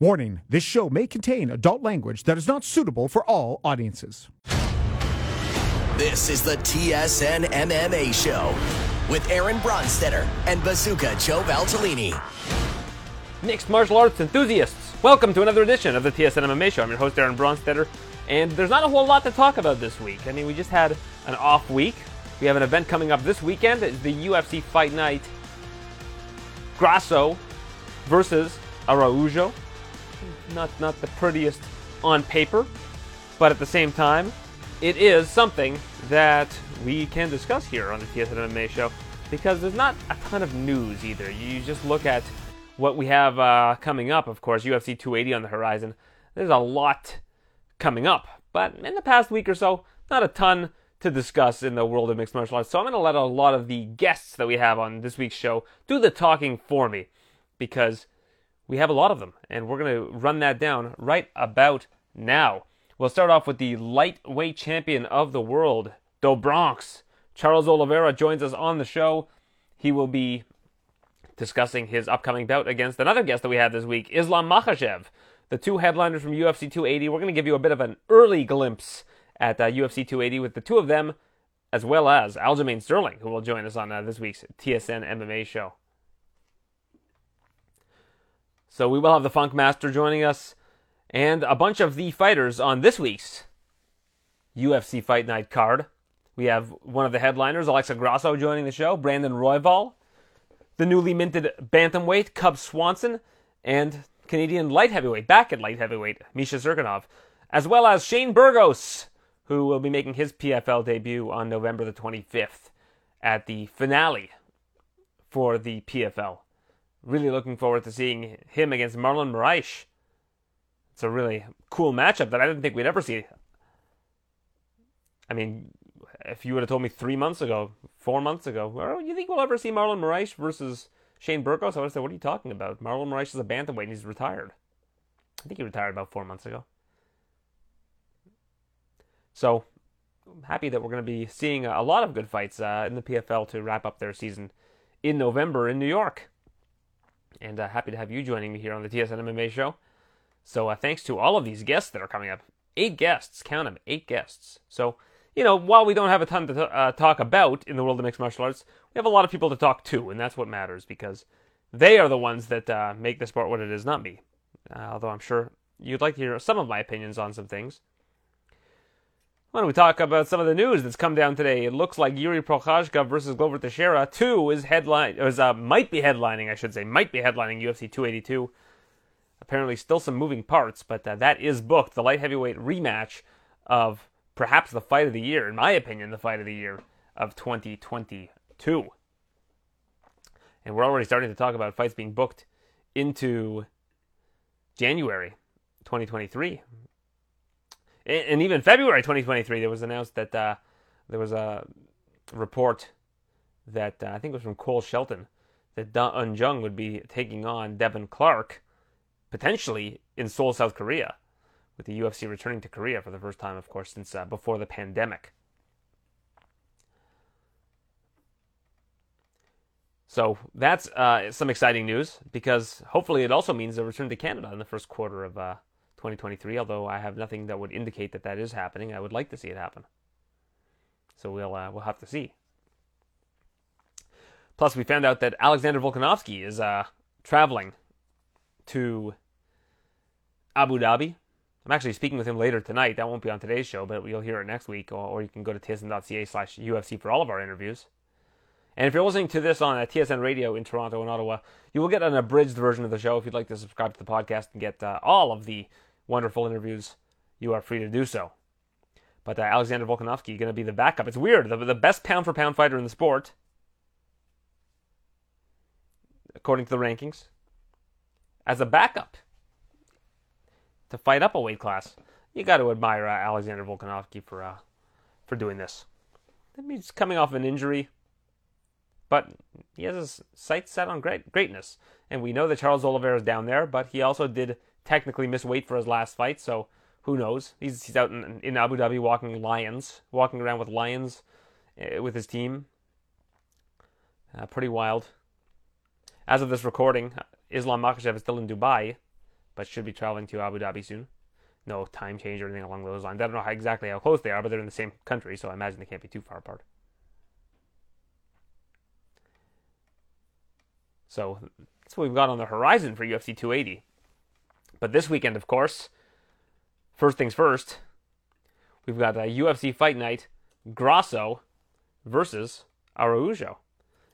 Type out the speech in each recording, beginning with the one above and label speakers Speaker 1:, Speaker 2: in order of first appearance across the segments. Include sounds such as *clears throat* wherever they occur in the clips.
Speaker 1: Warning this show may contain adult language that is not suitable for all audiences.
Speaker 2: This is the TSN MMA Show with Aaron Bronsteter and Bazooka Joe Valtellini.
Speaker 3: Mixed martial arts enthusiasts, welcome to another edition of the TSN MMA Show. I'm your host, Aaron Bronsteter, and there's not a whole lot to talk about this week. I mean, we just had an off week. We have an event coming up this weekend. It's the UFC Fight Night Grasso versus Araujo. Not, not the prettiest on paper, but at the same time, it is something that we can discuss here on the TSN MMA show because there's not a ton of news either. You just look at what we have uh, coming up, of course, UFC 280 on the horizon. There's a lot coming up, but in the past week or so, not a ton to discuss in the world of mixed martial arts. So I'm going to let a lot of the guests that we have on this week's show do the talking for me because we have a lot of them, and we're going to run that down right about now. We'll start off with the lightweight champion of the world, Do Bronx. Charles Oliveira joins us on the show. He will be discussing his upcoming bout against another guest that we have this week, Islam Makhachev. The two headliners from UFC 280. We're going to give you a bit of an early glimpse at uh, UFC 280 with the two of them, as well as Aljamain Sterling, who will join us on uh, this week's TSN MMA show. So we will have the Funk Master joining us and a bunch of the fighters on this week's UFC Fight Night card. We have one of the headliners, Alexa Grasso, joining the show, Brandon Royval, the newly minted bantamweight, Cub Swanson, and Canadian light heavyweight, back at light heavyweight, Misha Cirkunov, as well as Shane Burgos, who will be making his PFL debut on November the 25th at the finale for the PFL. Really looking forward to seeing him against Marlon Moraes. It's a really cool matchup that I didn't think we'd ever see. I mean, if you would have told me three months ago, four months ago, well, you think we'll ever see Marlon Moraes versus Shane Burgos? I would have said, what are you talking about? Marlon Moraes is a bantamweight and he's retired. I think he retired about four months ago. So, I'm happy that we're going to be seeing a lot of good fights uh, in the PFL to wrap up their season in November in New York and uh, happy to have you joining me here on the TSN MMA show. So uh, thanks to all of these guests that are coming up. Eight guests, count them, eight guests. So, you know, while we don't have a ton to uh, talk about in the world of mixed martial arts, we have a lot of people to talk to, and that's what matters because they are the ones that uh, make the sport what it is, not me. Although I'm sure you'd like to hear some of my opinions on some things. We talk about some of the news that's come down today? It looks like Yuri Prochazka versus Glover Teixeira 2 is headline is uh, might be headlining, I should say, might be headlining UFC 282. Apparently, still some moving parts, but uh, that is booked. The light heavyweight rematch of perhaps the fight of the year, in my opinion, the fight of the year of 2022. And we're already starting to talk about fights being booked into January 2023 and even February 2023, there was announced that uh, there was a report that uh, I think it was from Cole Shelton that Da Un Jung would be taking on Devin Clark potentially in Seoul, South Korea, with the UFC returning to Korea for the first time, of course, since uh, before the pandemic. So that's uh, some exciting news because hopefully it also means a return to Canada in the first quarter of uh, 2023, although I have nothing that would indicate that that is happening. I would like to see it happen. So we'll, uh, we'll have to see. Plus, we found out that Alexander Volkanovski is uh, traveling to Abu Dhabi. I'm actually speaking with him later tonight. That won't be on today's show, but you'll hear it next week, or, or you can go to tsn.ca slash UFC for all of our interviews. And if you're listening to this on a TSN radio in Toronto and Ottawa, you will get an abridged version of the show if you'd like to subscribe to the podcast and get uh, all of the wonderful interviews, you are free to do so. But uh, Alexander Volkanovski going to be the backup. It's weird. The, the best pound for pound fighter in the sport, according to the rankings, as a backup to fight up a weight class. You got to admire uh, Alexander Volkanovski for uh, for doing this. He's coming off an injury, but he has his sights set on great greatness. And we know that Charles Oliveira is down there, but he also did technically missed weight for his last fight, so who knows? He's, he's out in, in Abu Dhabi walking lions, walking around with lions uh, with his team. Uh, pretty wild. As of this recording, Islam Makhachev is still in Dubai, but should be traveling to Abu Dhabi soon. No time change or anything along those lines. I don't know how exactly how close they are, but they're in the same country, so I imagine they can't be too far apart. So that's what we've got on the horizon for UFC 280. But this weekend, of course, first things first, we've got a UFC Fight Night Grasso versus Araujo.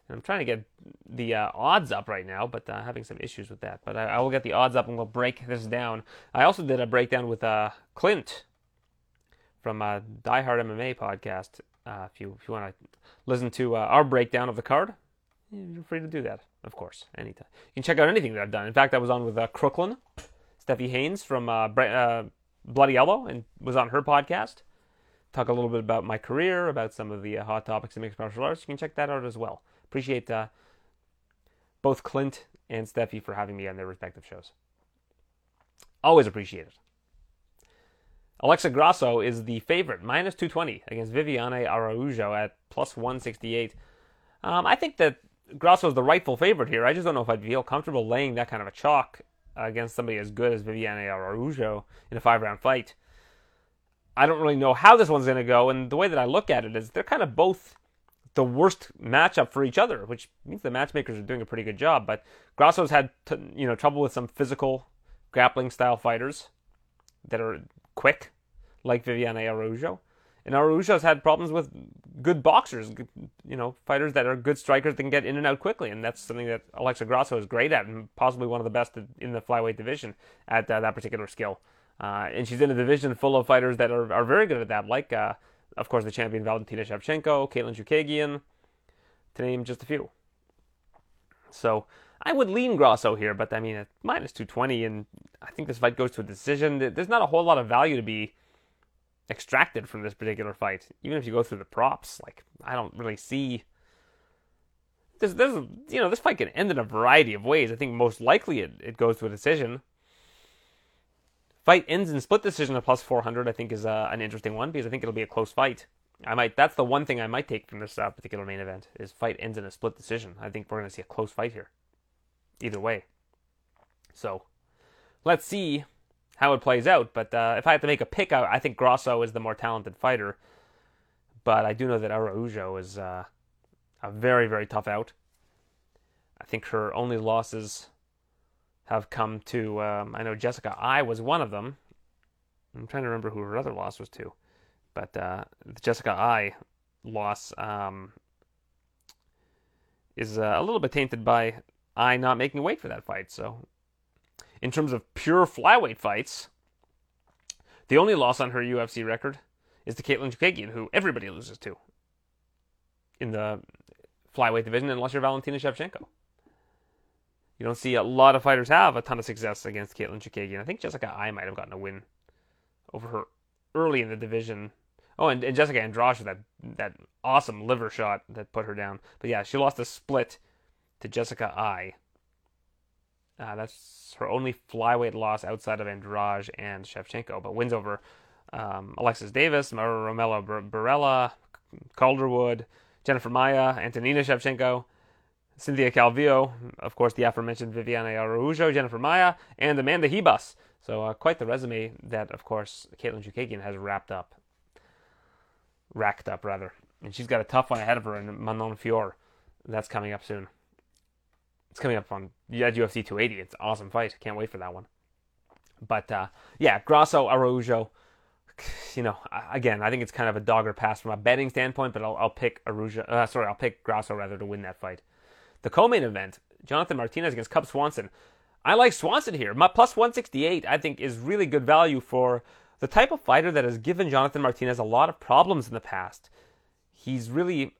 Speaker 3: And I'm trying to get the uh, odds up right now, but uh, having some issues with that. But I, I, will get the odds up and we'll break this down. I also did a breakdown with uh, Clint from uh, Die Hard MMA podcast. Uh, if you if you want to listen to uh, our breakdown of the card, you're free to do that, of course, anytime. You can check out anything that I've done. In fact, I was on with uh, Crooklyn, Steffi Haynes from uh, uh, Bloody Elbow, and was on her podcast. Talk a little bit about my career, about some of the uh, hot topics in mixed martial arts. You can check that out as well. Appreciate uh, both Clint and Steffi for having me on their respective shows. Always appreciate it. Alexa Grasso is the favorite, minus 220 against Viviane Araujo at plus 168. Um, I think that Grasso is the rightful favorite here. I just don't know if I'd feel comfortable laying that kind of a chalk against somebody as good as Viviane Araujo in a five round fight. I don't really know how this one's going to go, and the way that I look at it is they're kind of both the worst matchup for each other, which means the matchmakers are doing a pretty good job. But Grasso's had t- you know trouble with some physical grappling style fighters that are quick, like Viviane Araujo. And Araujo's had problems with good boxers, you know, fighters that are good strikers that can get in and out quickly, and that's something that Alexa Grasso is great at, and possibly one of the best in the flyweight division at uh, that particular skill. Uh, and she's in a division full of fighters that are, are very good at that, like, uh, of course, the champion Valentina Shevchenko, Katlyn Chookagian, to name just a few. So I would lean Grasso here, but I mean, at minus 220, and I think this fight goes to a decision. There's not a whole lot of value to be extracted from this particular fight. Even if you go through the props, like I don't really see. There's, there's, you know, this fight can end in a variety of ways. I think most likely it, it goes to a decision. Fight ends in split decision at plus 400. I think is uh, an interesting one because I think it'll be a close fight. I might. That's the one thing I might take from this uh, particular main event is fight ends in a split decision. I think we're going to see a close fight here, either way. So, let's see how it plays out. But uh, if I have to make a pick, I, I, think Grasso is the more talented fighter. But I do know that Araujo is uh, a very, very tough out. I think her only losses have come to. Um, I know Jessica Eye was one of them. I'm trying to remember who her other loss was to. But uh, the Jessica Eye loss um, is uh, a little bit tainted by Eye not making weight for that fight. So in terms of pure flyweight fights, the only loss on her UFC record is to Katlyn Chookagian, who everybody loses to in the flyweight division, unless you're Valentina Shevchenko. You don't see a lot of fighters have a ton of success against Katlyn Chookagian. I think Jessica Eye might have gotten a win over her early in the division. Oh, and, and Jessica Andrade that that awesome liver shot that put her down. But yeah, she lost a split to Jessica Eye. Uh, that's her only flyweight loss outside of Andrade and Shevchenko, but wins over um, Alexis Davis, Romero Borella, Calderwood, Jennifer Maia, Antonina Shevchenko, Cynthia Calvillo, of course, the aforementioned Viviana Araujo, Jennifer Maia, and Amanda Ribas. So, uh, quite the resume that, of course, Katlyn Chookagian has wrapped up. Racked up, rather. And she's got a tough one ahead of her in Manon Fior. That's coming up soon. It's coming up on yeah, UFC 280. It's an awesome fight. Can't wait for that one. But uh, yeah, Grasso Araujo. You know, again, I think it's kind of a dog or pass from a betting standpoint, but I'll, I'll pick Araujo. Uh, sorry, I'll pick Grasso rather to win that fight. The co-main event: Jonathan Martinez against Cub Swanson. I like Swanson here. My plus 168, I think, is really good value for the type of fighter that has given Jonathan Martinez a lot of problems in the past. He's really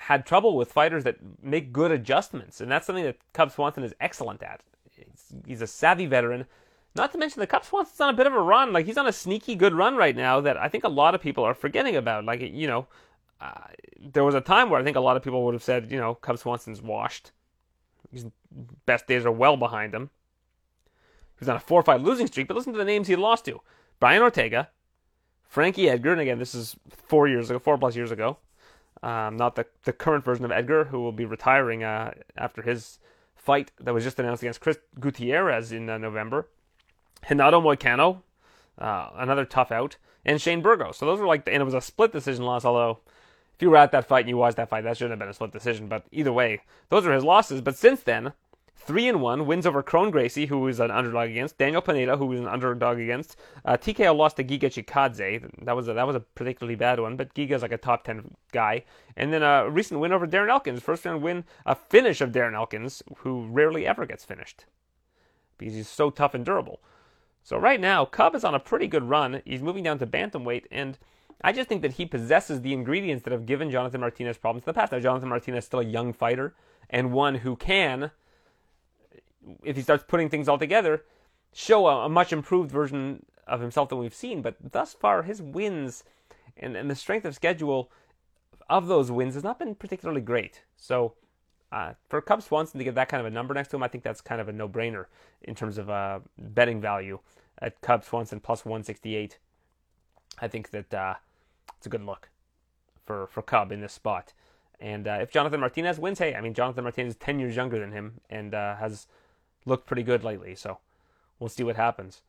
Speaker 3: had trouble with fighters that make good adjustments, and that's something that Cub Swanson is excellent at. He's, a savvy veteran. Not to mention the Cub Swanson's on a bit of a run. Like he's on a sneaky good run right now that I think a lot of people are forgetting about. Like you know, uh, there was a time where I think a lot of people would have said, you know, Cub Swanson's washed. His best days are well behind him. He was on a four-fight losing streak, but listen to the names he lost to: Brian Ortega, Frankie Edgar, and again, this is four years ago, four plus years ago. Um, not the, the current version of Edgar, who will be retiring uh, after his fight that was just announced against Chris Gutierrez in uh, November. Renato Moicano, uh, another tough out, and Shane Burgos. So those were like, and it was a split decision loss. Although, if you were at that fight and you watched that fight, that shouldn't have been a split decision. But either way, those are his losses. But since then, three and one wins over Kron Gracie, who was an underdog against Daniel Pineda, who was an underdog against. Uh, TKO lost to Giga Chikadze. That was a, that was a particularly bad one, but Giga's like a top ten guy. And then a recent win over Darren Elkins, first round win, a finish of Darren Elkins, who rarely ever gets finished because he's so tough and durable. So right now, Cub is on a pretty good run. He's moving down to bantamweight, and I just think that he possesses the ingredients that have given Jonathan Martinez problems in the past. Now, Jonathan Martinez is still a young fighter and one who can, if he starts putting things all together, show a, a much improved version of himself than we've seen. But thus far, his wins and, and the strength of schedule of those wins has not been particularly great. So uh, for Cub Swanson to get that kind of a number next to him, I think that's kind of a no-brainer in terms of uh, betting value at Cub Swanson plus 168. I think that uh, it's a good look for for Cub in this spot. And uh, if Jonathan Martinez wins, hey, I mean Jonathan Martinez is 10 years younger than him and uh, has looked pretty good lately. So we'll see what happens.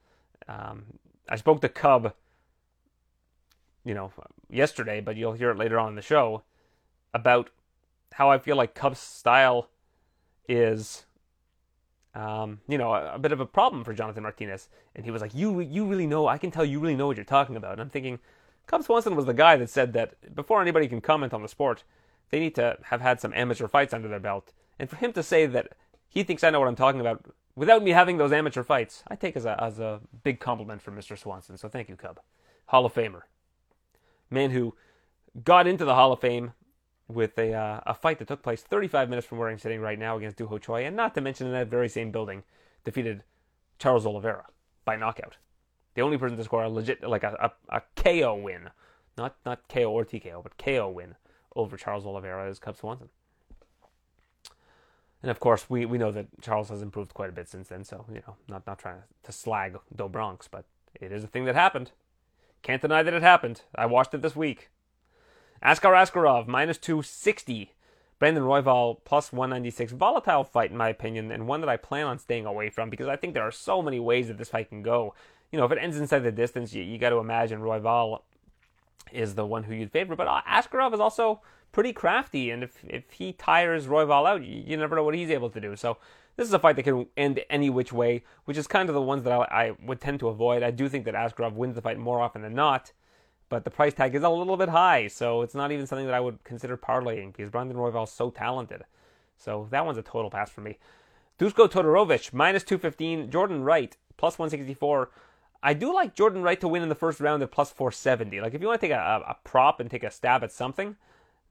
Speaker 3: Um, I spoke to Cub, you know, yesterday, but you'll hear it later on in the show about how I feel like Cubs style is, um, you know, a, a, bit of a problem for Jonathan Martinez. And he was like, "You, you really know. I can tell you really know what you're talking about." And I'm thinking, Cub Swanson was the guy that said that before anybody can comment on the sport, they need to have had some amateur fights under their belt. And for him to say that he thinks I know what I'm talking about without me having those amateur fights, I take as a as a big compliment from Mr. Swanson. So thank you, Cub, Hall of Famer, man who got into the Hall of Fame with a uh, a fight that took place 35 minutes from where I'm sitting right now against Doo Ho Choi, and not to mention in that very same building, defeated Charles Oliveira by knockout. The only person to score a legit like a, a, a KO win, not not KO or TKO, but KO win over Charles Oliveira is Cub Swanson. And of course, we, we know that Charles has improved quite a bit since then. So you know, not not trying to, slag Do Bronx, but it is a thing that happened. Can't deny that it happened. I watched it this week. Askar Askarov, minus 260. Brandon Royval, plus 196. Volatile fight, in my opinion, and one that I plan on staying away from because I think there are so many ways that this fight can go. You know, if it ends inside the distance, you, you got to imagine Royval is the one who you'd favor. But uh, Askarov is also pretty crafty, and if, if he tires Royval out, you, you, never know what he's able to do. So this is a fight that can end any which way, which is kind of the ones that I, I would tend to avoid. I do think that Askarov wins the fight more often than not but the price tag is a little bit high, so it's not even something that I would consider parlaying because Brandon Royval is so talented. So that one's a total pass for me. Dusko Todorovic, minus 215. Jordan Wright, plus 164. I do like Jordan Wright to win in the first round at plus 470. Like, if you want to take a, a, prop and take a stab at something,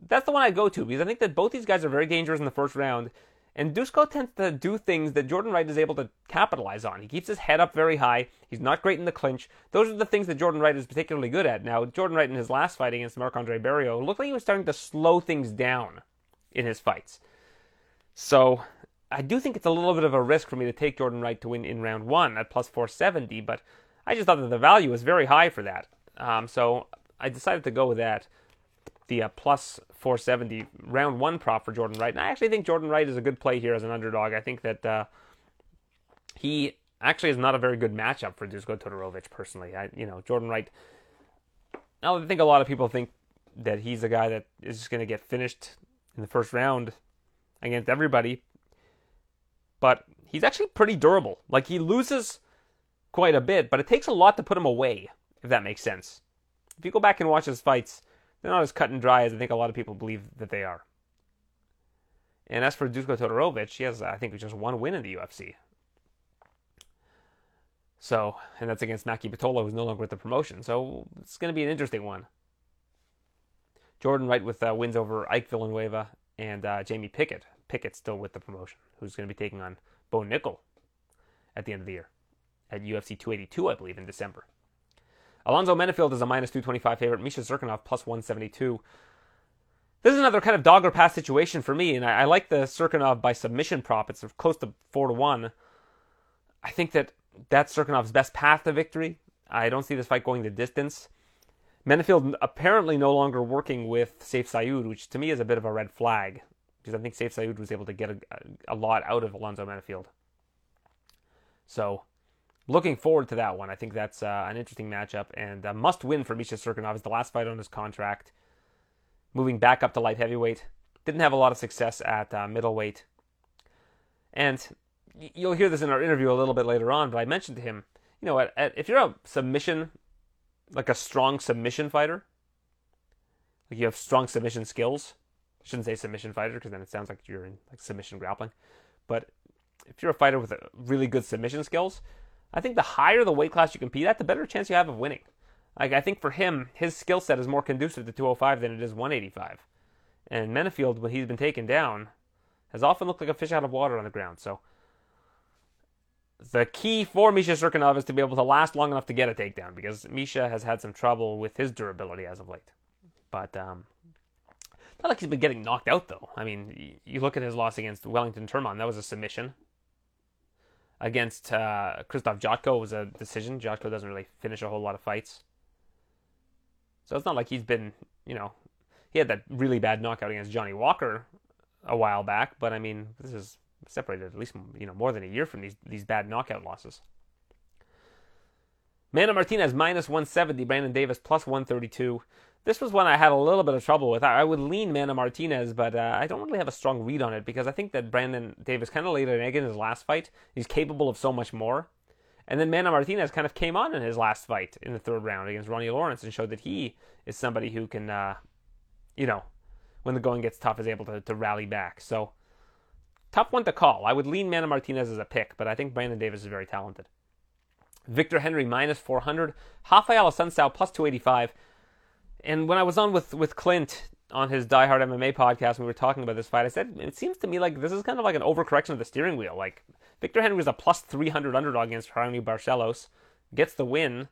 Speaker 3: that's the one I'd go to because I think that both these guys are very dangerous in the first round. And Dusko tends to do things that Jordan Wright is able to capitalize on. He keeps his head up very high. He's not great in the clinch. Those are the things that Jordan Wright is particularly good at. Now, Jordan Wright in his last fight against Marc Andre Barriault looked like he was starting to slow things down in his fights. So, I do think it's a little bit of a risk for me to take Jordan Wright to win in round one at plus 470, but I just thought that the value was very high for that. Um, so, I decided to go with that the uh, plus 470 round one prop for Jordan Wright. And I actually think Jordan Wright is a good play here as an underdog. I think that uh, he actually is not a very good matchup for Dusko Todorovic personally. I, you know, Jordan Wright. I think a lot of people think that he's a guy that is just going to get finished in the first round against everybody. But he's actually pretty durable. Like he loses quite a bit, but it takes a lot to put him away, if that makes sense. If you go back and watch his fights, they're not as cut and dry as I think a lot of people believe that they are. And as for Dusko Todorovic, he has, I think, just one win in the UFC. So, and that's against Maki Pitolo, who's no longer with the promotion. So it's going to be an interesting one. Jordan Wright with uh, wins over Ike Villanueva and uh, Jamie Pickett. Pickett still with the promotion, who's going to be taking on Bo Nickal at the end of the year at UFC 282, I believe, in December. Alonzo Menifield is a minus 225 favorite. Misha Cirkunov plus 172. This is another kind of dog or pass situation for me, and I, I like the Cirkunov by submission prop. It's close to 4 to 1. I think that that's Cirkunov's best path to victory. I don't see this fight going the distance. Menifield apparently no longer working with Safe Saud, which to me is a bit of a red flag, because I think Safe Saud was able to get a, a lot out of Alonzo Menifield. So looking forward to that one. I think that's uh, an interesting matchup and a must win for Misha Cirkunov. It's the last fight on his contract. Moving back up to light heavyweight. Didn't have a lot of success at uh, middleweight. And you'll hear this in our interview a little bit later on, but I mentioned to him, you know, at, at, if you're a submission, like a strong submission fighter, like you have strong submission skills. I shouldn't say submission fighter because then it sounds like you're in like submission grappling. But if you're a fighter with really good submission skills, I think the higher the weight class you compete at, the better chance you have of winning. Like I think for him, his skill set is more conducive to 205 than it is 185. And Menifield, when he's been taken down, has often looked like a fish out of water on the ground. So the key for Misha Cirkunov is to be able to last long enough to get a takedown because Misha has had some trouble with his durability as of late. But um, not like he's been getting knocked out though. I mean, you look at his loss against Wellington Turman; that was a submission. Against uh, Krzysztof Jotko was a decision. Jotko doesn't really finish a whole lot of fights, so it's not like he's been, you know, he had that really bad knockout against Johnny Walker a while back. But I mean, this is separated at least you know more than a year from these these bad knockout losses. Mana Martinez minus 170, Brandon Davis plus 132. This was one I had a little bit of trouble with. I would lean Mana Martinez, but uh, I don't really have a strong read on it because I think that Brandon Davis kind of laid an egg in his last fight. He's capable of so much more. And then Mana Martinez kind of came on in his last fight in the third round against Ronnie Lawrence and showed that he is somebody who can, uh, you know, when the going gets tough, is able to, to rally back. So, tough one to call. I would lean Mana Martinez as a pick, but I think Brandon Davis is very talented. Victor Henry minus 400. Rafael Assunção plus 285. And when I was on with, with Clint on his Die Hard MMA podcast, we were talking about this fight. I said it seems to me like this is kind of like an overcorrection of the steering wheel. Like Victor Henry was a plus 300 underdog against Jaime Barcelos, gets the win.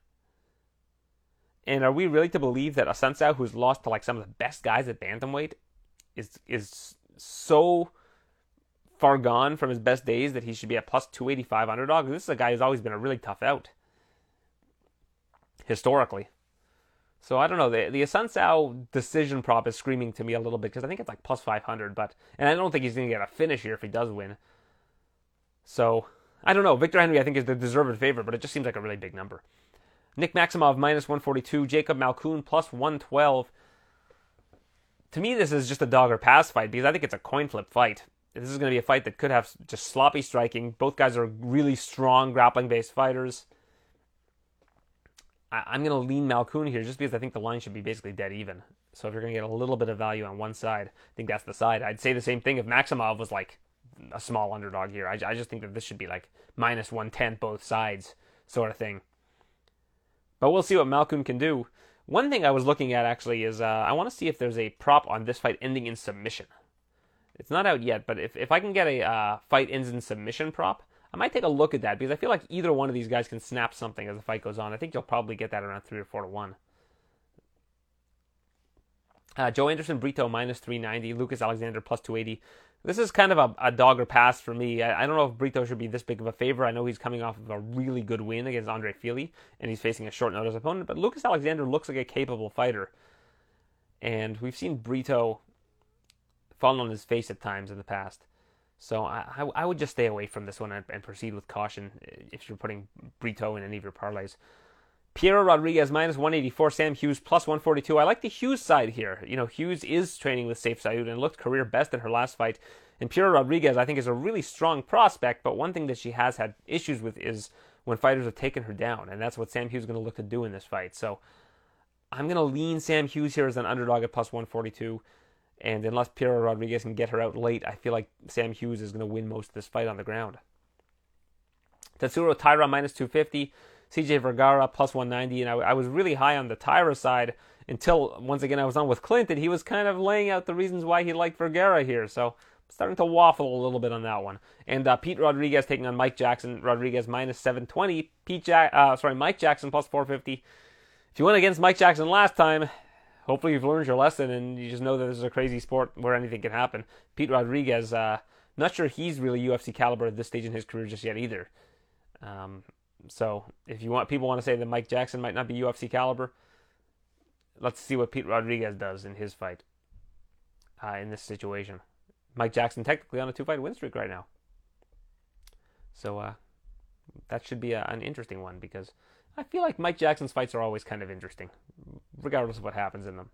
Speaker 3: And are we really to believe that Assunção, who's lost to like some of the best guys at bantamweight, is is so far gone from his best days that he should be a plus 285 underdog? This is a guy who's always been a really tough out historically. So I don't know. The the Assunção decision prop is screaming to me a little bit because I think it's like plus 500, but and I don't think he's going to get a finish here if he does win. So I don't know. Victor Henry I think is the deserved favorite, but it just seems like a really big number. Nick Maximov minus 142, Jacob Malkoun plus 112. To me, this is just a dog or pass fight because I think it's a coin flip fight. This is going to be a fight that could have just sloppy striking. Both guys are really strong grappling based fighters. I, am going to lean Malkoun here just because I think the line should be basically dead even. So if you're going to get a little bit of value on one side, I think that's the side. I'd say the same thing if Maximov was like a small underdog here. I, I just think that this should be like minus 110 both sides sort of thing. But we'll see what Malkoun can do. One thing I was looking at actually is uh, I want to see if there's a prop on this fight ending in submission. It's not out yet, but if, if I can get a uh, fight ends in submission prop, I might take a look at that because I feel like either one of these guys can snap something as the fight goes on. I think you'll probably get that around three or four to one. Uh, Joanderson, Brito minus 390, Lucas Alexander plus 280. This is kind of a, a dog or pass for me. I, I, don't know if Brito should be this big of a favor. I know he's coming off of a really good win against Andre Fili, and he's facing a short notice opponent, but Lucas Alexander looks like a capable fighter. And we've seen Brito fall on his face at times in the past. So I, I, would just stay away from this one and, and, proceed with caution uh, if you're putting Brito in any of your parlays. Piera Rodriguez minus 184, Sam Hughes plus 142. I like the Hughes side here. You know, Hughes is training with Safe Saud and looked career best in her last fight. And Piera Rodriguez, I think, is a really strong prospect, but one thing that she has had issues with is when fighters have taken her down, and that's what Sam Hughes is going to look to do in this fight. So I'm going to lean Sam Hughes here as an underdog at plus 142. And unless Piera Rodriguez can get her out late, I feel like Sam Hughes is going to win most of this fight on the ground. Tatsuro Taira minus 250, CJ Vergara plus 190, and I, I, was really high on the Taira side until once again I was on with Clint, and he was kind of laying out the reasons why he liked Vergara here. So I'm starting to waffle a little bit on that one. And uh, Pete Rodriguez taking on Mike Jackson. Rodriguez minus 720. Pete ja- uh, sorry Mike Jackson plus 450. If you went against Mike Jackson last time, hopefully you've learned your lesson and you just know that this is a crazy sport where anything can happen. Pete Rodriguez, uh, not sure he's really UFC caliber at this stage in his career just yet either. Um, so if you want, people want to say that Mike Jackson might not be UFC caliber. Let's see what Pete Rodriguez does in his fight uh, in this situation. Mike Jackson technically on a two-fight win streak right now. So uh, that should be a, an interesting one because I feel like Mike Jackson's fights are always kind of interesting, regardless of what happens in them.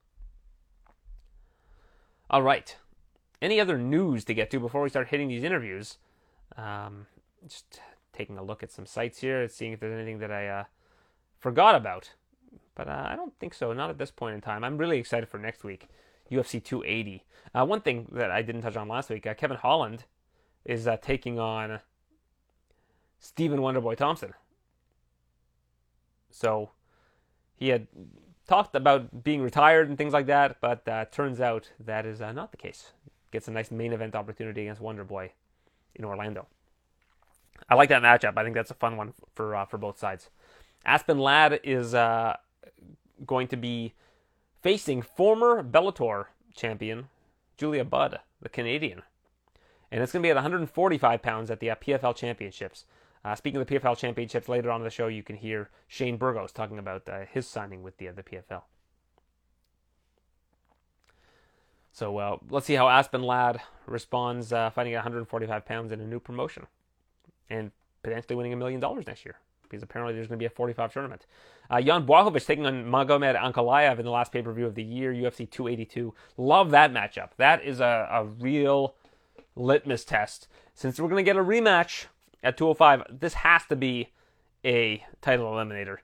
Speaker 3: All right. Any other news to get to before we start hitting these interviews? Um, just taking a look at some sites here, seeing if there's anything that I uh, forgot about. But uh, I don't think so, not at this point in time. I'm really excited for next week, UFC 280. Uh, one thing that I didn't touch on last week uh, Kevin Holland is uh, taking on Stephen Wonderboy Thompson. So he had talked about being retired and things like that, but uh, turns out that is uh, not the case. Gets a nice main event opportunity against Wonderboy in Orlando. I like that matchup. I think that's a fun one for uh, for both sides. Aspen Ladd is uh, going to be facing former Bellator champion Julia Budd, the Canadian, and it's going to be at 145 pounds at the uh, PFL Championships. Uh, speaking of the PFL Championships, later on in the show, you can hear Shane Burgos talking about uh, his signing with the, uh, the PFL. So uh, let's see how Aspen Ladd responds uh, fighting at 145 pounds in a new promotion and potentially winning a million dollars next year because apparently there's going to be a 45 tournament. Uh, Jan Blachowicz taking on Magomed Ankalaev in the last pay per view of the year, UFC 282. Love that matchup. That is a, a real litmus test. Since we're going to get a rematch at 205, this has to be a title eliminator.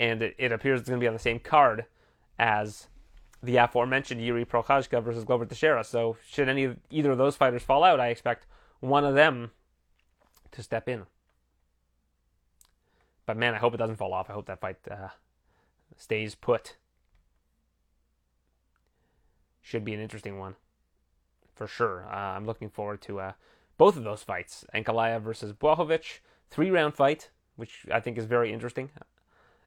Speaker 3: And it, it appears it's going to be on the same card as the aforementioned Yuri Prochazka versus Glover Teixeira. So, should any either of those fighters fall out, I expect one of them to step in. But man, I hope it doesn't fall off. I hope that fight uh, stays put. Should be an interesting one, for sure. Uh, I'm looking forward to uh, both of those fights. Ankalaev versus Blachowicz, three round fight, which I think is very interesting.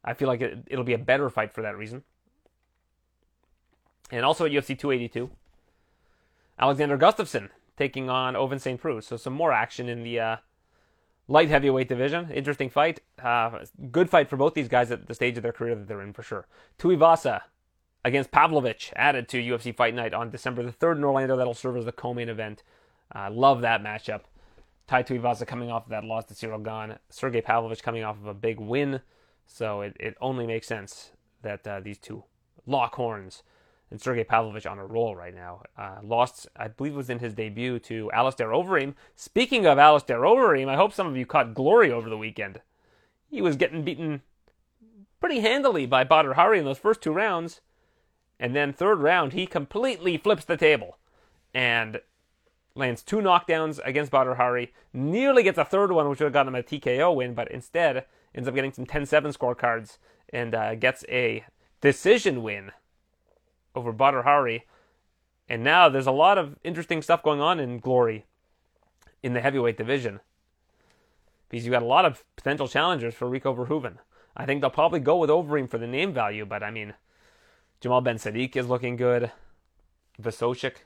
Speaker 3: I feel like it, it'll be a better fight for that reason. And also at UFC 282, Alexander Gustafsson taking on Ovince St. Preux. So some more action in the uh, light heavyweight division. Interesting fight. Uh, good fight for both these guys at the stage of their career that they're in for sure. Tuivasa against Pavlovich added to UFC Fight Night on December the 3rd in Orlando. That'll serve as the co-main event. I love that matchup. Tai Tuivasa coming off of that loss to Ciryl Gane. Sergey Pavlovich coming off of a big win. So it, it only makes sense that uh, these two lock horns and Sergey Pavlovich on a roll right now. Uh, lost, I believe, was in his debut to Alistair Overeem. Speaking of Alistair Overeem, I hope some of you caught glory over the weekend. He was getting beaten pretty handily by Badr Hari in those first two rounds. And then third round, he completely flips the table and lands two knockdowns against Badr Hari. Nearly gets a third one, which would have gotten him a TKO win, but instead ends up getting some 10-7 scorecards and uh, gets a decision win over Badr Hari. And now there's a lot of interesting stuff going on in Glory in the heavyweight division. Because you've got a lot of potential challengers for Rico Verhoeven. I think they'll probably go with Overeem for the name value, but I mean, Jamal Ben Saddik is looking good. Vasocic.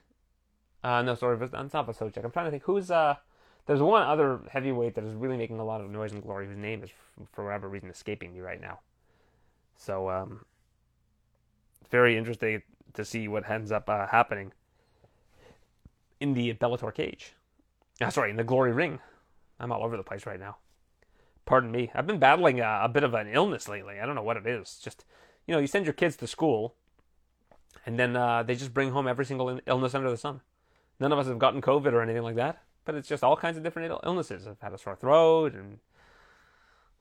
Speaker 3: Uh, no, sorry, it's not Vasocic. I'm trying to think who's. uh. There's one other heavyweight that is really making a lot of noise in Glory whose name is, for whatever reason, escaping me right now. So, um, very interesting to see what ends up uh, happening in the Bellator cage. Uh, sorry, in the Glory Ring. I'm all over the place right now. Pardon me. I've been battling a, a bit of an illness lately. I don't know what it is. Just, you know, you send your kids to school, and then uh, they just bring home every single illness under the sun. None of us have gotten COVID or anything like that, but it's just all kinds of different illnesses. I've had a sore throat and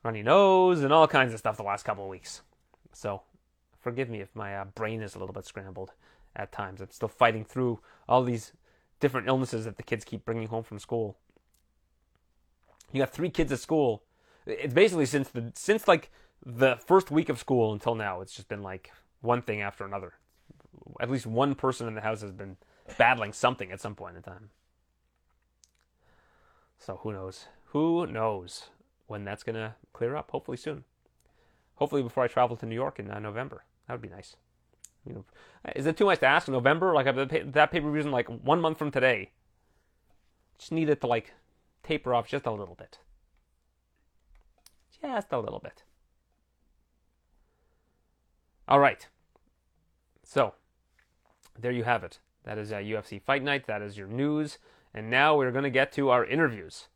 Speaker 3: runny nose and all kinds of stuff the last couple of weeks. So forgive me if my uh, brain is a little bit scrambled at times. I'm still fighting through all these different illnesses that the kids keep bringing home from school. You have three kids at school. It's basically since the since like the first week of school until now. It's just been like one thing after another. At least one person in the house has been battling something at some point in time. So who knows? Who knows when that's gonna clear up? Hopefully soon. Hopefully before I travel to New York in uh, November. That would be nice. You know, is it too much to ask? November, like that pay per view like one month from today. Just need it to like taper off just a little bit. Just a little bit. All right. So, there you have it. That is a UFC Fight Night. That is your news. And now we're going to get to our interviews,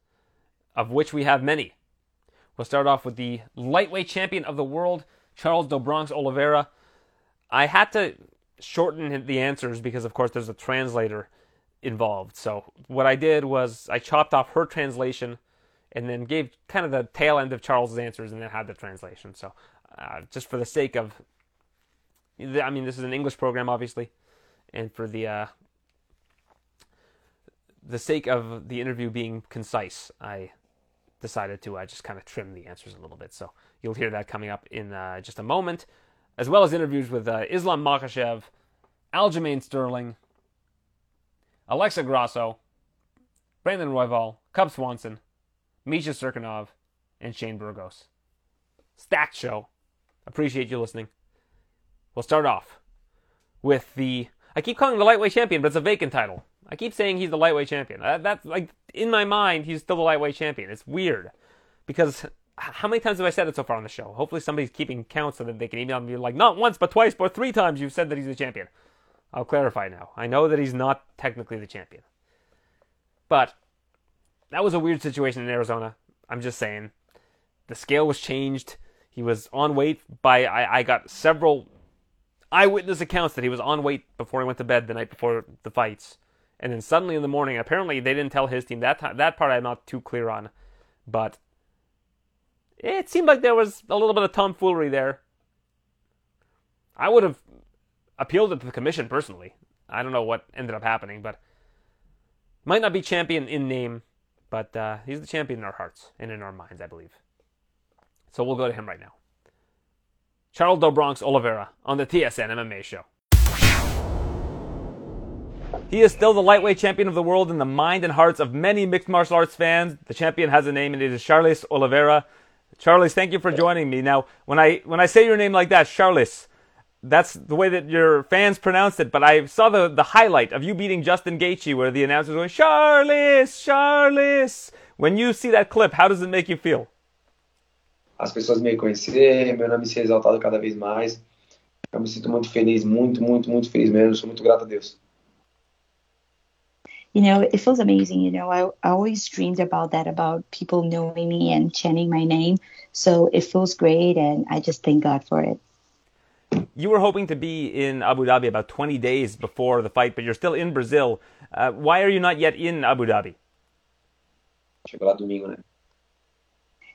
Speaker 3: of which we have many. We'll start off with the lightweight champion of the world, Charles do Bronx Oliveira. I had to shorten the answers because, of course, there's a translator involved. So what I did was I chopped off her translation and then gave kind of the tail end of Charles's answers and then had the translation. So uh, just for the sake of, I mean, this is an English program, obviously, and for the uh, the sake of the interview being concise, I decided to uh, just kind of trim the answers a little bit. So you'll hear that coming up in uh, just a moment, as well as interviews with uh, Islam Makhachev, Aljamain Sterling, Alexa Grasso, Brandon Royval, Cub Swanson, Misha Cirkunov, and Shane Burgos. Stacked show. Appreciate you listening. We'll start off with the. I keep calling him the lightweight champion, but it's a vacant title. I keep saying he's the lightweight champion. That, that's like in my mind, he's still the lightweight champion. It's weird because how many times have I said it so far on the show? Hopefully, somebody's keeping count so that they can email me like not once, but twice, but three times you've said that he's the champion. I'll clarify now. I know that he's not technically the champion, but that was a weird situation in Arizona. I'm just saying, the scale was changed. He was on weight by I, I got several eyewitness accounts that he was on weight before he went to bed the night before the fights and then suddenly in the morning, apparently they didn't tell his team that time, that part. I'm not too clear on, but it seemed like there was a little bit of tomfoolery there. I would have appealed it to the commission personally. I don't know what ended up happening, but might not be champion in name, but uh, he's the champion in our hearts and in our minds, I believe. So we'll go to him right now. Charles do Bronx Oliveira on the TSN MMA show. He is still the lightweight champion of the world in the mind and hearts of many mixed martial arts fans. The champion has a name, and it is Charles Oliveira. Charles, thank you for joining me. Now, when I when I say your name like that, Charles, that's the way that your fans pronounce it. But I saw the, the highlight of you beating Justin Gaethje, where the announcer was going, Charles, Charles. When you see that clip, how does it make you feel?
Speaker 4: As pessoas me conhecer, meu nome ser exaltado cada vez mais. Eu me sinto muito feliz, muito, muito, muito feliz mesmo. Sou muito grato a Deus
Speaker 5: you know, it feels amazing. You know, I, I always dreamed about that, about people knowing me and chanting my name. So it feels great, and I just thank God for it.
Speaker 3: You were hoping to be in Abu Dhabi about 20 days before the fight, but you're still in Brazil. Uh, why are you not yet in Abu Dhabi?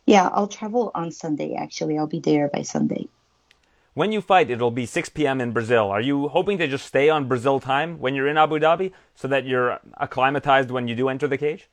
Speaker 5: Yeah, I'll travel on Sunday, actually. I'll be there by Sunday.
Speaker 3: When you fight, it'll be 6 p.m. in Brazil. Are you hoping to just stay on Brazil time when you're in Abu Dhabi so that you're acclimatized when you do enter the cage?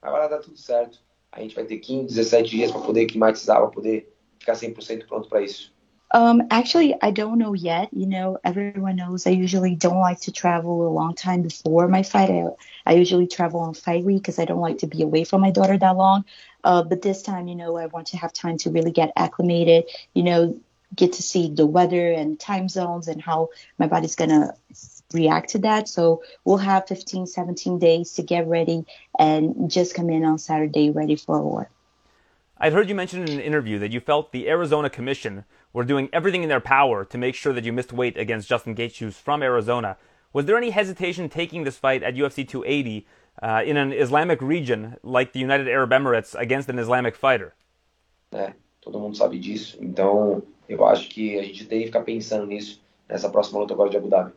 Speaker 4: Vai dar tudo certo. A gente vai ter 15, 17 dias para poder climatizar, para poder ficar 100% pronto para isso.
Speaker 5: Um, actually, I don't know yet. You know, everyone knows I usually don't like to travel a long time before my fight. I, I usually travel on fight week because I don't like to be away from my daughter that long. Uh, but this time, you know, I want to have time to really get acclimated. You know, get to see the weather and time zones and how my body's going to react to that. So we'll have 15, 17 days to get ready and just come in on Saturday ready for war.
Speaker 3: I've heard you mention in an interview that you felt the Arizona Commission were doing everything in their power to make sure that you missed weight against Justin Gaethje, who's from Arizona. Was there any hesitation taking this fight at UFC 280 uh, in an Islamic region like the United Arab Emirates against an Islamic fighter?
Speaker 4: É, todo mundo sabe disso. Então, eu acho que a gente tem que ficar pensando nisso nessa próxima luta agora de Abu Dhabi.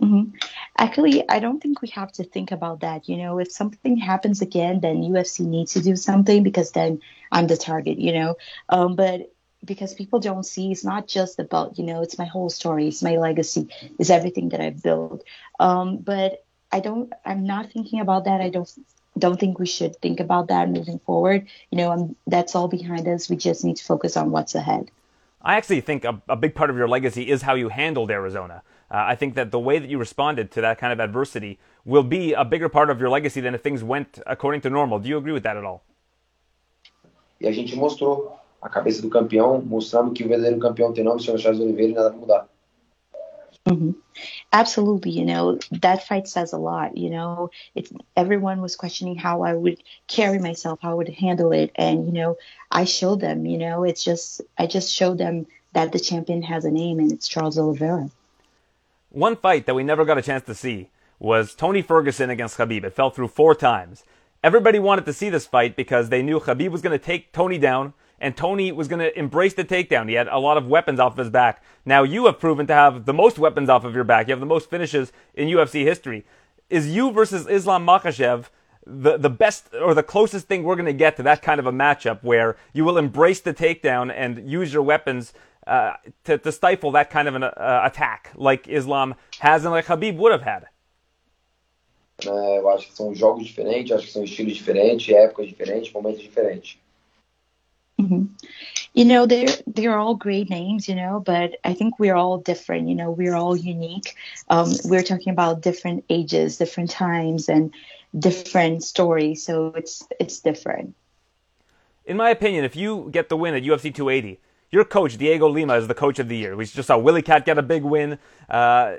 Speaker 5: Mm-hmm. Actually, I don't think we have to think about that. You know, if something happens again, then UFC needs to do something because then I'm the target. You know, um, but because people don't see, it's not just about you know, it's my whole story, it's my legacy, it's everything that I've built. Um, but I don't, I'm not thinking about that. I don't don't think we should think about that moving forward. You know, um, that's all behind us. We just need to focus on what's ahead.
Speaker 3: I actually think a, a, big part of your legacy is how you handled Arizona. Uh, I think that the way that you responded to that kind of adversity will be a bigger part of your legacy than if things went according to normal. Do you agree with that at all?
Speaker 4: E a gente mostrou a cabeça do campeão, mostrando que o verdadeiro campeão tem nome, o Sr. Charles Oliveira, e nada vai mudar.
Speaker 5: Mm-hmm. Absolutely, you know that fight says a lot. You know, it's everyone was questioning how I would carry myself, how I would handle it, and you know, I showed them. You know, it's just I just showed them that the champion has a name, and it's Charles Oliveira.
Speaker 3: One fight that we never got a chance to see was Tony Ferguson against Khabib. It fell through four times. everybody wanted to see this fight because they knew Khabib was going to take Tony down and Tony was going to embrace the takedown. He had a lot of weapons off of his back. Now you have proven to have the most weapons off of your back. You have the most finishes in UFC history. Is you versus Islam Makhachev the, the best or the closest thing we're going to get to that kind of a matchup where you will embrace the takedown and use your weapons uh, to, to stifle that kind of an uh, attack like Islam has and like Khabib would have had?
Speaker 4: É, eu acho que são jogos diferentes, acho que são estilos diferentes, épocas diferentes, momentos diferentes.
Speaker 5: Mm-hmm. You know, they're they're all great names, you know, but I think we're all different. You know, we're all unique. Um, we're talking about different ages, different times, and different stories. So it's it's different.
Speaker 3: In my opinion, if you get the win at UFC 280, your coach Diego Lima is the coach of the year. We just saw Willie Cat get a big win. Uh,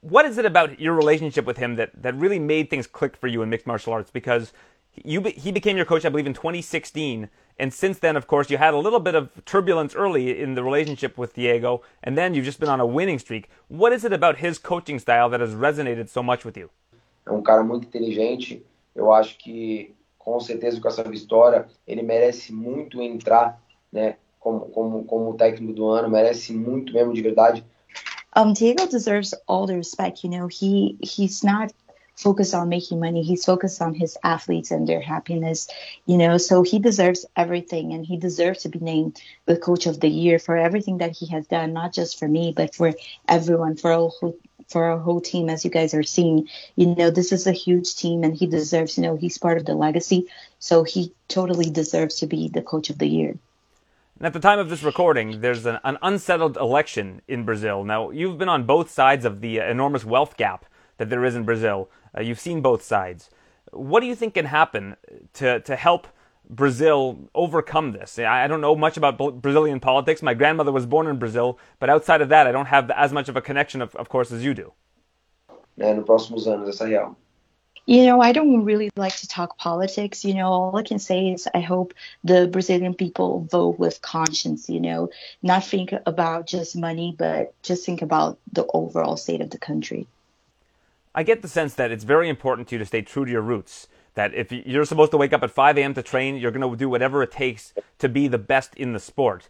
Speaker 3: what is it about your relationship with him that, that really made things click for you in mixed martial arts? Because you he became your coach, I believe, in 2016, and since then, of course, you had a little bit of turbulence early in the relationship with Diego, and then you've just been on a winning streak. What is it about his coaching style that has resonated so much with you?
Speaker 4: É um cara muito inteligente. Eu acho que, com certeza, com essa vitória, ele merece muito entrar, né, como, como, como técnico do ano, merece muito mesmo de verdade.
Speaker 5: Um, Diego deserves all the respect. You know, he he's not focused on making money. He's focused on his athletes and their happiness. You know, so he deserves everything, and he deserves to be named the coach of the year for everything that he has done, not just for me, but for everyone, for all who for our whole team, as you guys are seeing. You know, this is a huge team, and he deserves. You know, he's part of the legacy, so he totally deserves to be the coach of the year.
Speaker 3: And at the time of this recording, there's an, an, unsettled election in Brazil. Now, you've been on both sides of the uh, enormous wealth gap that there is in Brazil. Uh, you've seen both sides. What do you think can happen to, to help Brazil overcome this? I don't know much about Brazilian politics. My grandmother was born in Brazil, but outside of that, I don't have as much of a connection, of, of course, as you do.
Speaker 4: É, nos próximos anos, essa é real.
Speaker 5: You know, I don't really like to talk politics. You know, all I can say is I hope the Brazilian people vote with conscience, you know, not think about just money, but just think about the overall state of the country.
Speaker 3: I get the sense that it's very important to you to stay true to your roots. That if you're supposed to wake up at 5 a.m. to train, you're going to do whatever it takes to be the best in the sport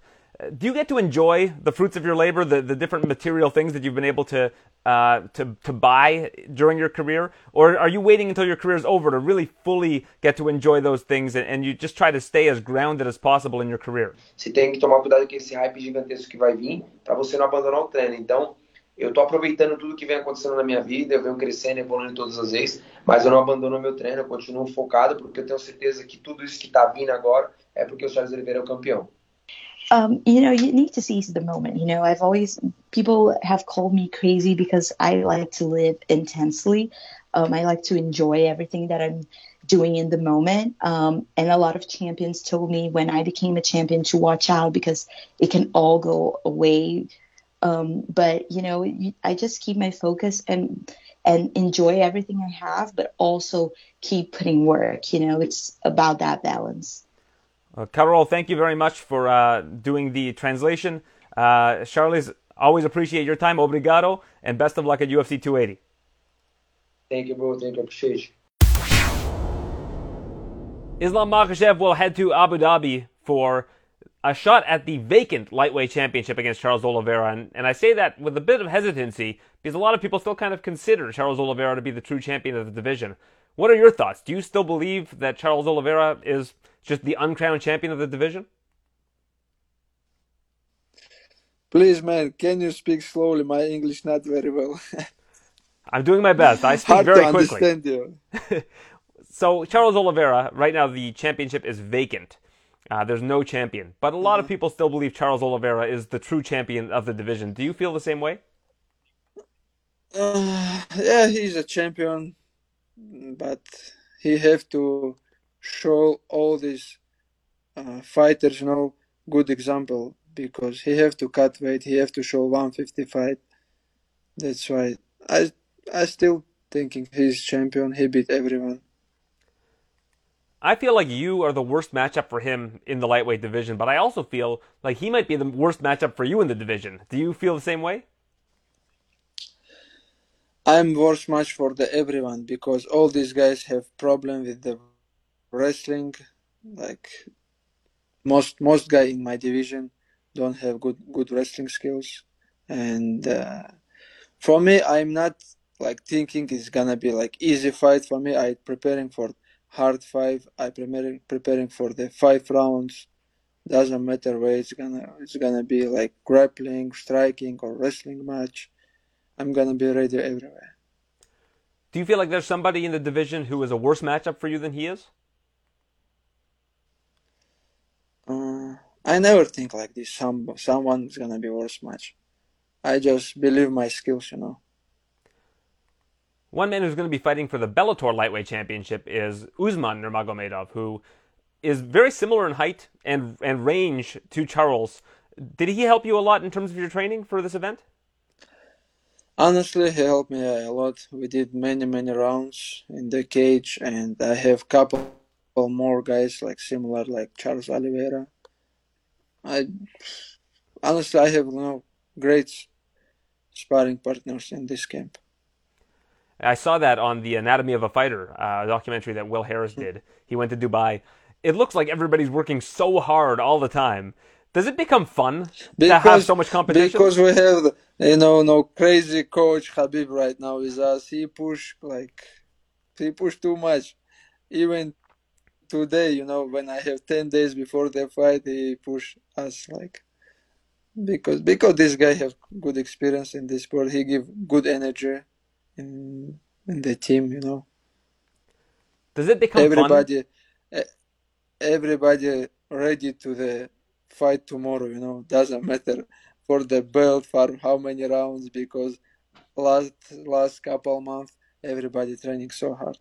Speaker 3: do you get to enjoy the fruits of your labor, the, the different material things that you've been able to, uh, to, to buy during your career? Or are you waiting until your career is over to really fully get to enjoy those things and, and you just try to stay as grounded as possible in your career?
Speaker 4: Você tem que tomar cuidado com esse hype gigantesco que vai vir para você não abandonar o treino. Então, eu estou aproveitando tudo que vem acontecendo na minha vida, eu venho crescendo, evoluindo todas as vezes, mas eu não abandono meu treino, eu continuo focado porque eu tenho certeza que tudo isso que está vindo agora é porque o Charles Oliveira é o campeão.
Speaker 5: Um, you know, you need to seize the moment. You know, I've always, people have called me crazy because I like to live intensely. Um, I like to enjoy everything that I'm doing in the moment. Um, and a lot of champions told me when I became a champion to watch out because it can all go away. Um, but, you know, I just keep my focus and, and enjoy everything I have, but also keep putting work. You know, it's about that balance.
Speaker 3: Uh, Carol, thank you very much for uh, doing the translation. Uh, Charles, always appreciate your time. Obrigado, and best of luck at UFC 280.
Speaker 4: Thank you, bro. Thank you. Appreciate you.
Speaker 3: Islam Makhachev will head to Abu Dhabi for a shot at the vacant lightweight championship against Charles Oliveira. And, and I say that with a bit of hesitancy because a lot of people still kind of consider Charles Oliveira to be the true champion of the division. What are your thoughts? Do you still believe that Charles Oliveira is just the uncrowned champion of the division?
Speaker 6: Please, man, can you speak slowly? My English not very well. *laughs*
Speaker 3: I'm doing my best. I speak
Speaker 6: Hard
Speaker 3: very
Speaker 6: to
Speaker 3: quickly.
Speaker 6: understand you. *laughs*
Speaker 3: so Charles Oliveira, right now the championship is vacant. Uh, there's no champion, but a lot of people still believe Charles Oliveira is the true champion of the division. Do you feel the same way?
Speaker 6: Uh, yeah, he's a champion, but he have to show all these uh, fighters you know good example because he have to cut weight he have to show 155 that's why i i still thinking he's champion. He beat everyone
Speaker 3: I feel like you are the worst matchup for him in the lightweight division, but I also feel like he might be the worst matchup for you in the division. Do you feel the same way?
Speaker 6: I'm worst match for the everyone because all these guys have problem with the wrestling. Like most most guy in my division don't have good good wrestling skills, and uh, for me, I'm not like thinking it's gonna be like easy fight for me. I preparing for hard five. I preparing preparing for the five rounds. Doesn't matter where it's gonna it's gonna be like grappling, striking, or wrestling match. I'm gonna be ready everywhere.
Speaker 3: Do you feel like there's somebody in the division who is a worse matchup for you than he is?
Speaker 6: Uh, I never think like this. Some someone's gonna be worse match. I just believe my skills, you know.
Speaker 3: One man who's going to be fighting for the Bellator lightweight championship is Usman Nurmagomedov, who is very similar in height and and range to Charles. Did he help you a lot in terms of your training for this event?
Speaker 6: Honestly, he helped me a lot. We did many many rounds in the cage, and I have couple more guys like similar like Charles Oliveira. I honestly I have you know great sparring partners in this camp.
Speaker 3: I saw that on the Anatomy of a Fighter uh, documentary that Will Harris did. He went to Dubai. It looks like everybody's working so hard all the time. Does it become fun because, to have so much competition?
Speaker 6: Because we have, you know, no crazy coach Khabib right now with us. He push like, he push too much. Even today, you know, when I have ten days before the fight, he push us like because because this guy have good experience in this sport. He give good energy in in the team. You know.
Speaker 3: Does it become
Speaker 6: everybody?
Speaker 3: Fun?
Speaker 6: Everybody ready to the fight tomorrow. You know, doesn't matter for the belt for how many rounds because last last couple months everybody training so hard.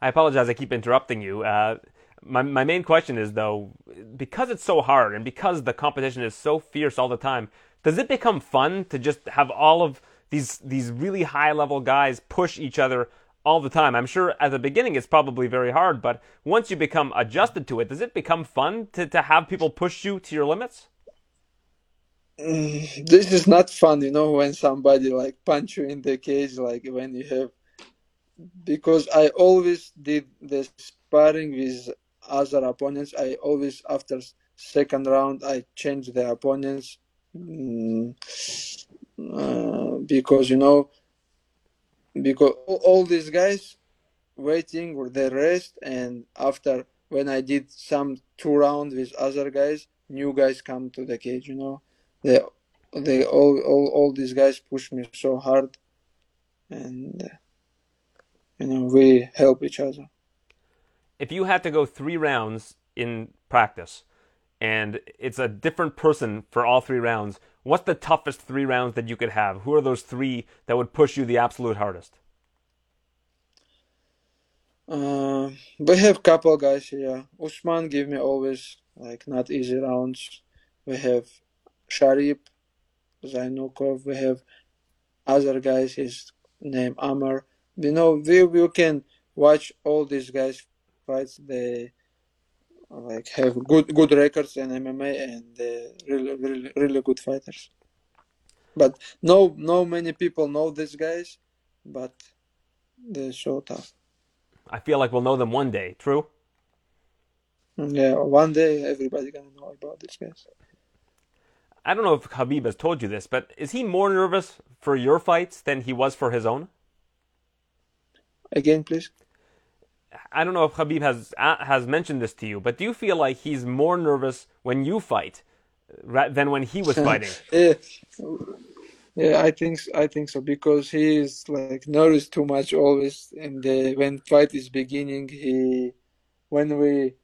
Speaker 3: I apologize. I keep interrupting you. Uh, my, my main question is though, because it's so hard and because the competition is so fierce all the time, does it become fun to just have all of these these really high level guys push each other all the time? I'm sure at the beginning it's probably very hard, but once you become adjusted to it, does it become fun to, to have people push you to your limits?
Speaker 6: Mm, this is not fun, you know, when somebody like punch you in the cage, like when you have because I always did the sparring with other opponents. I always after second round I change the opponents mm, uh, because you know because all these guys waiting for the rest and after when I did some two rounds with other guys, new guys come to the cage. You know, they they all all all these guys push me so hard, and uh, you know we help each other
Speaker 3: if you had to go three rounds in practice and it's a different person for all three rounds, what's the toughest three rounds that you could have? Who are those three that would push you the absolute hardest?
Speaker 6: Uh, we have couple guys here. Usman give me always like not easy rounds. We have Sharip, Zainukov. We have other guys. His name Amar. You know, we we can watch all these guys fights they like have good good records in MMA and uh, really really really good fighters. But no no many people know these guys, but they're so tough.
Speaker 3: I feel like we'll know them one day. True.
Speaker 6: Yeah, one day everybody gonna know about these guys.
Speaker 3: I don't know if Khabib has told you this, but is he more nervous for your fights than he was for his own?
Speaker 6: Again, please.
Speaker 3: I don't know if Khabib has uh, has mentioned this to you, but do you feel like he's more nervous when you fight than when he was *laughs* fighting?
Speaker 6: yeah. yeah, I think I think so because he is like nervous too much always, and uh, when fight is beginning, he when we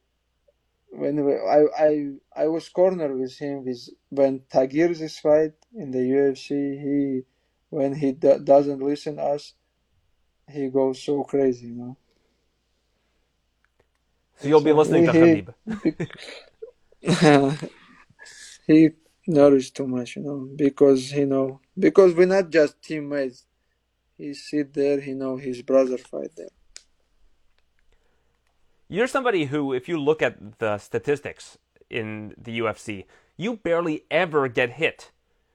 Speaker 6: when we, I I I was cornered with him with when Tagir's fight in the UFC. He when he do, doesn't listen us, he goes so crazy, you know.
Speaker 3: So you'll be listening to Khabib. *laughs*
Speaker 6: he knows too much, you know, because you know, because we're not just teammates. He sit there, he know his brother fight there.
Speaker 3: You're somebody who, if you look at the statistics in the UFC, you barely ever get hit.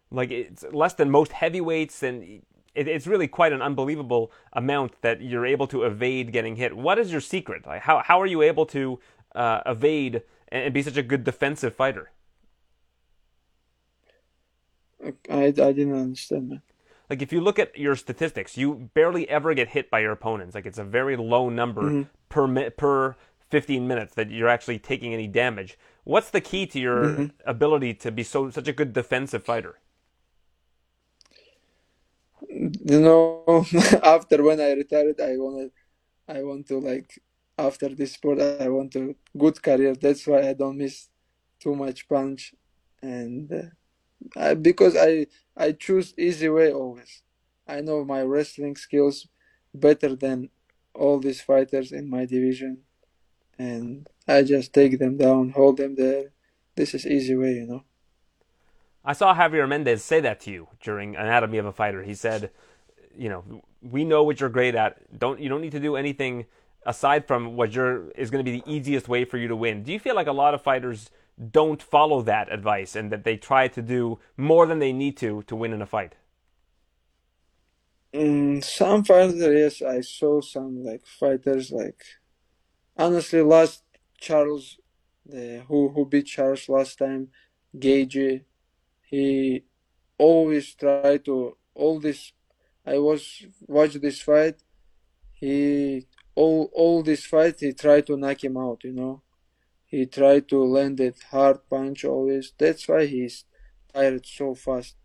Speaker 3: Like it's less than most heavyweights, and it, it's really quite an unbelievable amount that you're able to evade getting hit. What is your secret? Like how how are you able to uh, evade and, and be such a good defensive fighter?
Speaker 6: I, I didn't understand that.
Speaker 3: Like if you look at your statistics, you barely ever get hit by your opponents. Like it's a very low number
Speaker 6: Mm-hmm.
Speaker 3: per mi- per 15 minutes that you're actually taking any damage. What's the key to your
Speaker 6: Mm-hmm.
Speaker 3: ability to be so such a good defensive fighter?
Speaker 6: You know, *laughs* after when I retired, I wanted, I want to like, after this sport, I want a good career. That's why I don't miss too much punch, and uh, I, because I I choose easy way always. I know my wrestling skills better than all these fighters in my division, and I just take them down, hold them there. This is easy way, you know.
Speaker 3: I saw Javier Mendez say that to you during Anatomy of a Fighter. He said, you know, we know what you're great at. Don't you don't need to do anything aside from what you're is going to be the easiest way for you to win. Do you feel like a lot of fighters don't follow that advice and that they try to do more than they need to to win in a fight?
Speaker 6: Mm, some fighters, yes, I saw some like fighters like honestly last Charles, the who who beat Charles last time, Gaethje, he always tried to all this. I was watch this fight. He all all this fight he tried to knock him out. You know, he tried to land it hard punch always. That's why he's tired so fast.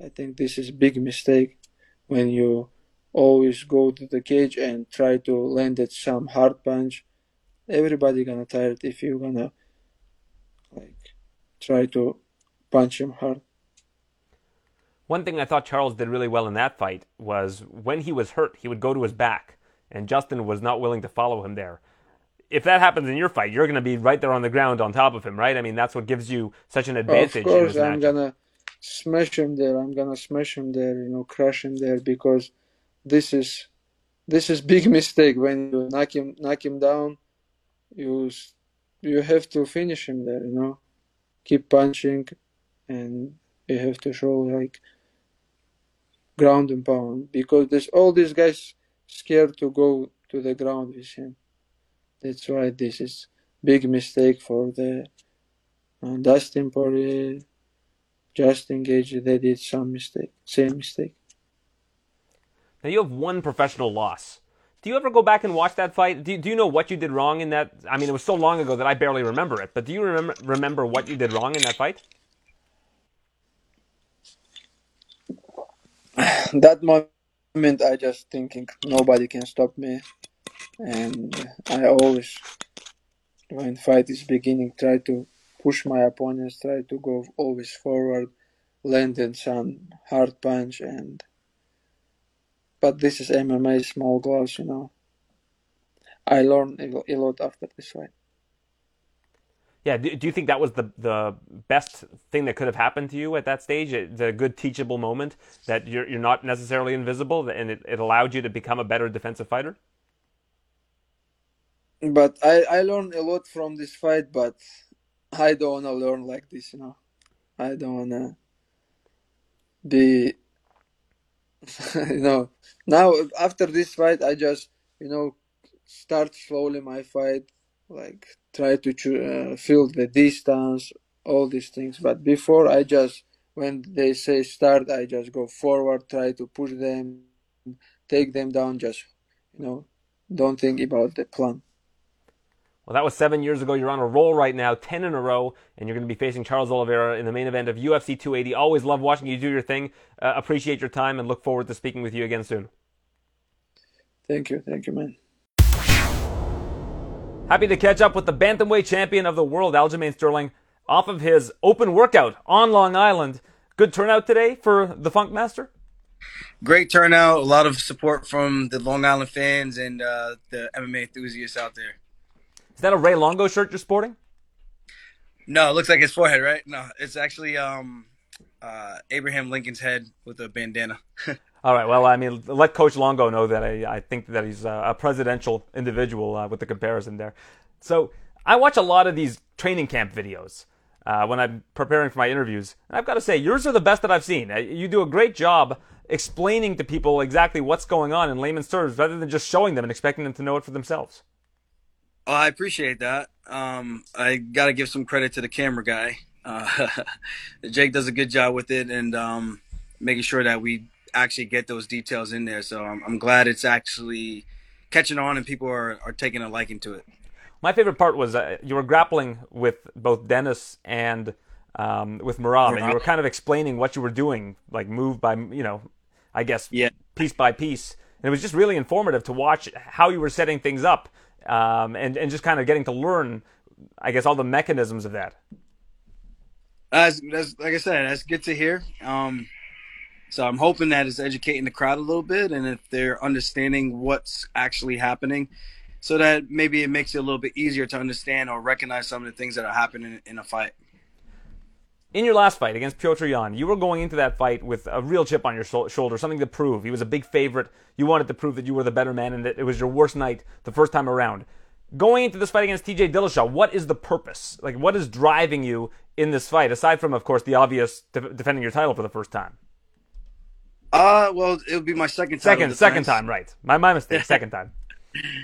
Speaker 6: I think this is big mistake when you always go to the cage and try to land it some hard punch. Everybody gonna tired if you gonna like try to punch him hard.
Speaker 3: One thing I thought Charles did really well in that fight was when he was hurt, he would go to his back, and Justin was not willing to follow him there. If that happens in your fight, you're going to be right there on the ground on top of him, right? I mean, that's what gives you such an advantage.
Speaker 6: Of course, I'm gonna smash him there. I'm gonna smash him there. You know, crush him there because this is this is *laughs* big mistake when you knock him knock him down. You you have to finish him there. You know, keep punching, and you have to show like ground and pound because there's all these guys scared to go to the ground with him. That's why this is big mistake for the uh, Dustin Poirier, Justin Gaethje. They did some mistake, same mistake.
Speaker 3: Now you have one professional loss. Do you ever go back and watch that fight? Do you, do you know what you did wrong in that? I mean, it was so long ago that I barely remember it. But do you remember remember what you did wrong in that fight? *clears throat*
Speaker 6: that moment, I just thinking nobody can stop me, and I always, when fight is beginning, try to push my opponents, try to go always forward, landing some hard punch, and but this is MMA, small gloves, you know. I learned a a lot after this fight.
Speaker 3: Yeah. Do, do you think that was the the best thing that could have happened to you at that stage? A good teachable moment that you're you're not necessarily invisible, and it, it allowed you to become a better defensive fighter.
Speaker 6: But I, I learned a lot from this fight, but I don't wanna learn like this, you know. I don't wanna be, *laughs* you know. Now after this fight, I just, you know, start slowly my fight, like try to uh, feel the distance, all these things. But before, I just when they say start, I just go forward, try to push them, take them down. Just, you know, don't think about the plan.
Speaker 3: Well, that was seven years ago. You're on a roll right now, 10 in a row, and you're going to be facing Charles Oliveira in the main event of UFC 280. Always love watching you do your thing. Uh, appreciate your time and look forward to speaking with you again soon.
Speaker 6: Thank you, thank you, man.
Speaker 3: Happy to catch up with the bantamweight champion of the world, Aljamain Sterling, off of his open workout on Long Island. Good turnout today for the Funk Master.
Speaker 7: Great turnout, a lot of support from the Long Island fans and uh, the MMA enthusiasts out there.
Speaker 3: Is that a Ray Longo shirt you're sporting?
Speaker 7: No, it looks like his forehead, right? No, it's actually um, uh, Abraham Lincoln's head with a bandana. *laughs*
Speaker 3: All right. Well, I mean, let Coach Longo know that I, I think that he's a, presidential individual uh, with the comparison there. So I watch a lot of these training camp videos uh, when I'm preparing for my interviews, and I've got to say yours are the best that I've seen. Uh, You do a great job explaining to people exactly what's going on in layman's terms rather than just showing them and expecting them to know it for themselves.
Speaker 7: Oh, I appreciate that. Um, I got to give some credit to the camera guy. Uh, *laughs* Jake does a good job with it and um, making sure that we actually get those details in there. So I'm, I'm glad it's actually catching on and people are, are taking a liking to it.
Speaker 3: My favorite part was uh, you were grappling with both Dennis and um, with Merab, and you were kind of explaining what you were doing, like move by, you know, I guess
Speaker 7: yeah.
Speaker 3: piece by piece. And it was just really informative to watch how you were setting things up um, and, and just kind of getting to learn, I guess, all the mechanisms of that.
Speaker 7: As, as like I said, that's good to hear. Um, so I'm hoping that it's educating the crowd a little bit, and if they're understanding what's actually happening, so that maybe it makes it a little bit easier to understand or recognize some of the things that are happening in a fight.
Speaker 3: In your last fight against Petr Yan, you were going into that fight with a real chip on your shoulder, something to prove. He was a big favorite. You wanted to prove that you were the better man and that it was your worst night the first time around. Going into this fight against TJ Dillashaw, what is the purpose? Like, what is driving you in this fight, aside from, of course, the obvious de- defending your title for the first time?
Speaker 7: Uh, well, it would be my second
Speaker 3: time. Second, second time, right? My my mistake. *laughs* second time.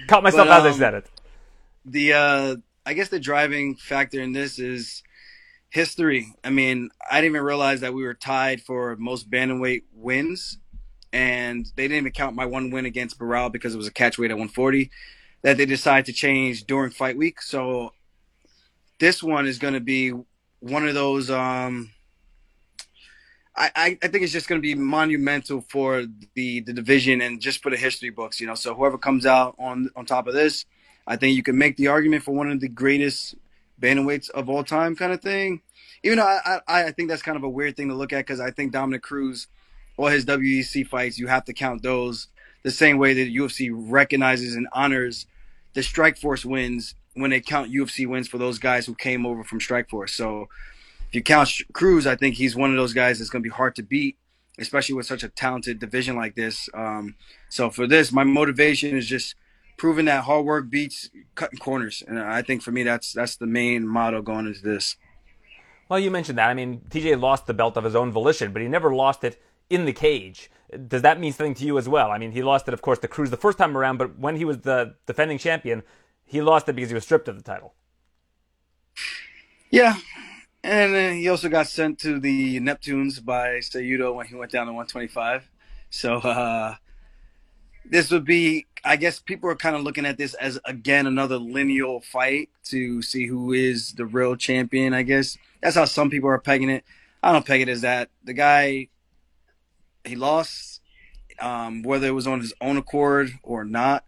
Speaker 3: Caught myself but, um, as I um, said it.
Speaker 7: The uh, I guess the driving factor in this is history. I mean, I didn't even realize that we were tied for most bantamweight wins, and they didn't even count my one win against Barão because it was a catch weight at 140 that they decided to change during fight week. So this one is going to be one of those. Um, I, I think it's just going to be monumental for the, the division and just for the history books, you know. So whoever comes out on on top of this, I think you can make the argument for one of the greatest bantamweights of all time, kind of thing. Even though I, I, I think that's kind of a weird thing to look at because I think Dominick Cruz, all his WEC fights, you have to count those the same way that UFC recognizes and honors the Strikeforce wins when they count UFC wins for those guys who came over from Strikeforce. So if you count Cruz, I think he's one of those guys that's going to be hard to beat, especially with such a talented division like this. Um, so for this, my motivation is just proving that hard work beats cutting corners, and I think for me that's that's the main motto going into this.
Speaker 3: Well, you mentioned that. I mean, TJ lost the belt of his own volition, but he never lost it in the cage. Does that mean something to you as well? I mean, he lost it, of course, to Cruz the first time around, but when he was the defending champion, he lost it because he was stripped of the title.
Speaker 7: Yeah, and then he also got sent to the Neptunes by Cejudo when he went down to 125. So uh, this would be, I guess, people are kind of looking at this as again another lineal fight to see who is the real champion. I guess that's how some people are pegging it. I don't peg it as that. The guy, he lost, um, whether it was on his own accord or not.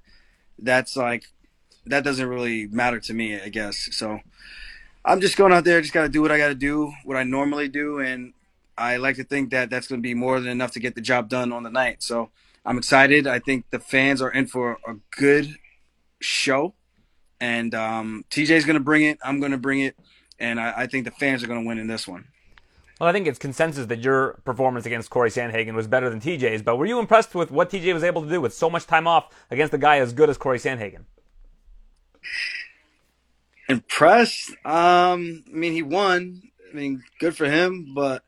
Speaker 7: That's like that doesn't really matter to me. I guess so. I'm just going out there, just got to do what I got to do, what I normally do, and I like to think that that's going to be more than enough to get the job done on the night. So I'm excited. I think the fans are in for a good show, and um, TJ's going to bring it. I'm going to bring it, and I, I think the fans are going to win in this one.
Speaker 3: Well, I think it's consensus that your performance against Corey Sandhagen was better than TJ's, but were you impressed with what TJ was able to do with so much time off against a guy as good as Corey Sandhagen?
Speaker 7: Impressed? Um, I mean, he won. I mean, good for him, but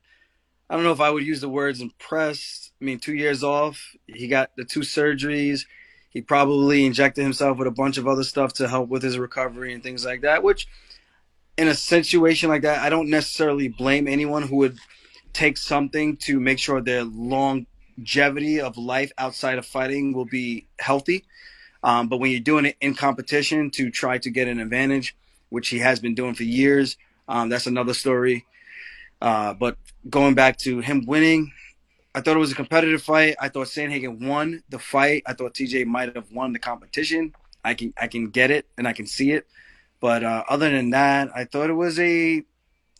Speaker 7: I don't know if I would use the words impressed. I mean, two years off, he got the two surgeries. He probably injected himself with a bunch of other stuff to help with his recovery and things like that, which in a situation like that, I don't necessarily blame anyone who would take something to make sure their longevity of life outside of fighting will be healthy. Um, but when you're doing it in competition to try to get an advantage, which he has been doing for years. Um, that's another story. Uh, but going back to him winning, I thought it was a competitive fight. I thought Sandhagen won the fight. I thought TJ might have won the competition. I can I can get it and I can see it. But uh, other than that, I thought it was a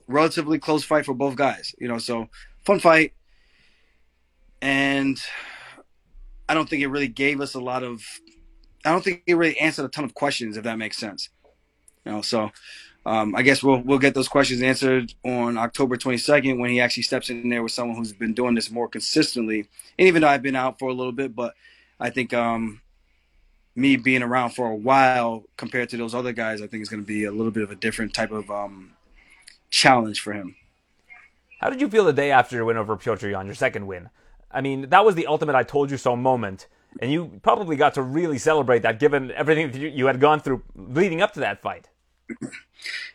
Speaker 7: relatively close fight for both guys. You know, so fun fight. And I don't think it really gave us a lot of. I don't think it really answered a ton of questions, if that makes sense. You know, so um, I guess we'll we'll get those questions answered on October 22nd when he actually steps in there with someone who's been doing this more consistently. And even though I've been out for a little bit, but I think um, me being around for a while compared to those other guys, I think is going to be a little bit of a different type of um, challenge for him.
Speaker 3: How did you feel the day after your win over Petr Yan, your second win? I mean, that was the ultimate I told you so moment. And you probably got to really celebrate that given everything that you had gone through leading up to that fight.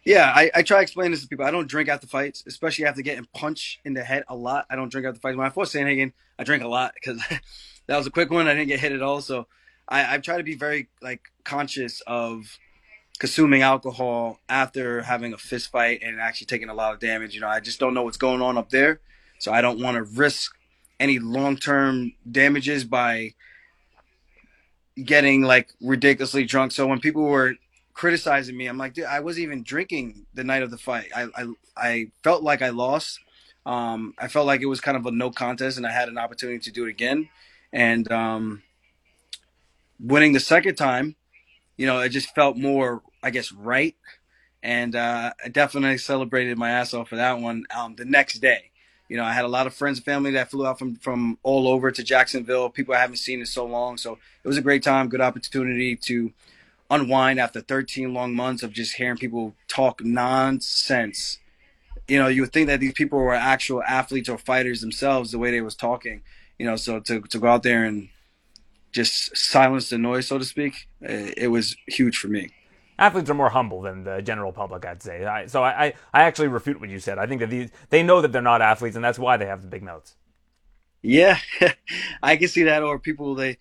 Speaker 7: Yeah, I, I try to explain this to people. I don't drink after fights, especially after getting punched in the head a lot. I don't drink after fights. When I fought Sandhagen, I drank a lot because *laughs* that was a quick one. I didn't get hit at all. So I, I try to be very like conscious of consuming alcohol after having a fist fight and actually taking a lot of damage. You know, I just don't know what's going on up there. So I don't want to risk any long term damages by getting like ridiculously drunk. So when people were criticizing me, I'm like, dude, I wasn't even drinking the night of the fight. I I, I felt like I lost. Um, I felt like it was kind of a no contest, and I had an opportunity to do it again. And um, winning the second time, you know, it just felt more, I guess, right. And uh, I definitely celebrated my ass off for that one. Um, the next day, you know, I had a lot of friends and family that flew out from from all over to Jacksonville. People I haven't seen in so long, so it was a great time, good opportunity to unwind after 13 long months of just hearing people talk nonsense. You know, you would think that these people were actual athletes or fighters themselves, the way they was talking. You know, so to to go out there and just silence the noise, so to speak, eh, it was huge for me
Speaker 3: athletes are more humble than the general public, I'd say. I, so I, I, actually refute what you said. I think that these they know that they're not athletes, and that's why they have the big mouths.
Speaker 7: Yeah, *laughs* I can see that. Or people they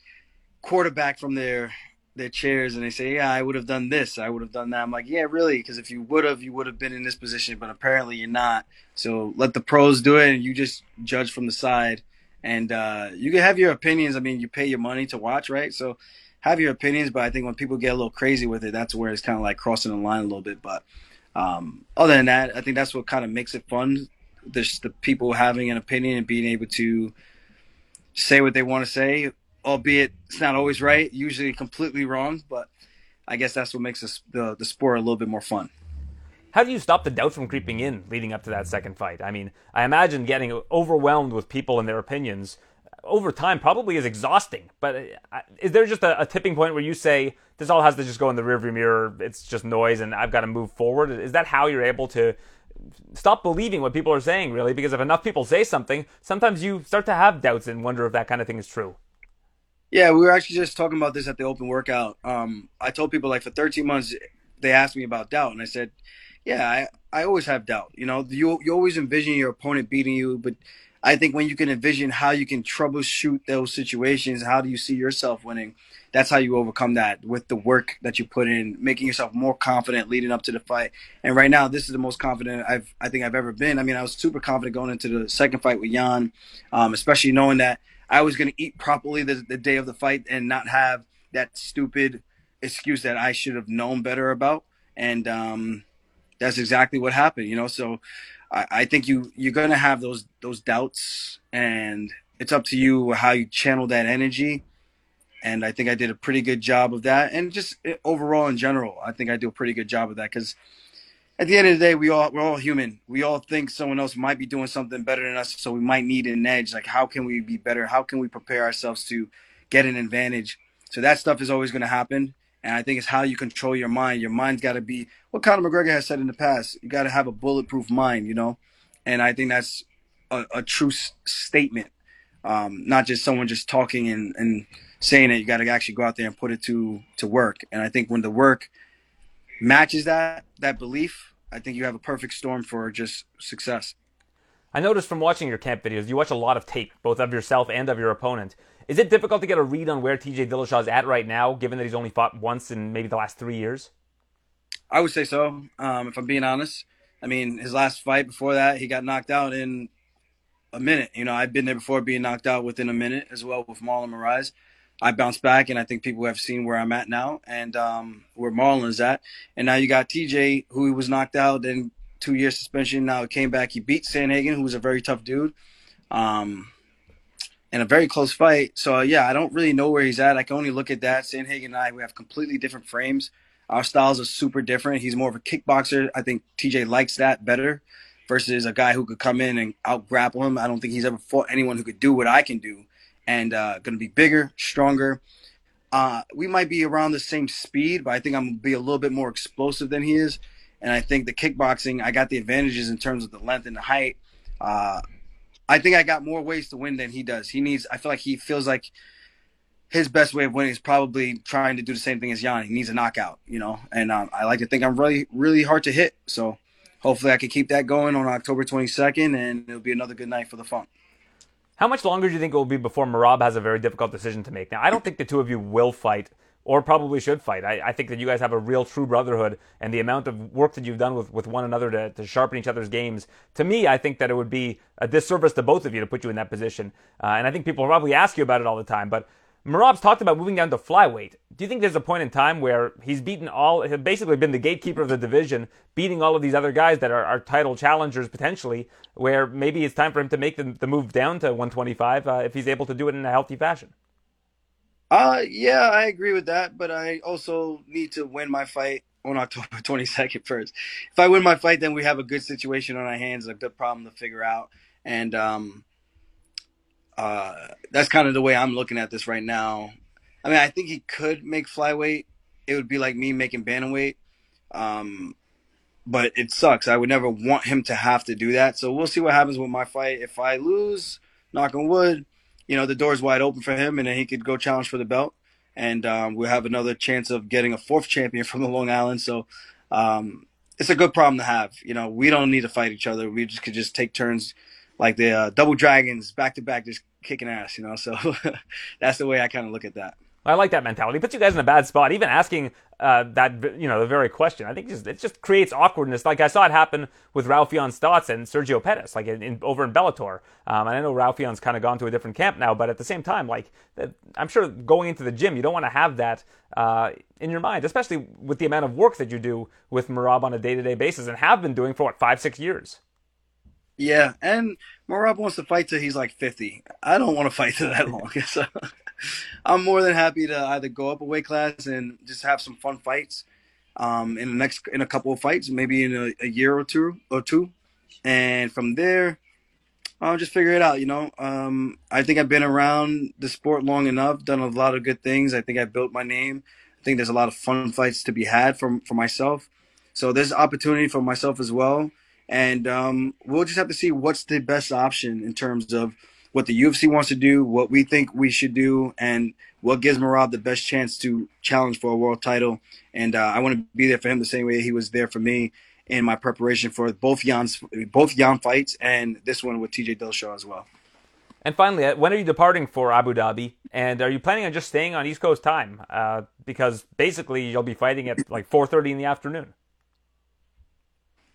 Speaker 7: quarterback from their their chairs and they say, "Yeah, I would have done this. I would have done that." I'm like, "Yeah, really? Because if you would have, you would have been in this position, but apparently you're not. So let the pros do it, and you just judge from the side." And uh, you can have your opinions. I mean, you pay your money to watch, right? So have your opinions, but I think when people get a little crazy with it, that's where it's kind of like crossing the line a little bit. But um, other than that, I think that's what kind of makes it fun. There's the people having an opinion and being able to say what they want to say, albeit it's not always right, usually completely wrong. But I guess that's what makes the the sport a little bit more fun.
Speaker 3: How do you stop the doubt from creeping in leading up to that second fight? I mean, I imagine getting overwhelmed with people and their opinions over time probably is exhausting. But uh, is there just a, a, tipping point where you say this all has to just go in the rearview mirror? It's just noise, and I've got to move forward. Is that how you're able to stop believing what people are saying? Really, because if enough people say something, sometimes you start to have doubts and wonder if that kind of thing is true.
Speaker 7: Yeah, we were actually just talking about this at the open workout. Um, I told people like for 13 months they asked me about doubt, and I said, "Yeah, I, I always have doubt. You know, you you always envision your opponent beating you, but I think when you can envision how you can troubleshoot those situations, how do you see yourself winning? That's how you overcome that with the work that you put in, making yourself more confident leading up to the fight. And right now, this is the most confident I've I think I've ever been. I mean, I was super confident going into the second fight with Yan, um, especially knowing that I was going to eat properly the, the day of the fight and not have that stupid excuse that I should have known better about. And um, that's exactly what happened, you know. So I, I think you you're gonna have those those doubts, and it's up to you how you channel that energy. And I think I did a pretty good job of that, and just eh, overall in general, I think I do a pretty good job of that because at the end of the day, we all we're all human. We all think someone else might be doing something better than us, so we might need an edge. Like, how can we be better? How can we prepare ourselves to get an advantage? So that stuff is always going to happen. And I think it's how you control your mind. Your mind's got to be what Conor McGregor has said in the past. You got to have a bulletproof mind, you know. And I think that's a, a true s- statement, um, not just someone just talking and, and saying it. You got to actually go out there and put it to to work. And I think when the work matches that that belief, I think you have a perfect storm for just success.
Speaker 3: I noticed from watching your camp videos, you watch a lot of tape, both of yourself and of your opponent. Is it difficult to get a read on where TJ Dillashaw is at right now, given that he's only fought once in maybe the last three years?
Speaker 7: I would say so, um, if I'm being honest. I mean, his last fight before that, he got knocked out in a minute. You know, I've been there before being knocked out within a minute as well with Marlon Moraes. I bounced back, and I think people have seen where I'm at now and um, where Marlon is at. And now you got TJ, who he was knocked out, then two year suspension. Now came back. He beat Sandhagen, who was a very tough dude. Um, in a very close fight. So yeah, I don't really know where he's at. I can only look at that. Sandhagen and I, we have completely different frames. Our styles are super different. He's more of a kickboxer. I think TJ likes that better versus a guy who could come in and out grapple him. I don't think he's ever fought anyone who could do what I can do and uh, going to be bigger, stronger. Uh, we might be around the same speed, but I think I'm going to be a little bit more explosive than he is. And I think the kickboxing, I got the advantages in terms of the length and the height. Uh, I think I got more ways to win than he does. He needs. I feel like he feels like his best way of winning is probably trying to do the same thing as Yan. He needs a knockout, you know. And um, I like to think I'm really, really hard to hit. So hopefully I can keep that going on October 22nd, and it'll be another good night for the funk.
Speaker 3: How much longer do you think it will be before Merab has a very difficult decision to make? Now, I don't think the two of you will fight or probably should fight. I, I, think that you guys have a real true brotherhood, and the amount of work that you've done with, with one another to, to sharpen each other's games, to me, I think that it would be a disservice to both of you to put you in that position. Uh, and I think people probably ask you about it all the time, but Merab's talked about moving down to flyweight. Do you think there's a point in time where he's beaten all, has basically been the gatekeeper of the division, beating all of these other guys that are, are title challengers potentially, where maybe it's time for him to make the, the move down to 125 uh, if he's able to do it in a healthy fashion?
Speaker 7: Uh, yeah, I agree with that, but I also need to win my fight on October *laughs* 22nd first. If I win my fight, then we have a good situation on our hands, a good problem to figure out. And, um, uh, that's kind of the way I'm looking at this right now. I mean, I think he could make flyweight. It would be like me making bantamweight. Um, but it sucks. I would never want him to have to do that. So we'll see what happens with my fight. If I lose, knock on wood, you know, the door's wide open for him and then he could go challenge for the belt. And um, we'll have another chance of getting a fourth champion *laughs* from the Long Island. So um, it's a good problem to have. You know, we don't need to fight each other. We just could just take turns like the uh, double dragons back to back, just kicking ass, you know. So *laughs* that's the way I kind of look at that.
Speaker 3: I like that mentality. It puts you guys in a bad spot. Even asking uh, that, you know, the very question, I think just, it just creates awkwardness. Like I saw it happen with Raufeon Stots and Sergio Pettis, like in, in, over in Bellator. Um, and I know Raufeon's kind of gone to a different camp now, but at the same time, like I'm sure going into the gym, you don't want to have that uh, in your mind, especially with the amount of work that you do with Merab on a day-to-day basis and have been doing for what five, six years.
Speaker 7: Yeah, and Merab wants to fight till he's like 50. I don't want to fight till that long. *laughs* So I'm more than happy to either go up a weight class and just have some fun fights um, in the next in a couple of fights, maybe in a, a year or two or two, and from there, I'll just figure it out. You know, um, I think I've been around the sport long enough, done a lot of good things. I think I built my name. I think there's a lot of fun fights to be had for for myself. So there's opportunity for myself as well and um, we'll just have to see what's the best option in terms of what the UFC wants to do, what we think we should do, and what gives Merab the best chance to challenge for a world title. And uh, I want to be there for him the same way he was there for me in my preparation for both Yan's both Yan fights and this one with TJ Dillashaw as well.
Speaker 3: And finally, uh, when are you departing for Abu Dhabi? And are you planning on just staying on East Coast time? Uh, because basically, you'll be fighting at like 4:30 in the afternoon.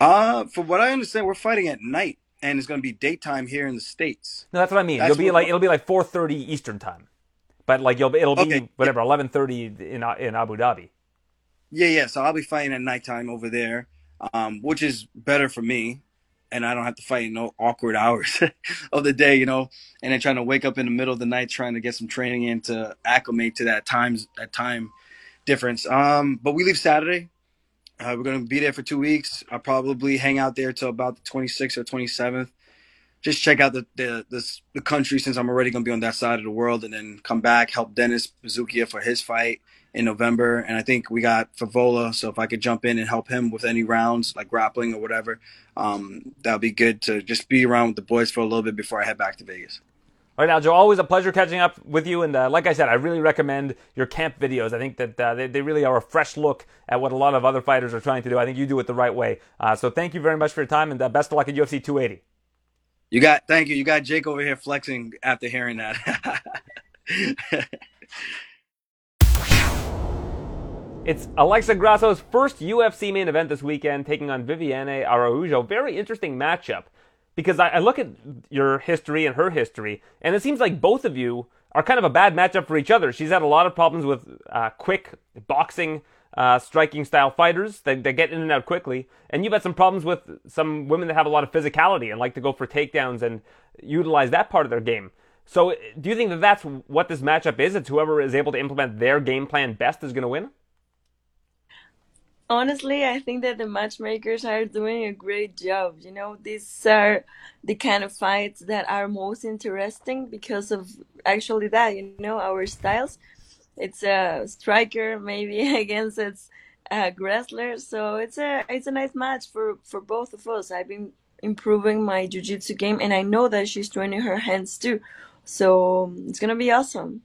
Speaker 7: Uh, from what I understand, we're fighting at night, and it's going to be daytime here in the states.
Speaker 3: No, that's what I mean. That's you'll be like it'll be like 4:30 Eastern time, but like you'll it'll be okay. whatever 11:30 in in Abu Dhabi.
Speaker 7: Yeah, yeah. So I'll be fighting at nighttime over there, um, which is better for me, and I don't have to fight in no awkward *laughs* hours of the day, you know. And then trying to wake up in the middle of the night trying to get some training in to acclimate to that times that time difference. Um, but we leave Saturday. Uh, we're going to be there for two weeks. I'll probably hang out there till about the 26th or 27th. Just check out the the, the, the country since I'm already going to be on that side of the world, and then come back help Dennis Buzukja for his fight in November. And I think we got Frevola, so if I could jump in and help him with any rounds like grappling or whatever, um, that would be good to just be around with the boys for a little bit before I head back to Vegas.
Speaker 3: All right, Aljo, always a pleasure catching up with you. And uh, like I said, I really recommend your camp videos. I think that uh, they, they, really are a fresh look at what a lot of other fighters are trying to do. I think you do it the right way. Uh, so thank you very much for your time, and uh, best of luck at UFC 280.
Speaker 7: You got, thank you. You got Jake over here flexing after hearing that. *laughs* *laughs*
Speaker 3: It's Alexa Grasso's first UFC main event this weekend, taking on Viviane Araujo. Very interesting matchup because I, I, look at your history and her history, and it seems like both of you are kind of a bad matchup for each other. She's had a lot of problems with uh, quick boxing, uh, striking style fighters that, that, get in and out quickly, and you've had some problems with some women that have a lot of physicality and like to go for takedowns and utilize that part of their game. So, do you think that that's what this matchup is? It's whoever is able to implement their game plan best is going to win?
Speaker 8: Honestly, I think that the matchmakers are doing a great job. You know, these are the kind of fights that are most interesting because of actually that, you know, our styles. It's a striker maybe *laughs* against its a wrestler, so it's a it's a nice match for for both of us. I've been improving my jiu-jitsu game and I know that she's training her hands too. So it's going to be awesome.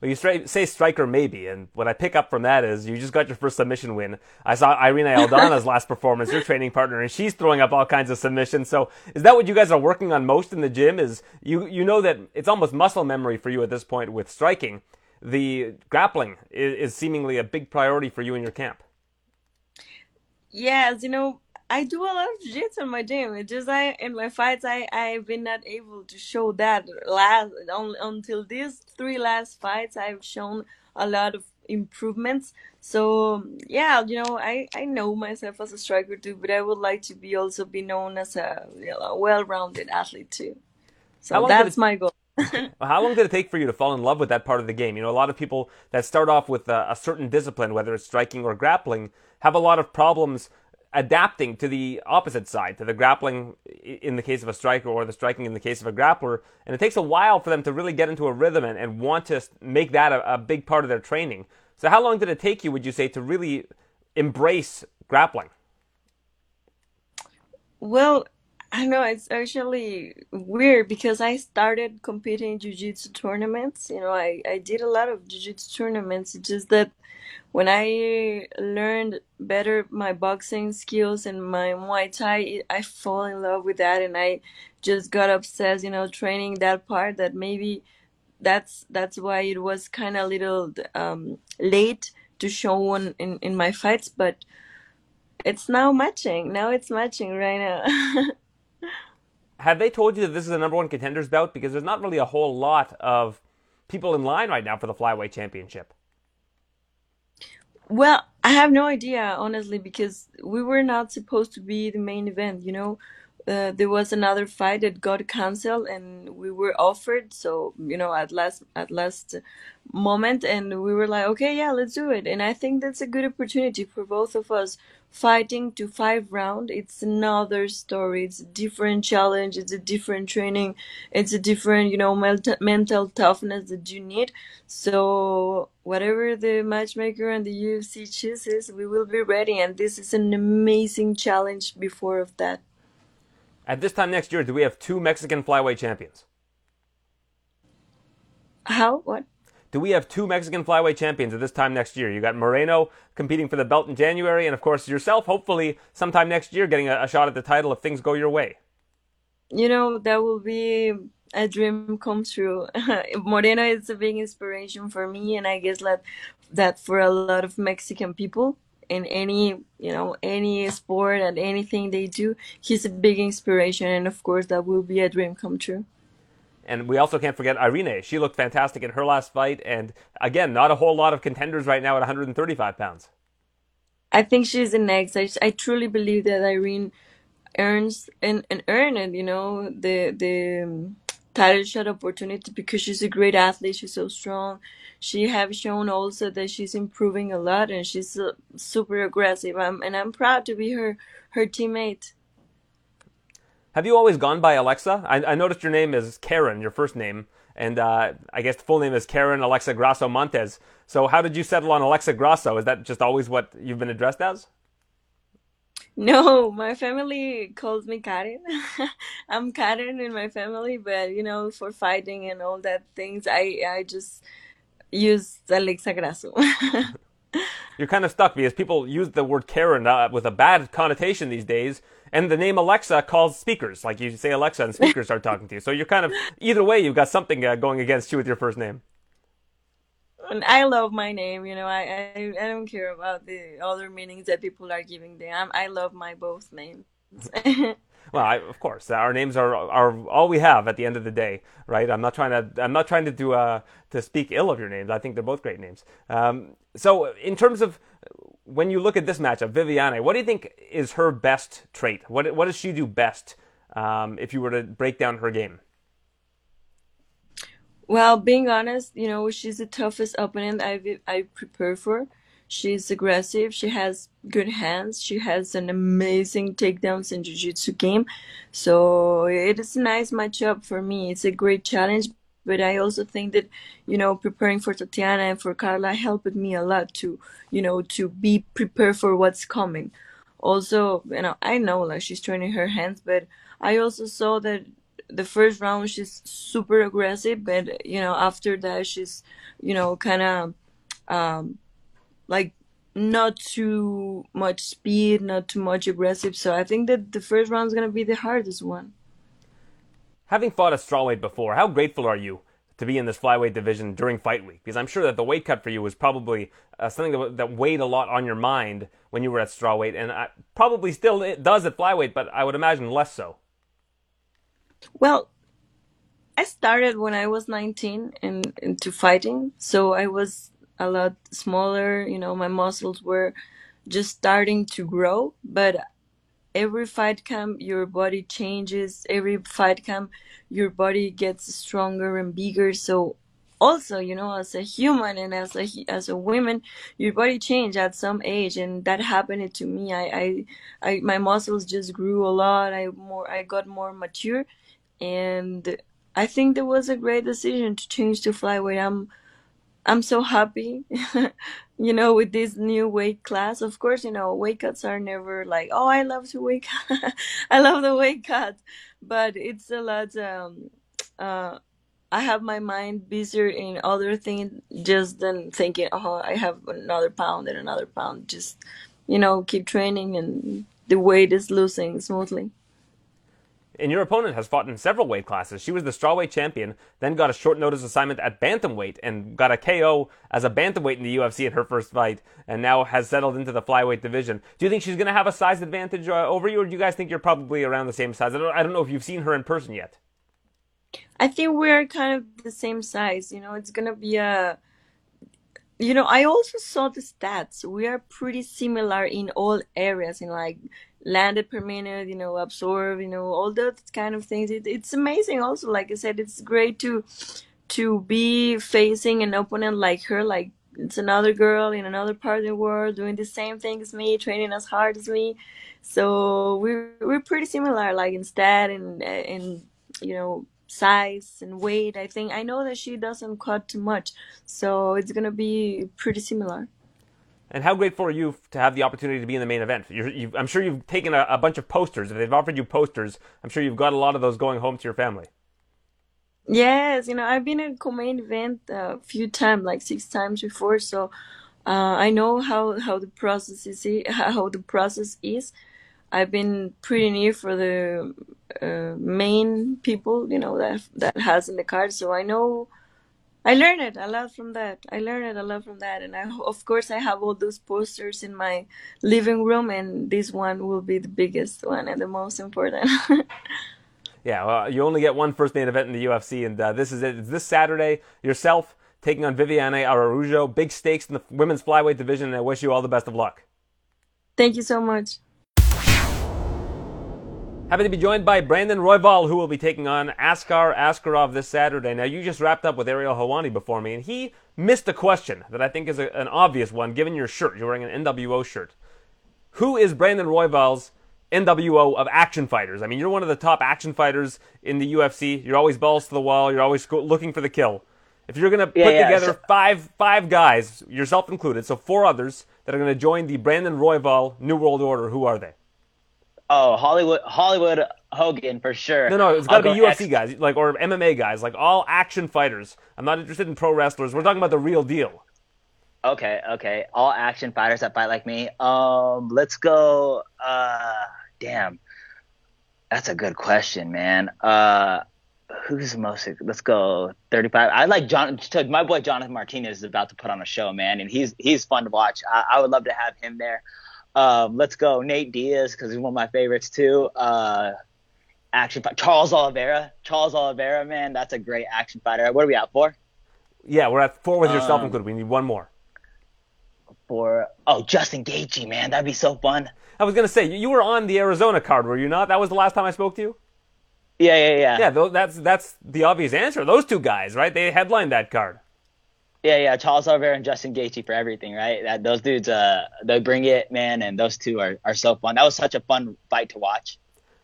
Speaker 3: Well, you say striker maybe, and what I pick up from that is you just got your first submission win. I saw Irene *laughs* Aldana's last performance, your training partner, and she's throwing up all kinds of submissions. So is that what you guys are working on most in the gym? Is you you know that it's almost muscle memory for you at this point with striking. The grappling is, is seemingly a big priority for you in your camp.
Speaker 8: Yes, you know, I do a lot of jiu-jitsu in my gym. It's just I in my fights I I've been not able to show that last on, until these three last fights I've shown a lot of improvements. So yeah, you know I I know myself as a striker too, but I would like to be also be known as a, you know, well-rounded athlete too. So that's it, my goal. *laughs*
Speaker 3: how long did it take for you to fall in love with that part of the game? You know, a lot of people that start off with a, a certain discipline, whether it's striking or grappling, have a lot of problems adapting to the opposite side, to the grappling in the case of a striker or the striking in the case of a grappler. And it takes a while for them to really get into a rhythm and, and want to make that a, a big part of their training. So, how long did it take you, would you say, to really embrace grappling?
Speaker 8: Well, I know it's actually weird because I started competing in jiu-jitsu tournaments. You know, I, I did a lot of jiu-jitsu tournaments. It's just that when I learned better my boxing skills and my Muay Thai, I fall in love with that, and I just got obsessed, you know, training that part. That maybe that's that's why it was kind of a little um, late to show in, in in my fights, but it's now matching. Now it's matching right now. *laughs*
Speaker 3: Have they told you that this is the number one contenders bout? Because there's not really a whole lot of people in line right now for the flyweight championship.
Speaker 8: Well, I have no idea, honestly, because we were not supposed to be the main event, you know. Uh, there was another fight that got canceled and we were offered so you know at last at last moment and we were like okay yeah let's do it. And i think that's a good opportunity for both of us fighting to five round. It's another story. It's a different challenge. It's a different training. It's a different you know mental, mental toughness that you need. So whatever the matchmaker and the ufc chooses we will be ready and this is an amazing challenge before of that
Speaker 3: at this time next year do we have two mexican flyweight champions
Speaker 8: how what
Speaker 3: do we have two Mexican flyweight champions at this time next year? You got Moreno competing for the belt in January, and of course yourself, hopefully sometime next year, getting a, a shot at the title if things go your way.
Speaker 8: You know, that will be a dream come true. *laughs* Moreno is a big inspiration for me, and I guess that that for a lot of Mexican people in any you know any sport and anything they do, he's a big inspiration, and of course that will be a dream come true.
Speaker 3: And we also can't forget Irene. She looked fantastic in her last fight. And again, not a whole lot of contenders right now at 135 pounds.
Speaker 8: I think she's the next. I, I truly believe that Irene earns and, and earn it, you know, the the um, title shot opportunity because she's a great athlete. She's so strong. She have shown also that she's improving a lot and she's uh, super aggressive. I'm, and I'm proud to be her her teammate.
Speaker 3: Have you always gone by Alexa? I, I noticed your name is Karen, your first name, and uh, I guess the full name is Karen Alexa Grasso Montes. So how did you settle on Alexa Grasso? Is that just always what you've been addressed as?
Speaker 8: No, my family calls me Karen. *laughs* I'm Karen in my family, but you know, for fighting and all that things, I I just use Alexa Grasso. *laughs*
Speaker 3: You're kind of stuck because people use the word Karen uh, with a bad connotation these days and the name Alexa calls speakers. Like you say Alexa, and speakers start talking to you. So you're kind of either way, you've got something uh, going against you with your first name.
Speaker 8: And I love my name. You know, I, I I don't care about the other meanings that people are giving them. I love my both names. *laughs*
Speaker 3: well, I, of course, our names are are all we have at the end of the day, right? I'm not trying to I'm not trying to do uh to speak ill of your names. I think they're both great names. Um, so in terms of when you look at this matchup, Viviane, what do you think is her best trait? What what does she do best? Um, if you were to break down her game.
Speaker 8: Well, being honest, you know, she's the toughest opponent I I prepare for. She's aggressive. She has good hands. She has an amazing takedowns and jiu-jitsu game. So it is a nice matchup for me. It's a great challenge but I also think that you know preparing for Tatiana and for Carla helped me a lot to you know to be prepared for what's coming. also, you know, I know like she's training her hands, but I also saw that the first round she's super aggressive, but you know, after that she's, you know, kind of, um, like not too much speed, not too much aggressive. So I think that the first round is gonna be the hardest one.
Speaker 3: Having fought a strawweight before, how grateful are you to be in this flyweight division during fight week? Because I'm sure that the weight cut for you was probably uh, something that, that, weighed a lot on your mind when you were at strawweight, and I, probably still it does at flyweight, but I would imagine less so.
Speaker 8: Well, I started when I was 19 and into fighting, so I was a lot smaller. You know, my muscles were just starting to grow, but every fight camp your body changes. Every fight camp your body gets stronger and bigger. So also you know as a human and as a as a woman your body change at some age and that happened to me. I, I i my muscles just grew a lot. I more i got more mature and i think that was a great decision to change to flyweight. I'm I'm so happy, *laughs* you know, with this new weight class. Of course, you know, weight cuts are never like, oh, I love to cut. *laughs* I love the weight cut, but it's a lot. Um, uh, I have my mind busier in other things just than thinking, oh, I have another pound and another pound. Just, you know, keep training and the weight is losing smoothly.
Speaker 3: And your opponent has fought in several weight classes. She was the strawweight champion, then got a short notice assignment at bantamweight and got a KO as a bantamweight in the UFC in her first fight, and now has settled into the flyweight division. Do you think she's going to have a size advantage uh, over you, or do you guys think you're probably around the same size? I don't, I don't know if you've seen her in person yet.
Speaker 8: I think we're kind of the same size. You know, it's going to be a you know, I also saw the stats. We are pretty similar in all areas, in like landed per minute, you know, absorb, you know, all those kind of things. It, it's amazing. Also, like I said, it's great to to be facing an opponent like her, like it's another girl in another part of the world doing the same thing as me, training as hard as me. So we're we're pretty similar, like in stat and in you know size and weight. I think I know that she doesn't cut too much, so it's gonna be pretty similar.
Speaker 3: And how grateful are you to have the opportunity to be in the main event? I'm sure you've taken a, a, bunch of posters. If they've offered you posters, I'm sure you've got a lot of those going home to your family.
Speaker 8: Yes, you know I've been in co-main event a few times, like six times before, so uh, I know how how the process is. *laughs* How the process is. I've been pretty near for the uh, main people, you know, that that has in the card. So I know, I learned it a lot from that. I learned it a lot from that, and I, of course, I have all those posters in my living room, and this one will be the biggest one and the most important. *laughs*
Speaker 3: yeah, well, you only get one first main event in the UFC, and uh, this is it. It's this Saturday. Yourself taking on Viviane Araujo. Big stakes in the women's flyweight division, and I wish you all the best of luck.
Speaker 8: Thank you so much.
Speaker 3: Happy to be joined by Brandon Royval, who will be taking on Askar Askarov this Saturday. Now, you just wrapped up with Ariel Helwani before me, and he missed a question that I think is a, an obvious one given your shirt. You're wearing an NWO shirt. Who is Brandon Royval's NWO of action fighters? I mean, you're one of the top action fighters in the UFC. You're always balls to the wall. You're always looking for the kill. If you're going to yeah, put yeah, together so- five five guys, yourself included, so four others that are going to join the Brandon Royval New World Order, who are they?
Speaker 9: Oh, Hollywood, Hollywood Hogan for sure.
Speaker 3: No, no, it's got to be UFC X- guys, like or MMA guys, like all action fighters. I'm not interested in pro wrestlers. We're talking about the real deal.
Speaker 9: Okay, okay, all action fighters that fight like me. Um, let's go. Uh, damn, that's a good question, man. Uh, who's the most? Let's go 35. I like John. My boy Jonathan Martinez is about to put on a show, man, and he's he's fun to watch. I, I would love to have him there. Um, let's go Nate Diaz because he's one of my favorites too. Uh, action fight. Charles Oliveira. Charles Oliveira, man, that's a great action fighter. What are we at for?
Speaker 3: Yeah, we're at four with yourself um, included. We need one more.
Speaker 9: For oh, Justin Gaethje, man, that'd be so fun.
Speaker 3: I was gonna say you were on the Arizona card, were you not? That was the last time I spoke to you.
Speaker 9: Yeah, yeah, yeah.
Speaker 3: Yeah, that's that's the obvious answer. Those two guys, right? They headlined that card.
Speaker 9: Yeah, yeah, Charles Oliveira and Justin Gaethje for everything, right? That those dudes, uh, they bring it, man, and those two are, are so fun. That was such a fun fight to watch.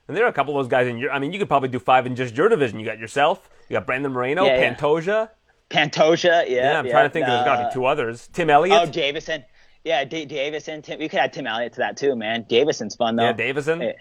Speaker 3: And there are a couple of those guys in your. I mean, you could probably do five in just your division. You got yourself, you got Brandon Moreno, yeah, Pantoja.
Speaker 9: Yeah. Pantoja, yeah.
Speaker 3: Yeah, I'm yeah, trying to think. Uh, there's got to be two others. Tim Elliott.
Speaker 9: Oh, Deiveson. Yeah, D- Deiveson, Tim. You could add Tim Elliott to that too, man. Deiveson's fun though.
Speaker 3: Yeah, Deiveson.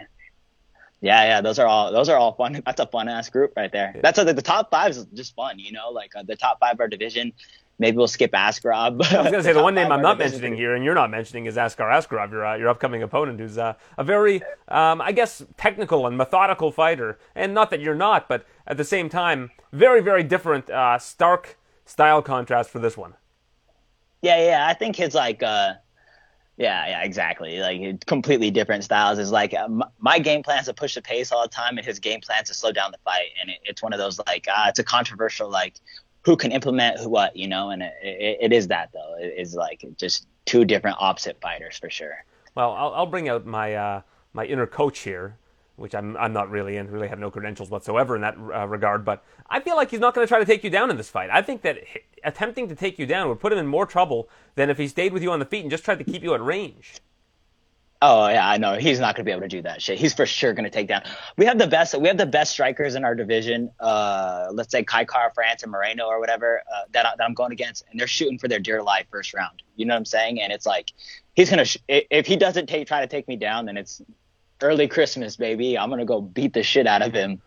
Speaker 9: Yeah, yeah, those are all those are all fun. *laughs* That's a fun ass group right there. That's the top five is just fun, you know, like uh, the top five of our division. Maybe we'll skip Askarov. *laughs*
Speaker 3: I was going to say the one name I'm not
Speaker 9: of our division.
Speaker 3: mentioning here, and you're not mentioning, is Askar Askarov, your uh, your upcoming opponent, who's uh, a very, um, I guess, technical and methodical fighter. And not that you're not, but at the same time, very very different, uh, stark style contrast for this one.
Speaker 9: Yeah, yeah. I think his like, uh, yeah, yeah, exactly. Like completely different styles. Is like uh, m- my game plan is to push the pace all the time, and his game plan is to slow down the fight. And it, it's one of those like, uh, it's a controversial like, who can implement who what, you know? And it, it, it is that though. It is like just two different opposite fighters for sure.
Speaker 3: Well, I'll, I'll bring out my uh, my inner coach here, which I'm I'm not really in, really have no credentials whatsoever in that uh, regard. But I feel like he's not going to try to take you down in this fight. I think that attempting to take you down would put him in more trouble than if he stayed with you on the feet and just tried to keep you at range.
Speaker 9: Oh yeah, I know he's not gonna be able to do that shit. He's for sure gonna take down. We have the best. We have the best strikers in our division. Uh, let's say Kai Kara-France and Moreno or whatever uh, that, I- that I'm going against, and they're shooting for their dear life first round. You know what I'm saying? And it's like he's gonna. Sh- if he doesn't take try to take me down, then it's early Christmas, baby. I'm gonna go beat the shit out of him.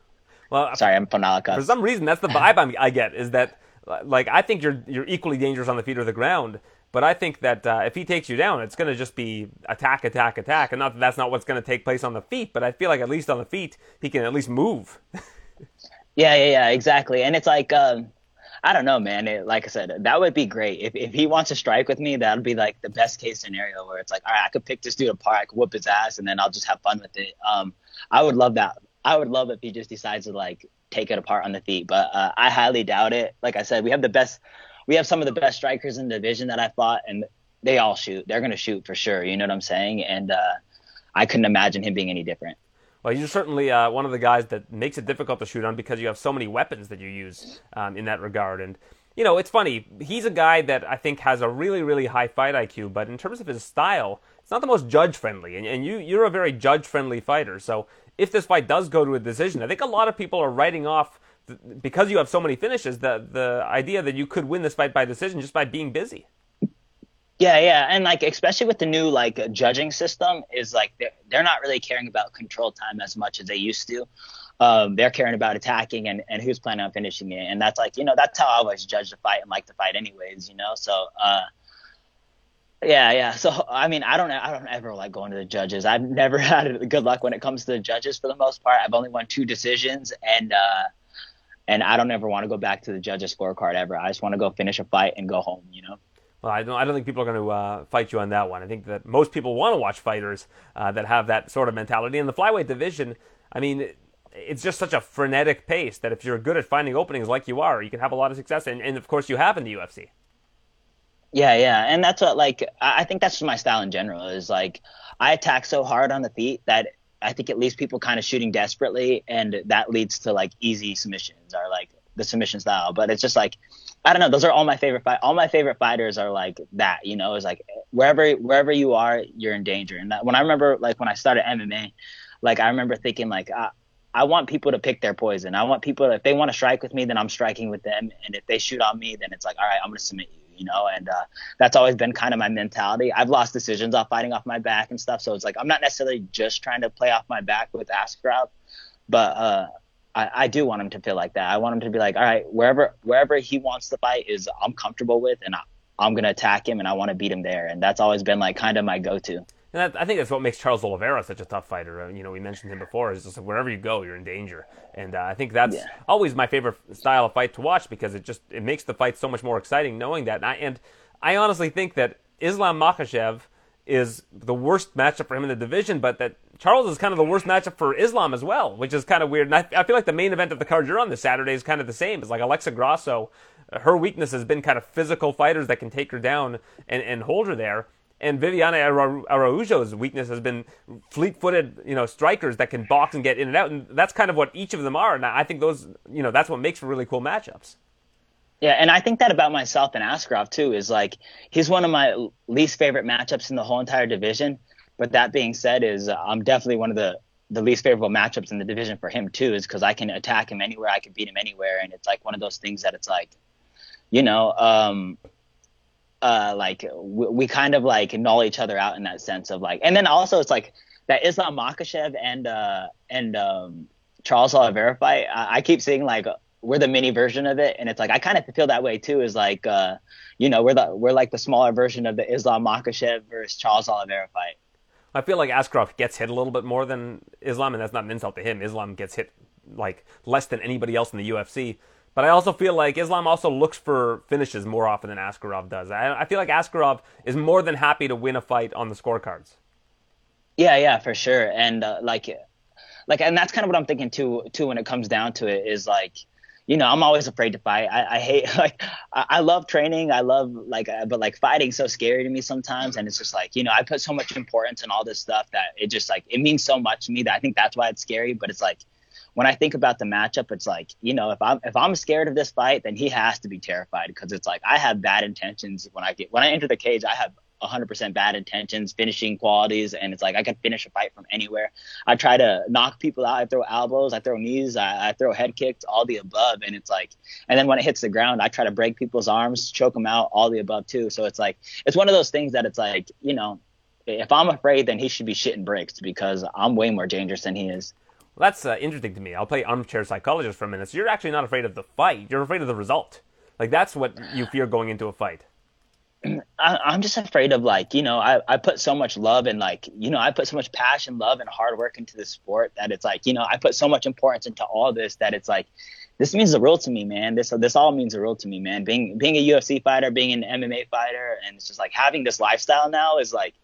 Speaker 3: Well,
Speaker 9: Sorry, I'm from
Speaker 3: for some reason, that's the vibe I'm, I get. Is that like I think you're you're equally dangerous on the feet or the ground. But I think that uh, if he takes you down, it's going to just be attack, attack, attack, and not that that's not what's going to take place on the feet. But I feel like at least on the feet, he can at least move. *laughs*
Speaker 9: Yeah, yeah, yeah, exactly. And it's like, um, I don't know, man. It, like I said, that would be great. If if he wants to strike with me, that'd be like the best case scenario where it's like, all right, I could pick this dude apart, I could whoop his ass, and then I'll just have fun with it. Um, I would love that. I would love if he just decides to like take it apart on the feet, but uh, I highly doubt it. Like I said, we have the best, we have some of the best strikers in the division that I fought, and they all shoot. They're gonna shoot for sure. You know what I'm saying? And uh, I couldn't imagine him being any different.
Speaker 3: Well, you're certainly uh, one of the guys that makes it difficult to shoot on because you have so many weapons that you use um, in that regard. And you know, it's funny. He's a guy that I think has a really, really high fight IQ, but in terms of his style, it's not the most judge friendly. And, and you, you're a very judge friendly fighter. So if this fight does go to a decision, I think a lot of people are writing off because you have so many finishes the the idea that you could win this fight by decision just by being busy.
Speaker 9: Yeah, yeah, and like especially with the new like judging system, is like they're they're not really caring about control time as much as they used to. Um, they're caring about attacking and, and who's planning on finishing it, and that's like you know that's how I always judge the fight and like the fight anyways, you know. So uh, yeah, yeah. So I mean, I don't I don't ever like going to the judges. I've never *laughs* had good luck when it comes to the judges for the most part. I've only won two decisions, and uh, and I don't ever want to go back to the judges scorecard ever. I just want to go finish a fight and go home, you know.
Speaker 3: Well, I don't, I don't think people are going to uh, fight you on that one. I think that most people want to watch fighters uh, that have that sort of mentality. In the flyweight division, I mean, it's just such a frenetic pace that if you're good at finding openings like you are, you can have a lot of success. And, and of course, you have in the UFC.
Speaker 9: Yeah, yeah, and that's what like I I think that's just my style in general. Is like I attack so hard on the feet that I think it leaves people kind of shooting desperately, and that leads to like easy submissions or like the submission style. But it's just like I don't know. Those are all my favorite fight. All my favorite fighters are like that. You know, it's like wherever wherever you are, you're in danger. And that, when I remember like when I started MMA, like I remember thinking like. Uh, I want people to pick their poison. I want people if they want to strike with me, then I'm striking with them, and if they shoot on me, then it's like, all right, I'm gonna submit you, you know. And uh, that's always been kind of my mentality. I've lost decisions off fighting off my back and stuff, so it's like I'm not necessarily just trying to play off my back with Askarov, but uh, I, I do want him to feel like that. I want him to be like, all right, wherever wherever he wants to fight is I'm comfortable with, and I, I'm gonna attack him, and I want to beat him there, and that's always been like kind of my go-to.
Speaker 3: And that, I think that's what makes Charles Oliveira such a tough fighter. Uh, you know, we mentioned him before. Is just like wherever you go, you're in danger. And uh, I think that's
Speaker 9: Yeah.
Speaker 3: always my favorite style of fight to watch because it just it makes the fight so much more exciting knowing that. And I, and I honestly think that Islam Makhachev is the worst matchup for him in the division, but that Charles is kind of the worst matchup for Islam as well, which is kind of weird. And I, I feel like the main event of the card you're on this Saturday is kind of the same. It's like Alexa Grasso. Her weakness has been kind of physical fighters that can take her down and, and hold her there. And Viviana Araujo's weakness has been fleet-footed, you know, strikers that can box and get in and out, and that's kind of what each of them are. And I think those, you know, that's what makes for really cool matchups.
Speaker 9: Yeah, and I think that about myself and Askarov too is like he's one of my least favorite matchups in the whole entire division. But that being said, is uh, I'm definitely one of the the least favorable matchups in the division for him too, is because I can attack him anywhere, I can beat him anywhere, and it's like one of those things that it's like, you know, um, uh, like we, we, kind of like null each other out in that sense of like, and then also it's like that Islam Makhachev and uh, and um, Charles Oliveira fight. I, I, keep seeing like we're the mini version of it, and it's like I kind of feel that way too. Is like uh, you know we're the we're like the smaller version of the Islam Makhachev versus Charles Oliveira fight.
Speaker 3: I feel like Askarov gets hit a little bit more than Islam, and that's not an insult to him. Islam gets hit like less than anybody else in the UFC. But I also feel like Islam also looks for finishes more often than Askarov does. I, I feel like Askarov is more than happy to win a fight on the scorecards.
Speaker 9: Yeah, yeah, for sure. And uh, like, like, and that's kind of what I'm thinking too. Too, when it comes down to it, is like, you know, I'm always afraid to fight. I, I hate *laughs* like, I, I, love training. I love like, uh, but like fighting's so scary to me sometimes. And it's just like, you know, I put so much importance in all this stuff that it just like it means so much to me that I think that's why it's scary. But it's like when I think about the matchup, it's like, you know, if I'm if I'm scared of this fight, then he has to be terrified because it's like I have bad intentions when I get when I enter the cage, I have 100% bad intentions, finishing qualities, and it's like I can finish a fight from anywhere. I try to knock people out. I throw elbows, I throw knees, I, I throw head kicks, all the above. And it's like, and then when it hits the ground, I try to break people's arms, choke them out, all the above too. So it's like, it's one of those things that it's like, you know, if I'm afraid, then he should be shitting bricks because I'm way more dangerous than he is.
Speaker 3: That's uh, interesting to me. I'll play armchair psychologist for a minute. So you're actually not afraid of the fight. You're afraid of the result. Like that's what you fear going into a fight.
Speaker 9: I, am just afraid of like you know I, I put so much love and like you know I put so much passion, love, and hard work into this sport that it's like you know I put so much importance into all this that it's like this means the world to me, man. This this all means the world to me, man. Being being a UFC fighter, being an MMA fighter, and it's just like having this lifestyle now is like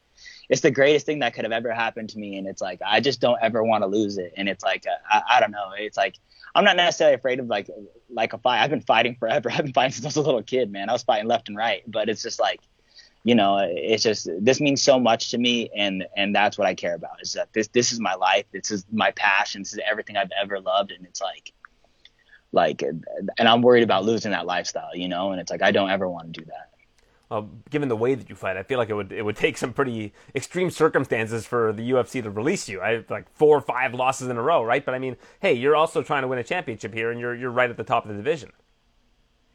Speaker 9: it's the greatest thing that could have ever happened to me. And it's like, I just don't ever want to lose it. And it's like, uh, I, I don't know. It's like, I'm not necessarily afraid of like, like a fight. I've been fighting forever. *laughs* I've been fighting since I was a little kid, man. I was fighting left and right, but it's just like, you know, it's just, this means so much to me. And, and that's what I care about is that this, this is my life. This is my passion. This is everything I've ever loved. And it's like, like, and I'm worried about losing that lifestyle, you know? And it's like, I don't ever want to do that
Speaker 3: uh, given the way that you fight, I feel like it would it would take some pretty extreme circumstances for the UFC to release you. I like four or five losses in a row, right? But I mean, hey, you're also trying to win a championship here, and you're you're right at the top of the division.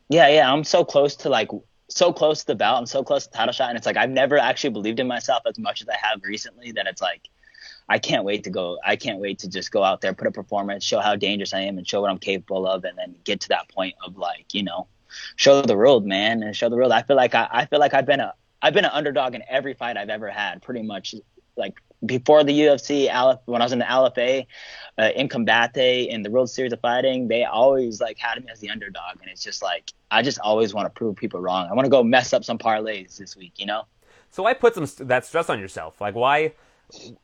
Speaker 9: Yeah, yeah, I'm so close to like so close to the belt. I'm so close to the title shot, and it's like I've never actually believed in myself as much as I have recently. That it's like I can't wait to go. I can't wait to just go out there, put a performance, show how dangerous I am, and show what I'm capable of, and then get to that point of like you know show the world, man, and show the world. I feel like I, I feel like I've been a I've been an underdog in every fight I've ever had, pretty much. Like before the UFC, when I was in the LFA, uh, in Combate, in the World Series of Fighting, they always like had me as the underdog, and it's just like I just always want to prove people wrong. I want to go mess up some parlays this week, you know.
Speaker 3: So why put some that stress on yourself? Like why?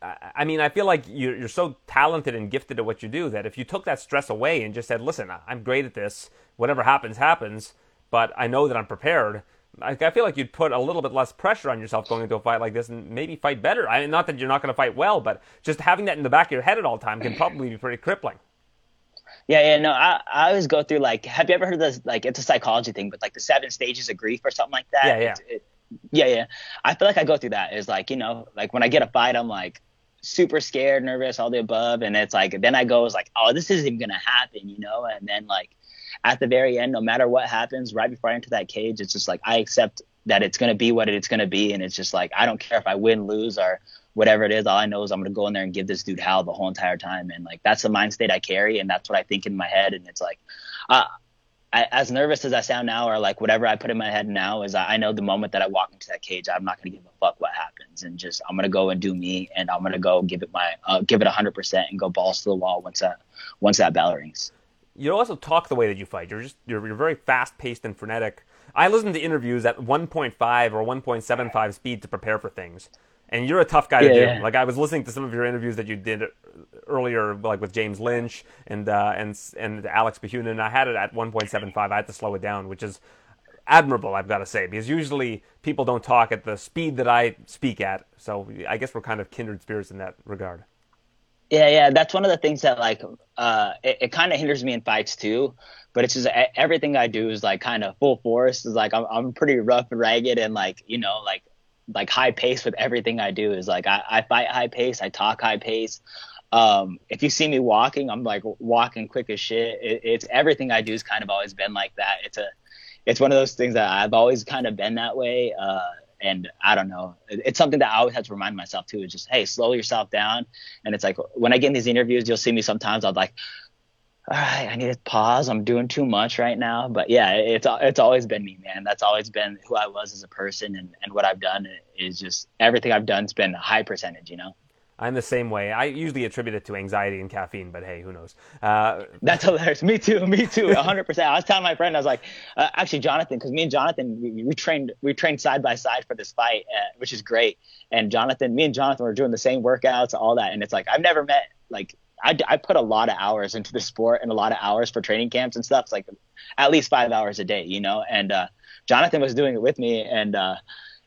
Speaker 3: I mean, I feel like you're, you're so talented and gifted at what you do that if you took that stress away and just said, "Listen, I'm great at this. Whatever happens, happens," but I know that I'm prepared. I, I feel like you'd put a little bit less pressure on yourself going into a fight like this and maybe fight better. I mean, not that you're not going to fight well, but just having that in the back of your head at all time can *clears throat* probably be pretty crippling.
Speaker 9: Yeah, yeah, no, I, I always go through like, have you ever heard of this? Like, it's a psychology thing, but like the seven stages of grief or something like that.
Speaker 3: Yeah, yeah.
Speaker 9: It, yeah, yeah. I feel like I go through that. Is like, you know, like when I get a fight, I'm like super scared, nervous, all the above, and it's like, then I go, is like, oh, this isn't gonna happen, you know, and then like at the very end, no matter what happens, right before I enter that cage, it's just like I accept that it's to be what it's to be. And it's just like, I don't care if I win, lose, or whatever it is. All I know is I'm to go in there and give this dude hell the whole entire time. And like, that's the mind state I carry. And that's what I think in my head. And it's like, uh, I, as nervous as I sound now, or like whatever I put in my head now, is I know the moment that I walk into that cage, I'm not to give a fuck what happens, and just I'm to go and do me, and I'm to go give it my uh, give it 100 percent and go balls to the wall once that once that bell rings
Speaker 3: you also talk the way that you fight. You're just you're, you're very fast paced and frenetic. I listen to interviews at 1.5 or 1.75 speed to prepare for things, and you're a tough guy yeah, to do. Yeah. Like I was listening to some of your interviews that you did earlier, like with James Lynch and uh, and and Alex Behunin. I had it at 1.75. I had to slow it down, which is admirable, I've got to say, because usually people don't talk at the speed that I speak at. So I guess we're kind of kindred spirits in that regard.
Speaker 9: Yeah, yeah, that's one of the things that like uh, it, it kind of hinders me in fights too. But it's just everything I do is like kind of full force. Is like I'm I'm pretty rough and ragged and like you know like like high pace with everything I do. Is like I, I fight high pace, I talk high pace. Um, if you see me walking, I'm like walking quick as shit. It, it's everything I do has kind of always been like that. It's a it's one of those things that I've always kind of been that way. Uh, and I don't know, it's something that I always have to remind myself too. Is just hey, slow yourself down. And it's like when I get in these interviews, you'll see me sometimes. I'll like, all right, I need to pause. I'm doing too much right now. But yeah, it's it's always been me, man. That's always been who I was as a person, and and what I've done is just everything I've done's been a high percentage, you know.
Speaker 3: I'm the same way. I usually attribute it to anxiety and caffeine, but hey, who knows? Uh,
Speaker 9: That's hilarious. Me too. Me too. 100. percent I was telling my friend, I was like, uh, actually, Jonathan, because me and Jonathan, we, we, trained, we trained side by side for this fight, uh, which is great. And Jonathan, me and Jonathan were doing the same workouts, all that, and it's like I've never met like I, I put a lot of hours into the sport and a lot of hours for training camps and stuff. It's like at least five hours a day, you know. And uh, Jonathan was doing it with me, and uh,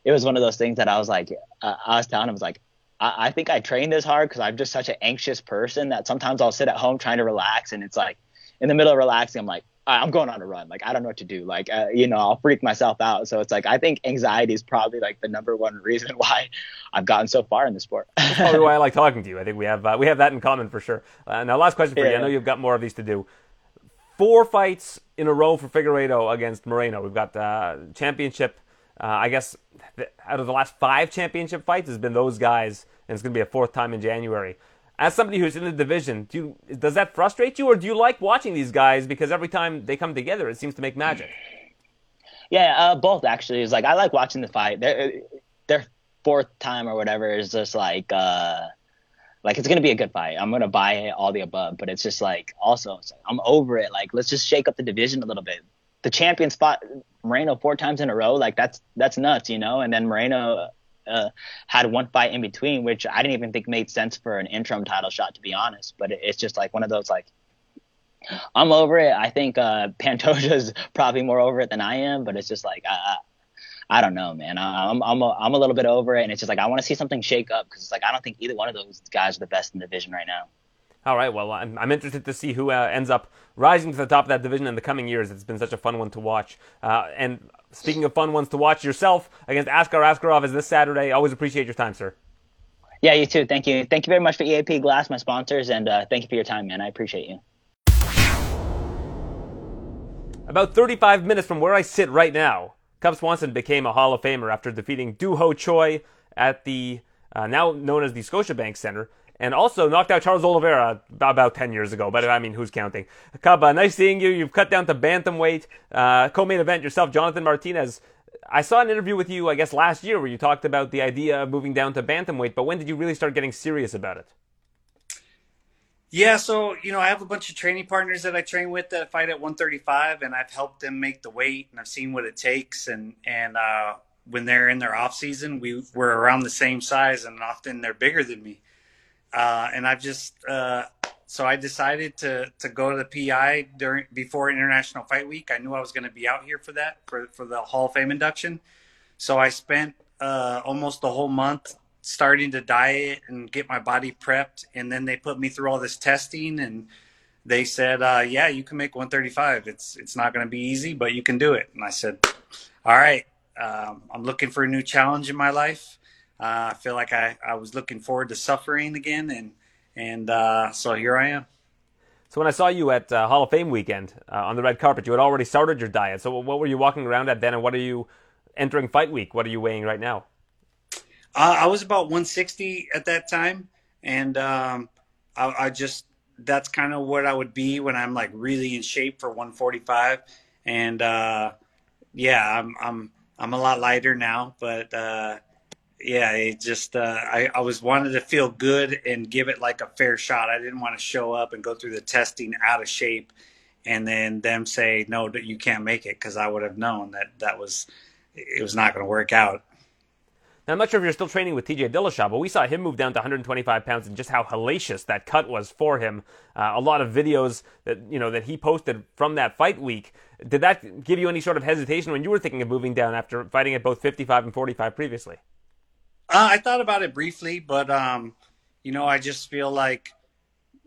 Speaker 9: it was one of those things that I was like, uh, I was telling him, I was like, I, I think I train this hard because I'm just such an anxious person that sometimes I'll sit at home trying to relax, and it's like in the middle of relaxing, I'm like, I'm going on a run. Like I don't know what to do. Like uh, you know, I'll freak myself out. So it's like I think anxiety is probably like the number one reason *laughs* why I've gotten so far in the sport.
Speaker 3: That's probably why I like talking to you. I think we have uh, we have that in common for sure. Uh, now, last question for yeah. you. I know you've got more of these to do. Four fights in a row for Figueiredo against Moreno. We've got uh, championship. Uh, I guess out of the last five championship fights has been those guys and it's going to be a fourth time in January. As somebody who's in the division, do you, does that frustrate you, or do you like watching these guys because every time they come together, it seems to make magic?
Speaker 9: Yeah, uh, both actually. It's like I like watching the fight. Their, their fourth time or whatever is just like uh, like it's gonna be a good fight. I'm gonna buy it, all the above, but it's just like also like, I'm over it. Like let's just shake up the division a little bit. The champion spot Moreno four times in a row, like that's that's nuts, you know. And then Moreno uh, had one fight in between, which I didn't even think made sense for an interim title shot, to be honest. But it, it's just like one of those like, I'm over it. I think uh, *laughs* Pantoja's probably more over it than I am, but it's just like I, I don't know, man. I'm I'm a, I'm a little bit over it, and it's just like I want to see something shake up because it's like I don't think either one of those guys are the best in the division right now.
Speaker 3: All right. Well, I'm, I'm interested to see who uh, ends up rising to the top of that division in the coming years. It's been such a fun one to watch. Uh, and speaking of fun ones to watch, yourself against Askar Askarov is this Saturday. Always appreciate your time, sir.
Speaker 9: Yeah, you too. Thank you. Thank you very much for EAP Glass, my sponsors, and uh, thank you for your time, man. I appreciate you.
Speaker 3: About 35 minutes from where I sit right now, Cub Swanson became a Hall of Famer after defeating Doo Ho Choi at the uh, now known as the Scotiabank Center and also knocked out Charles Oliveira about 10 years ago. But I mean, who's counting? Uh, nice seeing you. You've cut down to bantamweight. Uh, co-main event yourself, Jonathan Martinez. I saw an interview with you, I guess, last year where you talked about the idea of moving down to bantamweight. But when did you really start getting serious about it?
Speaker 10: Yeah, so you know, I have a bunch of training partners that I train with that fight at 135, and I've helped them make the weight, and I've seen what it takes, and and uh, when they're in their off season, we we're around the same size, and often they're bigger than me. Uh, and I've just uh, so I decided to to go to the PI during before International Fight Week. I knew I was going to be out here for that for for the Hall of Fame induction. So I spent uh, almost the whole month starting to diet and get my body prepped, and then they put me through all this testing and they said, uh, "Yeah, you can make 135. It's it's not going to be easy, but you can do it." And I said, "All right, um, I'm looking for a new challenge in my life. Uh, I feel like I, I was looking forward to suffering again, and and uh, so here I am.
Speaker 3: So when I saw you at uh, Hall of Fame weekend uh, on the red carpet, you had already started your diet. So what were you walking around at then, and what are you entering fight week? What are you weighing right now?
Speaker 10: Uh, I was about 160 at that time, and um, I, I just that's kind of what I would be when I'm like really in shape for 145. And uh, yeah, I'm I'm I'm a lot lighter now, but uh, yeah, it just uh, I, I was wanted to feel good and give it like a fair shot. I didn't want to show up and go through the testing out of shape, and then them say no, you can't make it because I would have known that that was it was not going to work out.
Speaker 3: Now, I'm not sure if you're still training with TJ Dillashaw, but we saw him move down to 125 pounds and just how hellacious that cut was for him. Uh, a lot of videos that you know that he posted from that fight week. Did that give you any sort of hesitation when you were thinking of moving down after fighting at both 55 and 45 previously?
Speaker 10: Uh, I thought about it briefly, but um, you know, I just feel like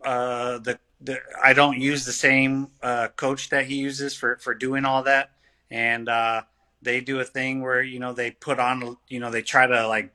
Speaker 10: uh, the the I don't use the same uh, coach that he uses for for doing all that, and uh, they do a thing where you know they put on you know they try to like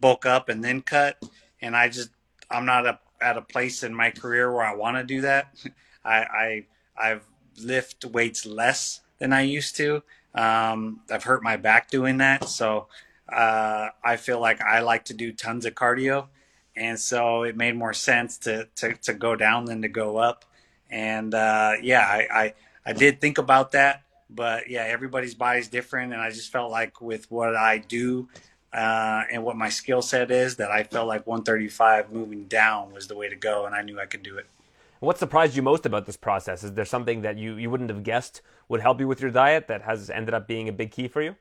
Speaker 10: bulk up and then cut, and I just I'm not a, at a place in my career where I want to do that. *laughs* I I I've lift weights less than I used to. Um, I've hurt my back doing that, so uh, I feel like I like to do tons of cardio, and so it made more sense to to, to go down than to go up. And uh, yeah, I, I I did think about that, but yeah, everybody's body's different, and I just felt like with what I do uh, and what my skill set is, that I felt like 135 moving down was the way to go, and I knew I could do it.
Speaker 3: What surprised you most about this process? Is there something that you, you wouldn't have guessed would help you with your diet that has ended up being a big key for you?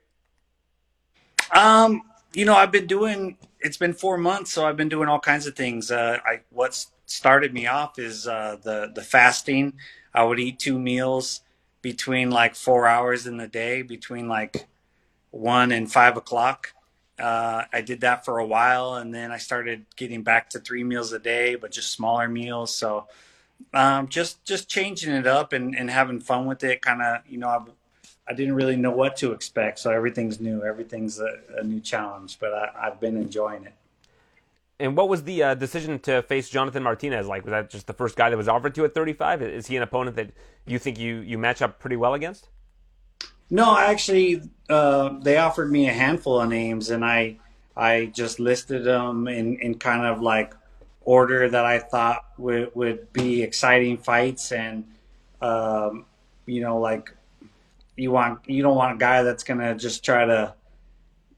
Speaker 10: Um, you know, I've been doing. It's been four months, so I've been doing all kinds of things. Uh, I what started me off is uh, the the fasting. I would eat two meals between like four hours in the day, between like one and five o'clock. Uh, I did that for a while, and then I started getting back to three meals a day, but just smaller meals. So um, just just changing it up and, and having fun with it. Kind of, you know, I, I didn't really know what to expect, so everything's new. Everything's a, a new challenge, but I, have been enjoying it.
Speaker 3: And what was the uh, decision to face Jonathan Martinez like? Was that just the first guy that was offered to at 35? Is he an opponent that you think you, you match up pretty well against?
Speaker 10: No, actually, uh, they offered me a handful of names, and I I just listed them in, in kind of like order that I thought would, would be exciting fights. And, um, you know, like you want, you don't want a guy that's going to just try to,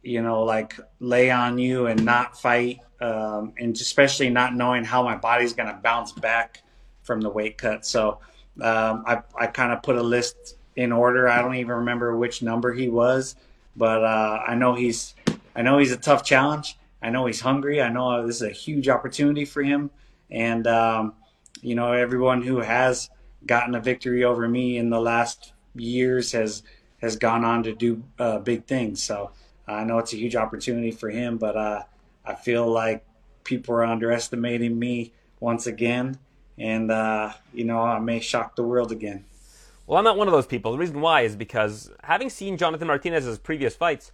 Speaker 10: you know, like lay on you and not fight. Um, and especially not knowing how my body's going to bounce back from the weight cut. So, um, I, I kind of put a list in order. I don't even remember which number he was, but, uh, I know he's, I know he's a tough challenge. I know he's hungry. I know this is a huge opportunity for him. And, um, you know, everyone who has gotten a victory over me in the last years has, has gone on to do uh, big things. So I know it's a huge opportunity for him, but uh, I feel like people are underestimating me once again. And, uh, you know, I may shock the world again.
Speaker 3: Well, I'm not one of those people. The reason why is because having seen Jonathan Martinez's previous fights,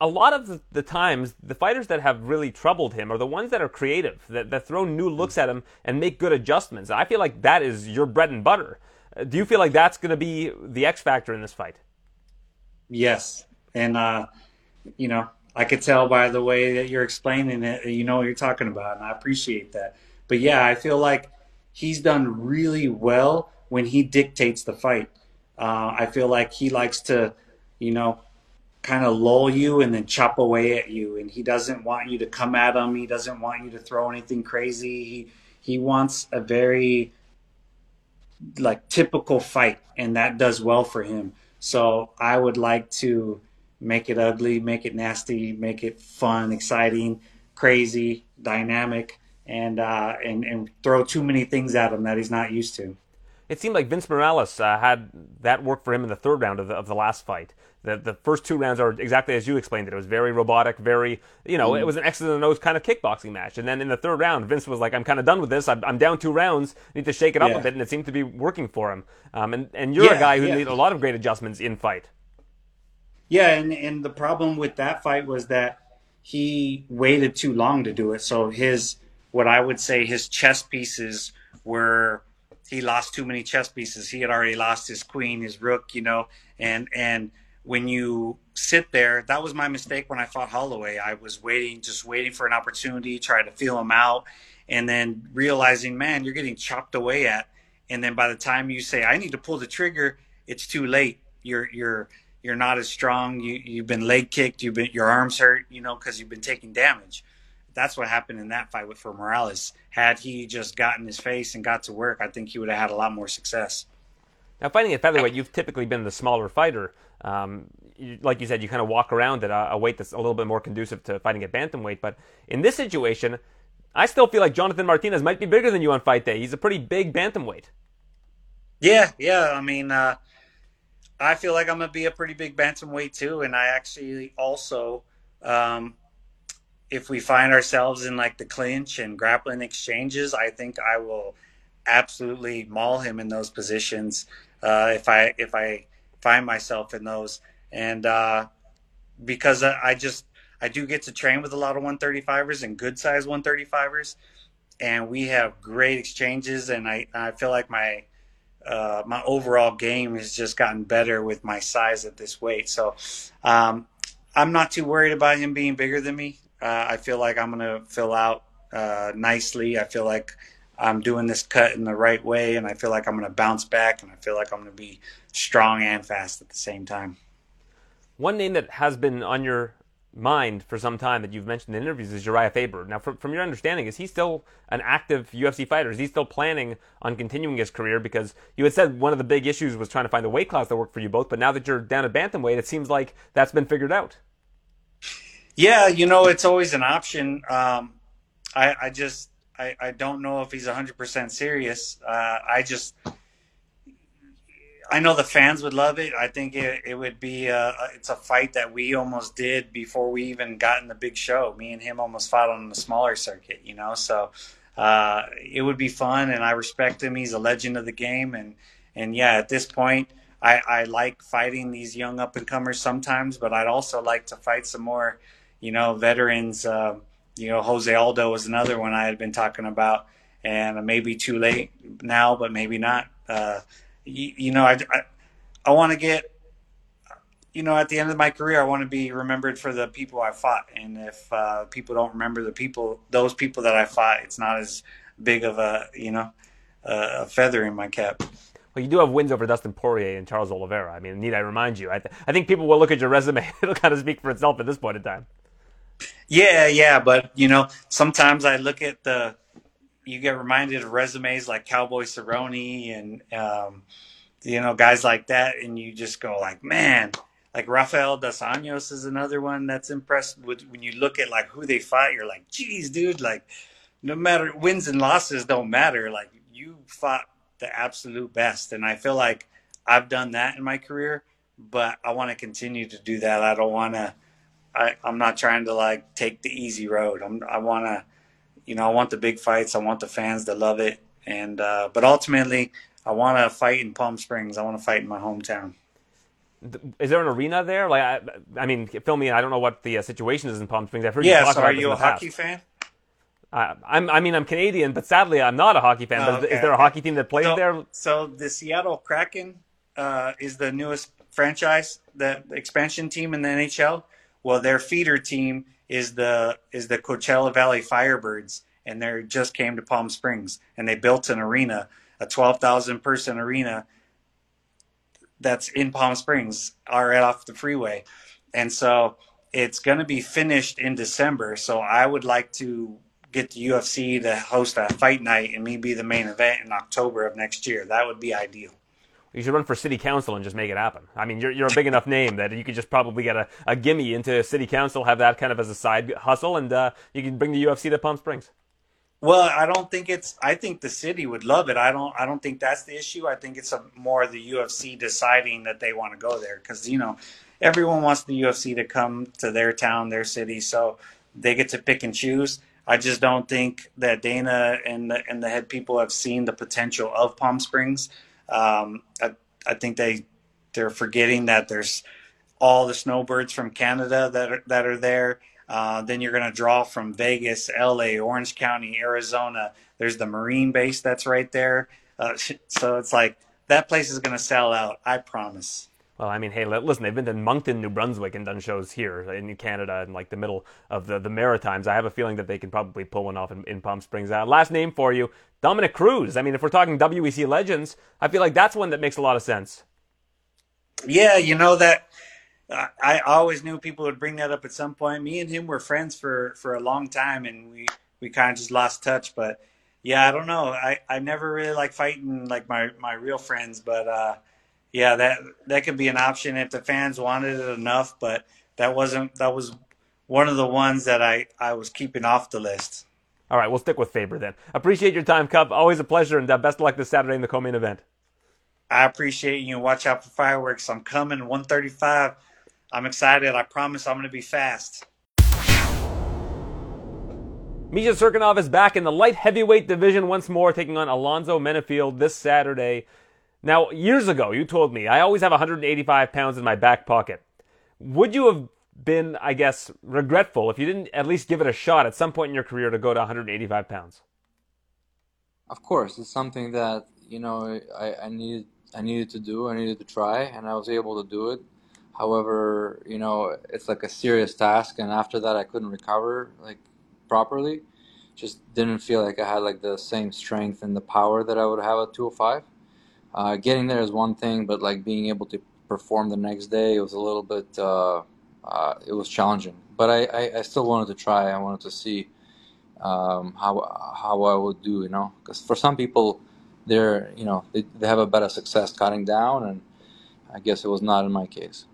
Speaker 3: a lot of the, times, the fighters that have really troubled him are the ones that are creative, that, that throw new looks at him and make good adjustments. I feel like that is your bread and butter. Do you feel like that's going to be the X factor in this fight?
Speaker 10: Yes, and uh, you know, I could tell by the way that you're explaining it, you know what you're talking about, and I appreciate that. But yeah, I feel like he's done really well when he dictates the fight. Uh, I feel like he likes to, you know, kind of lull you and then chop away at you. And he doesn't want you to come at him. He doesn't want you to throw anything crazy. He he wants a very like typical fight, and that does well for him. So I would like to make it ugly, make it nasty, make it fun, exciting, crazy, dynamic, and uh, and and throw too many things at him that he's not used to.
Speaker 3: It seemed like Vince Morales uh, had that work for him in the third round of the, of the last fight. The, the first two rounds are exactly as you explained it. It was very robotic, very, you know, mm. it was an X and the nose kind of kickboxing match. And then in the third round, Vince was like, I'm kind of done with this. I'm, I'm down two rounds. I need to shake it up yeah. a bit. And it seemed to be working for him. Um, and, and you're yeah, a guy who yeah. made a lot of great adjustments in fight.
Speaker 10: Yeah. And, and the problem with that fight was that he waited too long to do it. So his, what I would say, his chess pieces were he lost too many chess pieces. He had already lost his queen, his rook, you know, and and when you sit there, that was my mistake when I fought Holloway. I was waiting, just waiting for an opportunity, trying to feel him out, and then realizing, man, you're getting chopped away at. And then by the time you say, I need to pull the trigger, it's too late. You're you're you're not as strong. You you've been leg kicked. You've been your arms hurt. You know because you've been taking damage that's what happened in that fight with for Morales. Had he just gotten his face and got to work, I think he would have had a lot more success.
Speaker 3: Now, fighting at featherweight, you've typically been the smaller fighter. Um, you, like you said, you kind of walk around at a, a, weight that's a little bit more conducive to fighting at bantamweight. But in this situation, I still feel like Jonathan Martinez might be bigger than you on fight day. He's a pretty big bantamweight.
Speaker 10: Yeah, yeah. I mean, uh, I feel like I'm gonna be a pretty big bantamweight too, and I actually also um, if we find ourselves in like the clinch and grappling exchanges, I think I will absolutely maul him in those positions uh, if I if I find myself in those. And uh, because I just I do get to train with a lot of 135ers and good size 135ers, and we have great exchanges. And I I feel like my uh, my overall game has just gotten better with my size at this weight. So um, I'm not too worried about him being bigger than me. Uh, I feel like I'm to fill out uh, nicely. I feel like I'm doing this cut in the right way, and I feel like I'm going to bounce back, and I feel like I'm going to be strong and fast at the same time.
Speaker 3: One name that has been on your mind for some time that you've mentioned in interviews is Uriah Faber. Now, from, from your understanding, is he still an active UFC fighter? Is he still planning on continuing his career? Because you had said one of the big issues was trying to find a weight class that worked for you both, but now that you're down at bantamweight, it seems like that's been figured out.
Speaker 10: Yeah, you know, it's always an option. Um, I, I just I, I don't know if he's 100% serious. Uh, I just I know the fans would love it. I think it, it would be a, it's a fight that we almost did before we even got in the big show. Me and him almost fought on the smaller circuit, you know. So uh, it would be fun, and I respect him. He's a legend of the game, and and yeah, at this point, I, I like fighting these young up and comers sometimes, but I'd also like to fight some more, you know, veterans. Uh, you know, Jose Aldo was another one I had been talking about, and maybe too late now, but maybe not. Uh, you, you know, I, I, I want to get, you know, at the end of my career, I want to be remembered for the people I fought. And if uh, people don't remember the people, those people that I fought, it's not as big of a, you know, a feather in my cap.
Speaker 3: Well, you do have wins over Dustin Poirier and Charles Oliveira. I mean, need I remind you? I, th- I think people will look at your resume; *laughs* it'll kind of speak for itself at this point in time.
Speaker 10: Yeah, yeah, but you know, sometimes I look at the you get reminded of resumes like Cowboy Cerrone and um, you know guys like that, and you just go like, man, like Rafael dos Anjos is another one that's impressed with when you look at like who they fought. You're like, geez, dude, like no matter wins and losses don't matter. Like you fought the absolute best, and I feel like I've done that in my career, but I want to continue to do that. I don't want to. I, I'm not trying to like take the easy road. I'm, I want to you know, I want the big fights. I want the fans to love it. And uh, but ultimately, I want to fight in Palm Springs. I want to fight in my hometown.
Speaker 3: Is there an arena there? Like, I, I mean, fill me in. I don't know what the uh, situation is in Palm Springs. I've heard
Speaker 10: yeah,
Speaker 3: you talk
Speaker 10: so
Speaker 3: about
Speaker 10: are you a hockey fan?
Speaker 3: Uh, I'm, I mean, I'm Canadian, but sadly, I'm not a hockey fan.
Speaker 10: Oh,
Speaker 3: but
Speaker 10: okay.
Speaker 3: is there a hockey team that plays
Speaker 10: so,
Speaker 3: there?
Speaker 10: So the Seattle Kraken uh, is the newest franchise, the expansion team in the NHL. Well, their feeder team is the is the Coachella Valley Firebirds, and they just came to Palm Springs, and they built an arena, a twelve thousand person arena that's in Palm Springs, uh, right off the freeway, and so it's going to be finished in December. So I would like to get the UFC to host a fight night and me be the main event in October of next year. That would be ideal.
Speaker 3: You should run for city council and just make it happen. I mean, you're, you're a big enough name that you could just probably get a, a gimme into city council, have that kind of as a side hustle, and uh, you can bring the UFC to Palm Springs.
Speaker 10: Well, I don't think it's. I think the city would love it. I don't. I don't think that's the issue. I think it's a, more the UFC deciding that they want to go there because you know everyone wants the UFC to come to their town, their city, so they get to pick and choose. I just don't think that Dana and the, and the head people have seen the potential of Palm Springs. Um, I, I think they they're forgetting that there's all the snowbirds from Canada that are, that are there. Uh, then you're going to draw from Vegas, LA, Orange County, Arizona. There's the Marine base that's right there. Uh, *laughs* so it's like that place is going to sell out. I promise.
Speaker 3: Well, I mean, hey, listen, they've been to Moncton, New Brunswick, and done shows here in Canada in like the middle of the, the Maritimes. I have a feeling that they can probably pull one off in, in Palm Springs. Uh, last name for you, Dominick Cruz. I mean, if we're talking WEC legends, I feel like that's one that makes a lot of sense.
Speaker 10: Yeah, you know that I always knew people would bring that up at some point. Me and him were friends for for a long time, and we we kind of just lost touch. But yeah, I don't know. I I never really like fighting like my my real friends, but uh, yeah, that that could be an option if the fans wanted it enough. But that wasn't that was one of the ones that I I was keeping off the list.
Speaker 3: All right, we'll stick with Faber then. Appreciate your time, Cub. Always a pleasure, and uh, best of luck this Saturday in the co-main event.
Speaker 10: I appreciate you. Watch out for fireworks. I'm coming 135. I'm excited. I promise I'm going to be fast.
Speaker 3: Misha Cirkunov is back in the light heavyweight division once more, taking on Alonzo Menifield this Saturday. Now, years ago, you told me I always have 185 pounds in my back pocket. Would you have been, I guess, regretful if you didn't at least give it a shot at some point in your career to go to 185 pounds?
Speaker 11: Of course, it's something that you know I, I needed I needed to do. I needed to try, and I was able to do it. However, you know it's like a serious task, and after that I couldn't recover like properly. Just didn't feel like I had like the same strength and the power that I would have at 205. Uh, getting there is one thing, but like being able to perform the next day, was a little bit. Uh, uh, it was challenging, but I, I, I, still wanted to try. I wanted to see um, how how I would do. You know, because for some people, they're you know they, they have a better success cutting down, and I guess it was not in my case.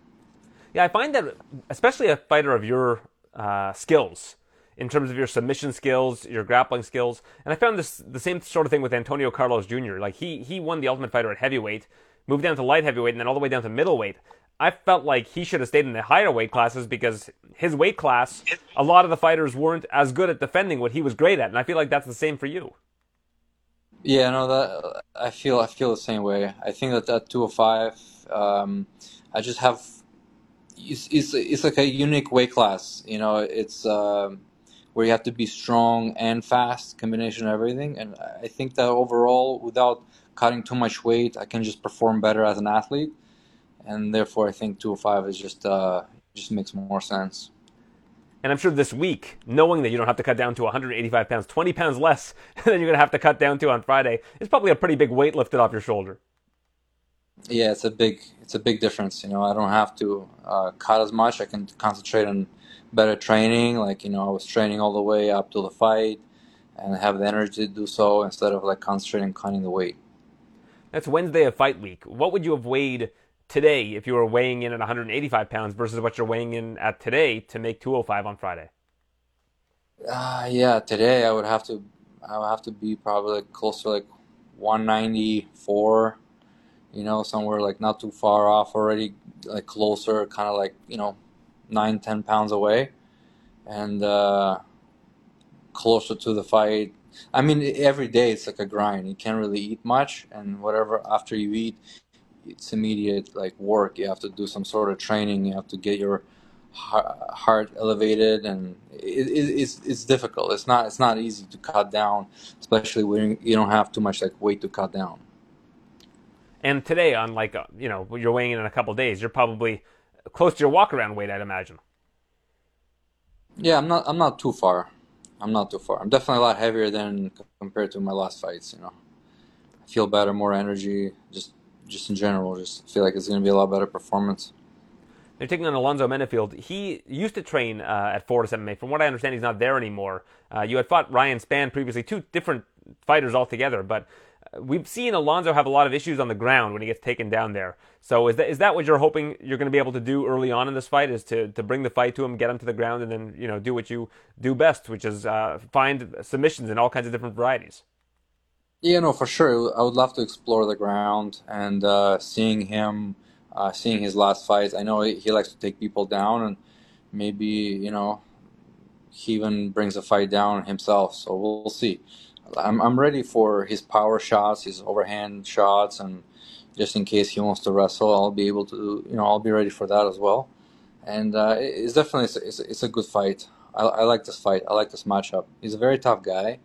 Speaker 3: Yeah, I find that especially a fighter of your uh, skills, in terms of your submission skills, your grappling skills. And I found this the same sort of thing with Antonio Carlos Jr. Like he he won the Ultimate Fighter at heavyweight, moved down to light heavyweight, and then all the way down to middleweight. I felt like he should have stayed in the higher weight classes because his weight class, a lot of the fighters weren't as good at defending what he was great at, and I feel like that's the same for you.
Speaker 11: Yeah, no, that I feel I feel the same way. I think that at 205, um, I just have it's, it's it's like a unique weight class. You know, it's. Um, where you have to be strong and fast, combination of everything. And I think that overall, without cutting too much weight, I can just perform better as an athlete. And therefore, I think 205 is just uh, just makes more sense.
Speaker 3: And I'm sure this week, knowing that you don't have to cut down to 185 pounds, 20 pounds less *laughs* than you're going to have to cut down to on Friday, is probably a pretty big weight lifted off your shoulder.
Speaker 11: Yeah, it's a big it's a big difference. You know, I don't have to uh, cut as much. I can concentrate on better training. Like you know, I was training all the way up to the fight, and have the energy to do so instead of like concentrating on cutting the weight.
Speaker 3: That's Wednesday of fight week. What would you have weighed today if you were weighing in at 185 pounds versus what you're weighing in at today to make 205 on Friday?
Speaker 11: Uh, yeah, today I would have to I would have to be probably like close to like 194. You know, somewhere like not too far off already, like closer, kind of like you know nine, ten pounds away, and uh, closer to the fight. I mean, every day it's like a grind. You can't really eat much, and whatever after you eat, it's immediate like work. You have to do some sort of training. You have to get your heart elevated, and it, it, it's it's difficult. It's not it's not easy to cut down, especially when you don't have too much like weight to cut down.
Speaker 3: And today, on like uh, you know, you're weighing in in a couple days, you're probably close to your walk around weight, I'd imagine.
Speaker 11: Yeah, I'm not. I'm not too far. I'm not too far. I'm definitely a lot heavier than compared to my last fights. You know, I feel better, more energy. Just, just in general, just feel like it's going to be a lot better performance.
Speaker 3: They're taking on Alonzo Menifield. He used to train uh, at Fortis MMA. From what I understand, he's not there anymore. Uh, you had fought Ryan Spann previously, two different fighters altogether, but we've seen Alonzo have a lot of issues on the ground when he gets taken down there. So is that is that what you're hoping you're going to be able to do early on in this fight? Is to to bring the fight to him, get him to the ground, and then you know do what you do best, which is uh, find submissions in all kinds of different varieties.
Speaker 11: Yeah, no, for sure. I would love to explore the ground and uh, seeing him, uh, seeing his last fights. I know he, likes to take people down, and maybe you know he even brings a fight down himself. So we'll see. I'm I'm ready for his power shots, his overhand shots, and just in case he wants to wrestle, I'll be able to, you know, I'll be ready for that as well. And uh, it's definitely it's, it's, it's, a good fight. I, I, like this fight. I like this matchup. He's a very tough guy,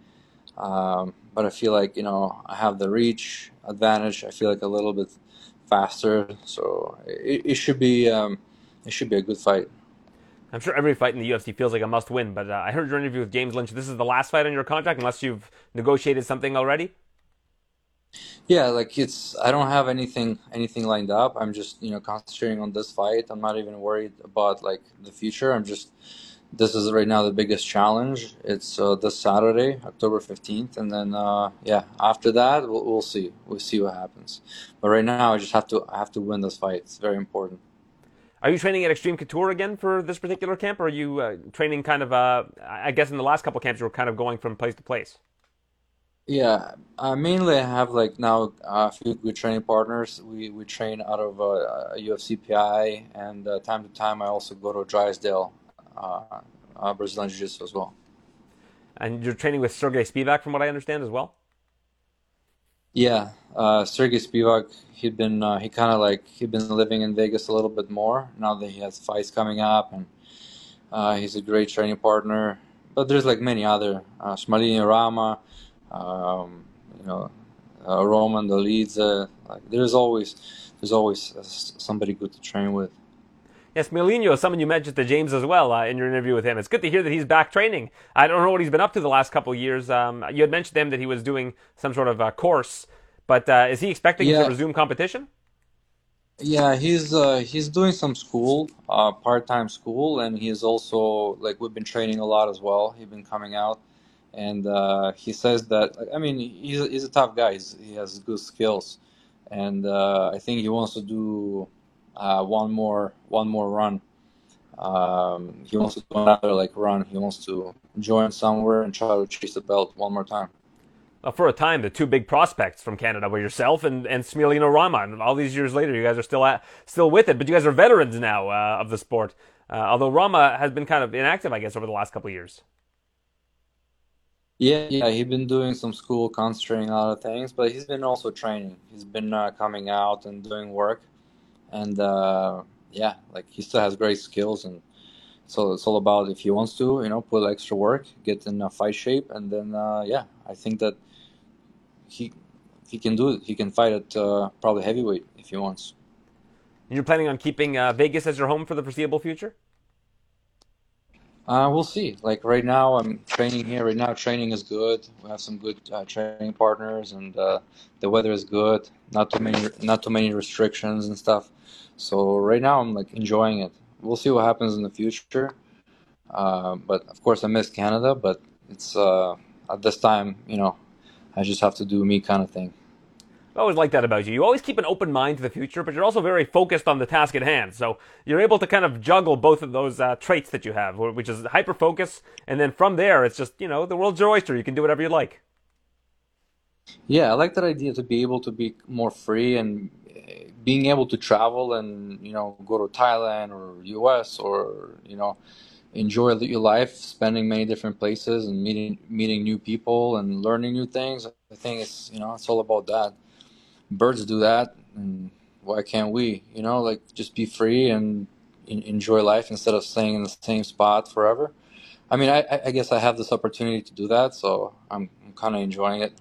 Speaker 11: um, but I feel like you know I have the reach advantage. I feel like a little bit faster, so it, it should be um, it should be a good fight.
Speaker 3: I'm sure every fight in the UFC feels like a must win, but uh, I heard your interview with James Lynch. This is the last fight on your contract, unless you've negotiated something already.
Speaker 11: Yeah, like it's I don't have anything anything lined up. I'm just you know concentrating on this fight. I'm not even worried about like the future. I'm just this is right now the biggest challenge. It's uh, this Saturday, October 15th, and then uh, yeah, after that we'll, we'll see. We'll see what happens. But right now I just have to I have to win this fight. It's very important.
Speaker 3: Are you training at Extreme Couture again for this particular camp, or are you uh, training kind of? Uh, I guess in the last couple camps you were kind of going from place to place.
Speaker 11: Yeah, uh, mainly I have like now a few good training partners. We we train out of uh, UFCPI, and uh, time to time I also go to Drysdale, uh, uh, Brazilian Jiu Jitsu as well.
Speaker 3: And you're training with Sergey Spivak, from what I understand, as well.
Speaker 11: Yeah, uh, Sergey Spivak, he'd been uh, he kind of like he'd been living in Vegas a little bit more now that he has fights coming up, and uh, he's a great training partner. But there's like many other uh, Smealinho Rama, um, you know, uh, Roman Dolidze. Like there's always there's always uh, somebody good to train with.
Speaker 3: Yes, Smealinho, someone you mentioned to James as well uh, in your interview with him. It's good to hear that he's back training. I don't know what he's been up to the last couple of years. Um, you had mentioned to him that he was doing some sort of uh, course, but uh, is he expecting
Speaker 11: Yeah.
Speaker 3: to resume competition?
Speaker 11: Yeah, he's uh, he's doing some school, uh, part-time school, and he's also like we've been training a lot as well. He's been coming out, and uh, he says that I mean he's a, he's a tough guy. He's, he has good skills, and uh, I think he wants to do uh, one more one more run. Um, he wants to do another like run. He wants to join somewhere and try to chase the belt one more time.
Speaker 3: Well, for a time, the two big prospects from Canada were yourself and, and Smealinho Rama. And all these years later, you guys are still at, still with it, but you guys are veterans now uh, of the sport. Uh, although Rama has been kind of inactive, I guess, over the last couple of years.
Speaker 11: Yeah, yeah, he's been doing some school, concentrating on other things, but he's been also training. He's been uh, coming out and doing work, and uh, yeah, like he still has great skills, and so it's all about if he wants to, you know, put extra work, get in a fight shape, and then uh, yeah, I think that he he can do it. He can fight at uh, probably heavyweight if he wants.
Speaker 3: You're planning on keeping uh, Vegas as your home for the foreseeable future?
Speaker 11: Uh, we'll see. Like right now, I'm training here. Right now, training is good. We have some good uh, training partners, and uh, the weather is good. Not too many, not too many restrictions and stuff. So right now, I'm like enjoying it. We'll see what happens in the future. Uh, but of course, I miss Canada. But it's uh, at this time, you know, I just have to do me kind of thing.
Speaker 3: I always like that about you. You always keep an open mind to the future, but you're also very focused on the task at hand. So you're able to kind of juggle both of those uh, traits that you have, which is hyper focus, and then from there, it's just you know the world's your oyster. You can do whatever you like.
Speaker 11: Yeah, I like that idea to be able to be more free and uh, being able to travel and you know go to Thailand or US or you know enjoy your life, spending many different places and meeting meeting new people and learning new things. I think it's you know it's all about that. Birds do that, and why can't we? You know, like just be free and en- enjoy life instead of staying in the same spot forever. I mean, I, I- I guess I have this opportunity to do that, so I'm, I'm kind of enjoying it.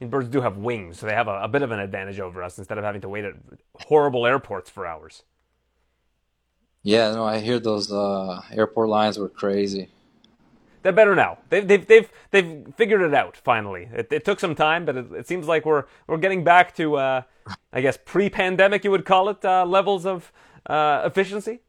Speaker 3: I mean, birds do have wings, so they have a, a bit of an advantage over us instead of having to wait at horrible airports for hours.
Speaker 11: Yeah, no, I hear those uh, airport lines were crazy.
Speaker 3: They're better now. They've they've they've, they've figured it out finally. It, it took some time, but it, it seems like we're we're getting back to uh, I guess pre-pandemic you would call it uh, levels of uh, efficiency.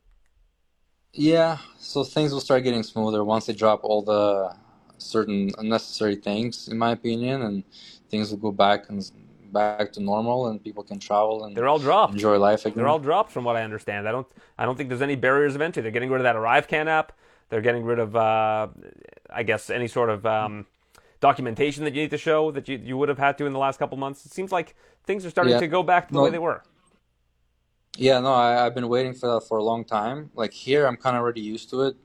Speaker 11: Yeah, so things will start getting smoother once they drop all the certain unnecessary things, in my opinion, and things will go back and back to normal, and people can travel and
Speaker 3: They're all dropped.
Speaker 11: enjoy life again.
Speaker 3: They're all dropped from what I understand. I don't I don't think there's any barriers of entry. They're getting rid of that ArriveCAN app. They're getting rid of uh, I guess any sort of um, documentation that you need to show that you, you would have had to in the last couple months. It seems like things are starting
Speaker 11: Yeah.
Speaker 3: to go back to the
Speaker 11: No.
Speaker 3: way they were.
Speaker 11: Yeah, no, I, I've been waiting for that for a long time. Like here, I'm kind of already used to it.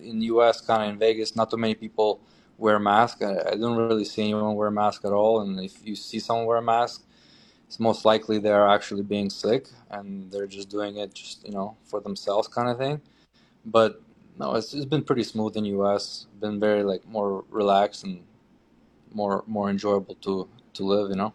Speaker 11: In the US, kind of in Vegas, not too many people wear masks. I, I don't really see anyone wear a mask at all. And if you see someone wear a mask, it's most likely they're actually being sick and they're just doing it just, you know, for themselves kind of thing. But no, it's, it's been pretty smooth in US. Been very like more relaxed and more more enjoyable to to live, you know.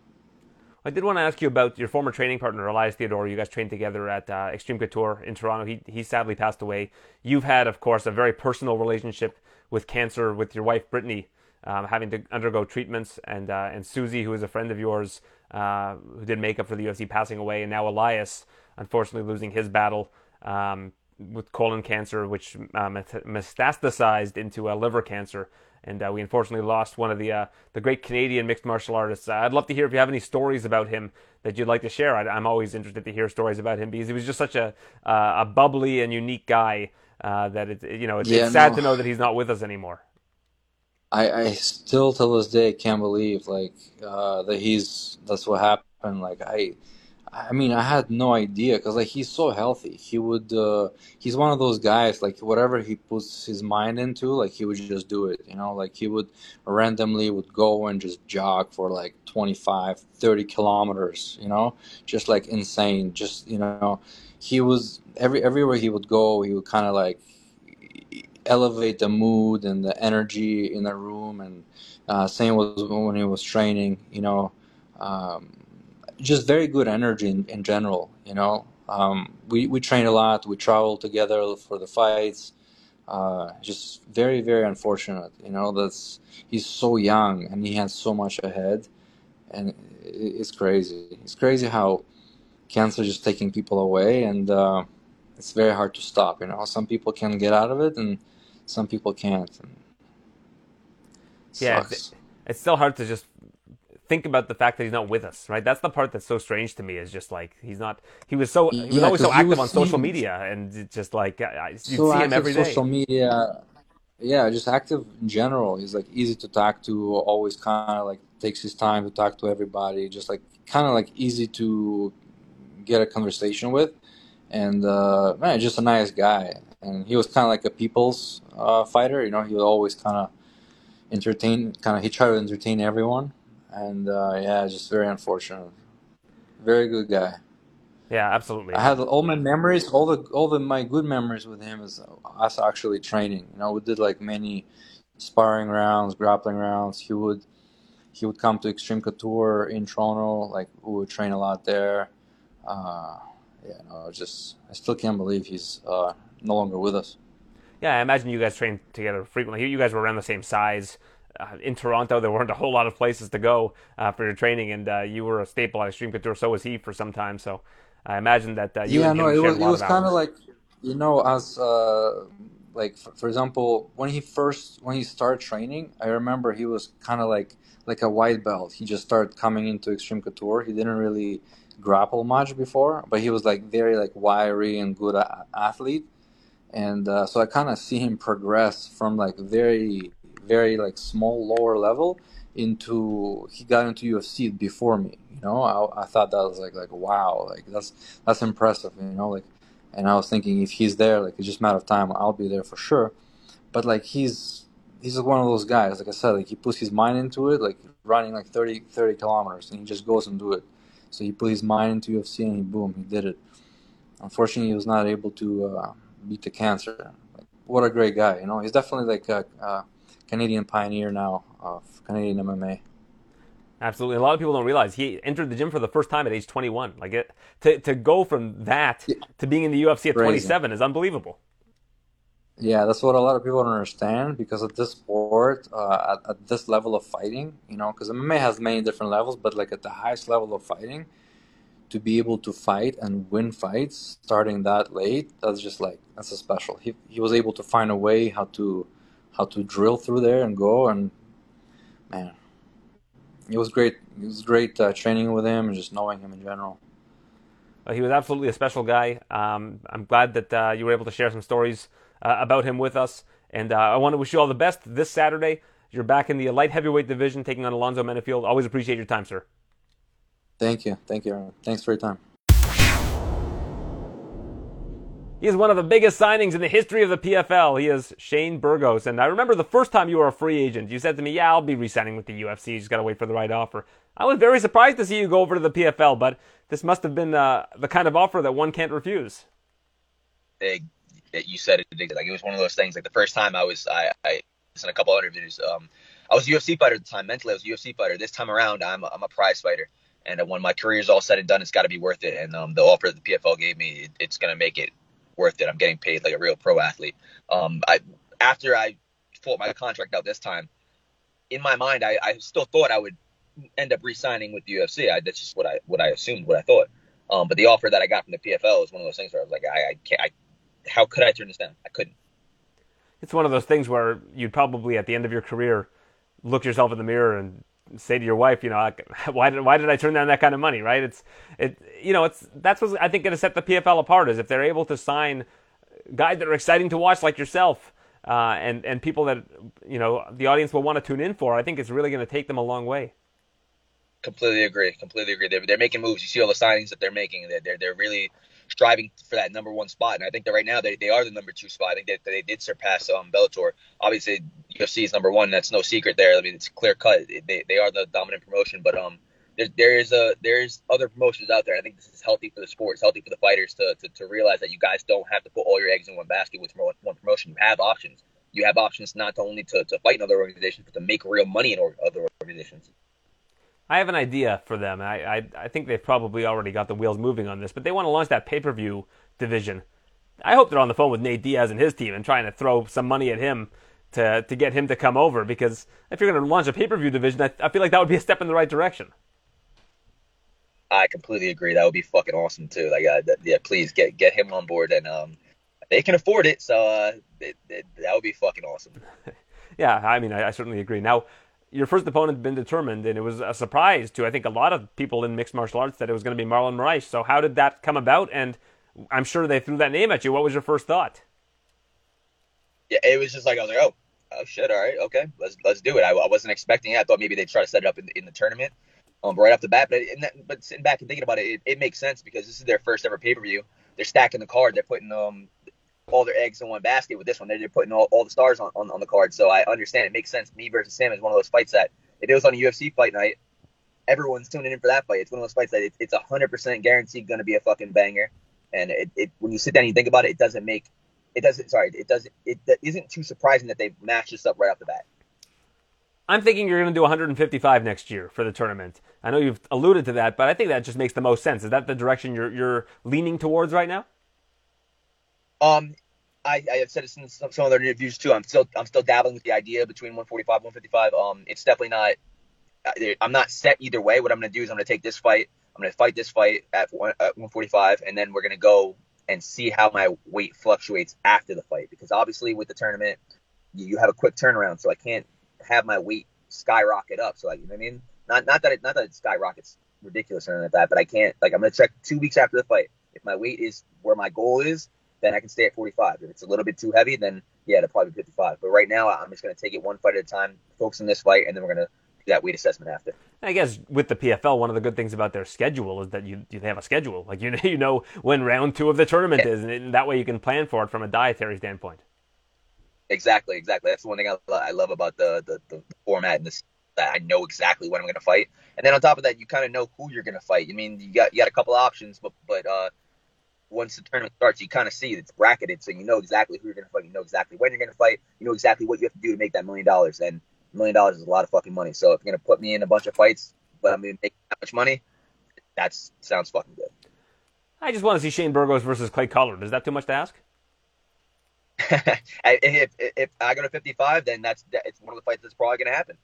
Speaker 3: I did want to ask you about your former training partner, Elias Theodorou. You guys trained together at uh, Extreme Couture in Toronto. He, he sadly passed away. You've had, of course, a very personal relationship with cancer with your wife, Brittany, um, having to undergo treatments, and uh, and Susie, who is a friend of yours, uh, who did makeup for the UFC, passing away, and now Elias, unfortunately, losing his battle um, with colon cancer, which uh, metastasized into uh, liver cancer. And uh, we unfortunately lost one of the uh, the great Canadian mixed martial artists. Uh, I'd love to hear if you have any stories about him that you'd like to share. I, I'm always interested to hear stories about him because he was just such a uh, a bubbly and unique guy uh, that it you know it's,
Speaker 11: Yeah,
Speaker 3: it's sad
Speaker 11: no.
Speaker 3: to know that he's not with us anymore.
Speaker 11: I, I still till this day can't believe like uh, that he's that's what happened. Like I, I mean I had no idea because like he's so healthy. He would uh, he's one of those guys like whatever he puts his mind into, like he would just do it. You know, like he would randomly would go and just jog for like 25, 30 kilometers. You know, just like insane. Just you know, he was every everywhere he would go, he would kind of like elevate the mood and the energy in the room and uh, same was when he was training you know um, just very good energy in, in general. You know, um, we we train a lot. We travel together for the fights. Uh, just very very unfortunate. You know, that's he's so young and he has so much ahead, and it's crazy. It's crazy how cancer just taking people away, and uh, it's very hard to stop. You know, some people can get out of it, and some people can't.
Speaker 3: yeah, it's, it's still hard to just think about the fact that he's not with us, right? That's the part that's so strange to me. Is just like he's not. He was so he was yeah, always so active on social media, and just like you so see him every day.
Speaker 11: Social media, yeah, just active in general. He's like easy to talk to. Always kind of like takes his time to talk to everybody. Just like kind of like easy to get a conversation with, and uh, man, just a nice guy. And he was kind of like a people's uh, fighter. You know, he was always kind of entertain. Kind of he tried to entertain everyone, and uh, yeah, just very unfortunate. Very good guy.
Speaker 3: Yeah, absolutely.
Speaker 11: I had all my memories, all the all the my good memories with him is us actually training. You know, we did like many sparring rounds, grappling rounds. He would he would come to Extreme Couture in Toronto. Like we would train a lot there. Uh, yeah, no, just I still can't believe he's uh, no longer with us.
Speaker 3: Yeah, I imagine you guys trained together frequently. You guys were around the same size. Uh, in Toronto, there weren't a whole lot of places to go uh, for your training, and uh, you were a staple at Extreme Couture. So was he for some time. So I imagine that uh, you
Speaker 11: yeah, no, it was, it was kind of like you know, as uh, like for, for, example, when he first when he started training, I remember he was kind of like like a white belt. He just started coming into Extreme Couture. He didn't really grapple much before, but he was like very like wiry and good a- athlete, and uh, so I kind of see him progress from like very very like small lower level into he got into UFC before me. You know, I, I thought that was like like wow, like that's that's impressive. You know, like, and I was thinking if he's there, like it's just a matter of time. I'll be there for sure. But like he's he's one of those guys. Like I said, like he puts his mind into it, like running like 30, 30 kilometers, and he just goes and do it. So he put his mind into UFC, and he boom, he did it. Unfortunately, he was not able to uh, beat the cancer. Like, what a great guy, you know. He's definitely like a, a Canadian pioneer now of Canadian MMA.
Speaker 3: Absolutely. A lot of people don't realize he entered the gym for the first time at age 21. Like it to to go from that yeah. to being in the UFC at Crazy. 27 is unbelievable.
Speaker 11: Yeah, that's what a lot of people don't understand because at this sport, uh, at, at, this level of fighting, you know, because MMA has many different levels, but like at the highest level of fighting, to be able to fight and win fights starting that late, that's just like that's a special. He he was able to find a way how to how to drill through there and go and man, it was great. It was great uh, training with him and just knowing him in general.
Speaker 3: Well, he was absolutely a special guy. Um, I'm glad that uh, you were able to share some stories uh, about him with us. And uh, I want to wish you all the best this Saturday. You're back in the light heavyweight division taking on Alonzo Menifield. Always appreciate your time, sir.
Speaker 11: Thank you. Thank you. Thanks for your time.
Speaker 3: He is one of the biggest signings in the history of the PFL. He is Shane Burgos. And I remember the first time you were a free agent, you said to me, Yeah, I'll be re signing with the UFC. You just got to wait for the right offer. I was very surprised to see you go over to the PFL, but this must have been uh, the kind of offer that one can't refuse.
Speaker 12: Hey, you said it like it was one of those things. Like the first time I was, I, I in a couple interviews. Um, I was a UFC fighter at the time. Mentally, I was a UFC fighter. This time around, I'm a, I'm a prize fighter. And when my career is all said and done, it's got to be worth it. And um, the offer that the PFL gave me, it, it's going to make it worth it. I'm getting paid like a real pro athlete. Um, I after I fought my contract out this time, in my mind, I, I still thought I would end up re-signing with the UFC. I, that's just what I what I assumed, what I thought. Um, but the offer that I got from the PFL is one of those things where I was like, I, I can't. I, how could I turn this down? I couldn't.
Speaker 3: It's one of those things where you'd probably at the end of your career look yourself in the mirror and say to your wife, you know, *laughs* why did why did I turn down that kind of money, right? It's it you know, it's that's what I think going to set the PFL apart is if they're able to sign guys that are exciting to watch like yourself. Uh, and and people that you know the audience will want to tune in for, I think it's really going to take them a long way.
Speaker 12: Completely agree. Completely agree. They're, they're making moves. You see all the signings that they're making. They're, they're they're really striving for that number one spot. And I think that right now they, they are the number two spot. I think that they did surpass um, Bellator. Obviously, UFC is number one. That's no secret there. I mean, it's clear cut. They, they are the dominant promotion. But um, there, there is a there's other promotions out there. I think this is healthy for the sport. It's healthy for the fighters to, to, to realize that you guys don't have to put all your eggs in one basket with one promotion. You have options. You have options not only to, to fight in other organizations, but to make real money in other organizations.
Speaker 3: I have an idea for them. I, I, I think they've probably already got the wheels moving on this, but they want to launch that pay per view division. I hope they're on the phone with Nate Diaz and his team and trying to throw some money at him to to get him to come over. Because if you're going to launch a pay per view division, I, I feel like that would be a step in the right direction.
Speaker 12: I completely agree. That would be fucking awesome too. Like, uh, th- yeah, please get get him on board, and um, they can afford it, so uh, it, it, that would be fucking awesome. *laughs*
Speaker 3: yeah, I mean, I, I certainly agree. Now, your first opponent had been determined, and it was a surprise to I think a lot of people in mixed martial arts that it was going to be Marlon Moraes. So how did that come about? And I'm sure they threw that name at you. What was your first thought?
Speaker 12: Yeah, it was just like I was like, oh, oh shit, all right, okay, let's let's do it. I, I wasn't expecting it. I thought maybe they'd try to set it up in, in the tournament, um, right off the bat. But that, but sitting back and thinking about it, it, it makes sense because this is their first ever pay per view. They're stacking the card. They're putting um all their eggs in one basket with this one. They're putting all, all the stars on, on, on the card. So I understand it makes sense. Me versus Sam is one of those fights that if it was on a UFC fight night, everyone's tuning in for that fight. It's one of those fights that it, it's hundred percent guaranteed going to be a fucking banger. And it, it, when you sit down and you think about it, it doesn't make it doesn't sorry it doesn't it, it isn't too surprising that they matched this up right off the bat.
Speaker 3: I'm thinking you're going to do 155 next year for the tournament. I know you've alluded to that, but I think that just makes the most sense. Is that the direction you're you're leaning towards right now?
Speaker 12: Um, I, I have said it in some, some other interviews too. I'm still I'm still dabbling with the idea between 145 155. Um, it's definitely not. I'm not set either way. What I'm going to do is I'm going to take this fight. I'm going to fight this fight at, one, at 145, and then we're going to go and see how my weight fluctuates after the fight. Because obviously with the tournament, you, you have a quick turnaround, so I can't have my weight skyrocket up. So like, you know what I mean? Not not that it not that it skyrockets ridiculous or anything like that, but I can't like I'm going to check two weeks after the fight. If my weight is where my goal is, then I can stay at 45. If it's a little bit too heavy, then yeah, it'll probably be 55. But right now, I'm just going to take it one fight at a time, focus on this fight, and then we're going to do that weight assessment after.
Speaker 3: I guess with the PFL, one of the good things about their schedule is that you, you have a schedule. Like you *laughs* you know when round two of the tournament yeah. is, and that way you can plan for it from a dietary standpoint.
Speaker 12: Exactly, exactly. That's the one thing I, I love about the, the, the format and this that I know exactly when I'm going to fight. And then on top of that, you kind of know who you're going to fight. I mean, you got you got a couple options, but but uh, once the tournament starts, you kind of see it's bracketed, so you know exactly who you're going to fight. You know exactly when you're going to fight. You know exactly what you have to do to make that million dollars. And a million dollars is a lot of fucking money. So if you're going to put me in a bunch of fights, but I'm going to make that much money, that sounds fucking good.
Speaker 3: I just want to see Shane Burgos versus Clay Collard. Is that too much to ask? *laughs*
Speaker 12: if, if, if I go to 55, then that's it's one of the fights that's probably going to happen.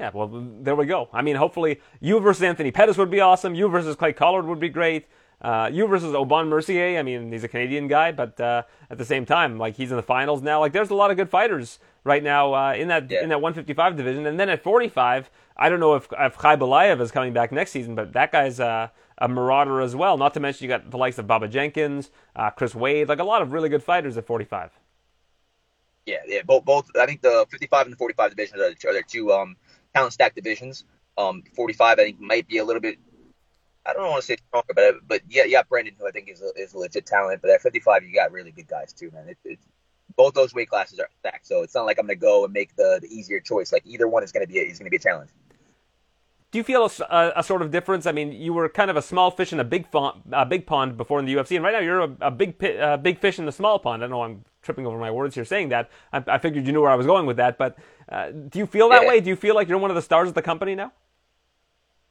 Speaker 3: Yeah, well, there we go. I mean, hopefully, you versus Anthony Pettis would be awesome. You versus Clay Collard would be great. Uh, you versus Aubin Mercier. I mean, he's a Canadian guy, but uh, at the same time, like he's in the finals now. Like, there's a lot of good fighters right now uh, in that yeah. in that 155 division. And then at 45, I don't know if if is coming back next season, but that guy's uh, a marauder as well. Not to mention you got the likes of Bubba Jenkins, uh, Chris Wade, like a lot of really good fighters at 45.
Speaker 12: Yeah, yeah, both both. I think the 55 and the 45 divisions are, are their two um, talent stack divisions. Um, 45, I think, might be a little bit I don't want to say stronger, but but yeah, yeah, Brendan, who I think is a, is a legit talent. But at 55, you got really good guys too, man. It, it's both those weight classes are stacked, so it's not like I'm going to go and make the, the easier choice. Like either one is going to be a, is going to be a challenge.
Speaker 3: Do you feel a, a, a, sort of difference? I mean, you were kind of a small fish in a big pond, a big pond before in the UFC, and right now you're a, a big a big fish in the small pond. I know I'm tripping over my words here saying that. I, I figured you knew where I was going with that, but uh, do you feel that yeah. way? Do you feel like you're one of the stars of the company now?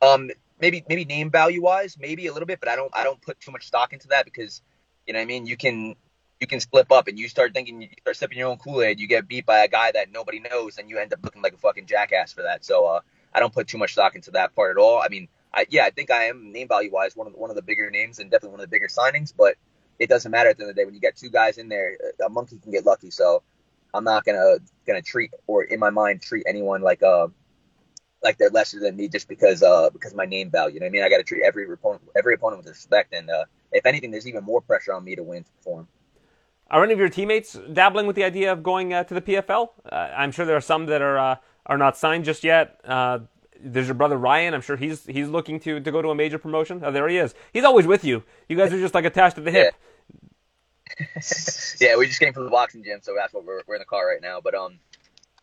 Speaker 12: Um, maybe maybe name value wise, maybe a little bit, but I don't I don't put too much stock into that because you know what I mean. You can you can slip up and you start thinking you start sipping your own Kool Aid. You get beat by a guy that nobody knows, and you end up looking like a fucking jackass for that. So uh, I don't put too much stock into that part at all. I mean, I, yeah, I think I am name value wise one of the, one of the bigger names and definitely one of the bigger signings, but it doesn't matter at the end of the day when you get two guys in there. A monkey can get lucky, so I'm not gonna gonna treat or in my mind treat anyone like a uh, like they're lesser than me just because uh because my name value. You know what I mean? I got to treat every opponent every opponent with respect, and uh, if anything, there's even more pressure on me to win to perform.
Speaker 3: Are any of your teammates dabbling with the idea of going uh, to the PFL? Uh, I'm sure there are some that are uh, are not signed just yet. Uh, there's your brother Ryan. I'm sure he's he's looking to, to go to a major promotion. Oh, there he is. He's always with you. You guys are just like attached to the hip.
Speaker 12: Yeah, *laughs* yeah we just came from the boxing gym, so that's what we're we're in the car right now. But um,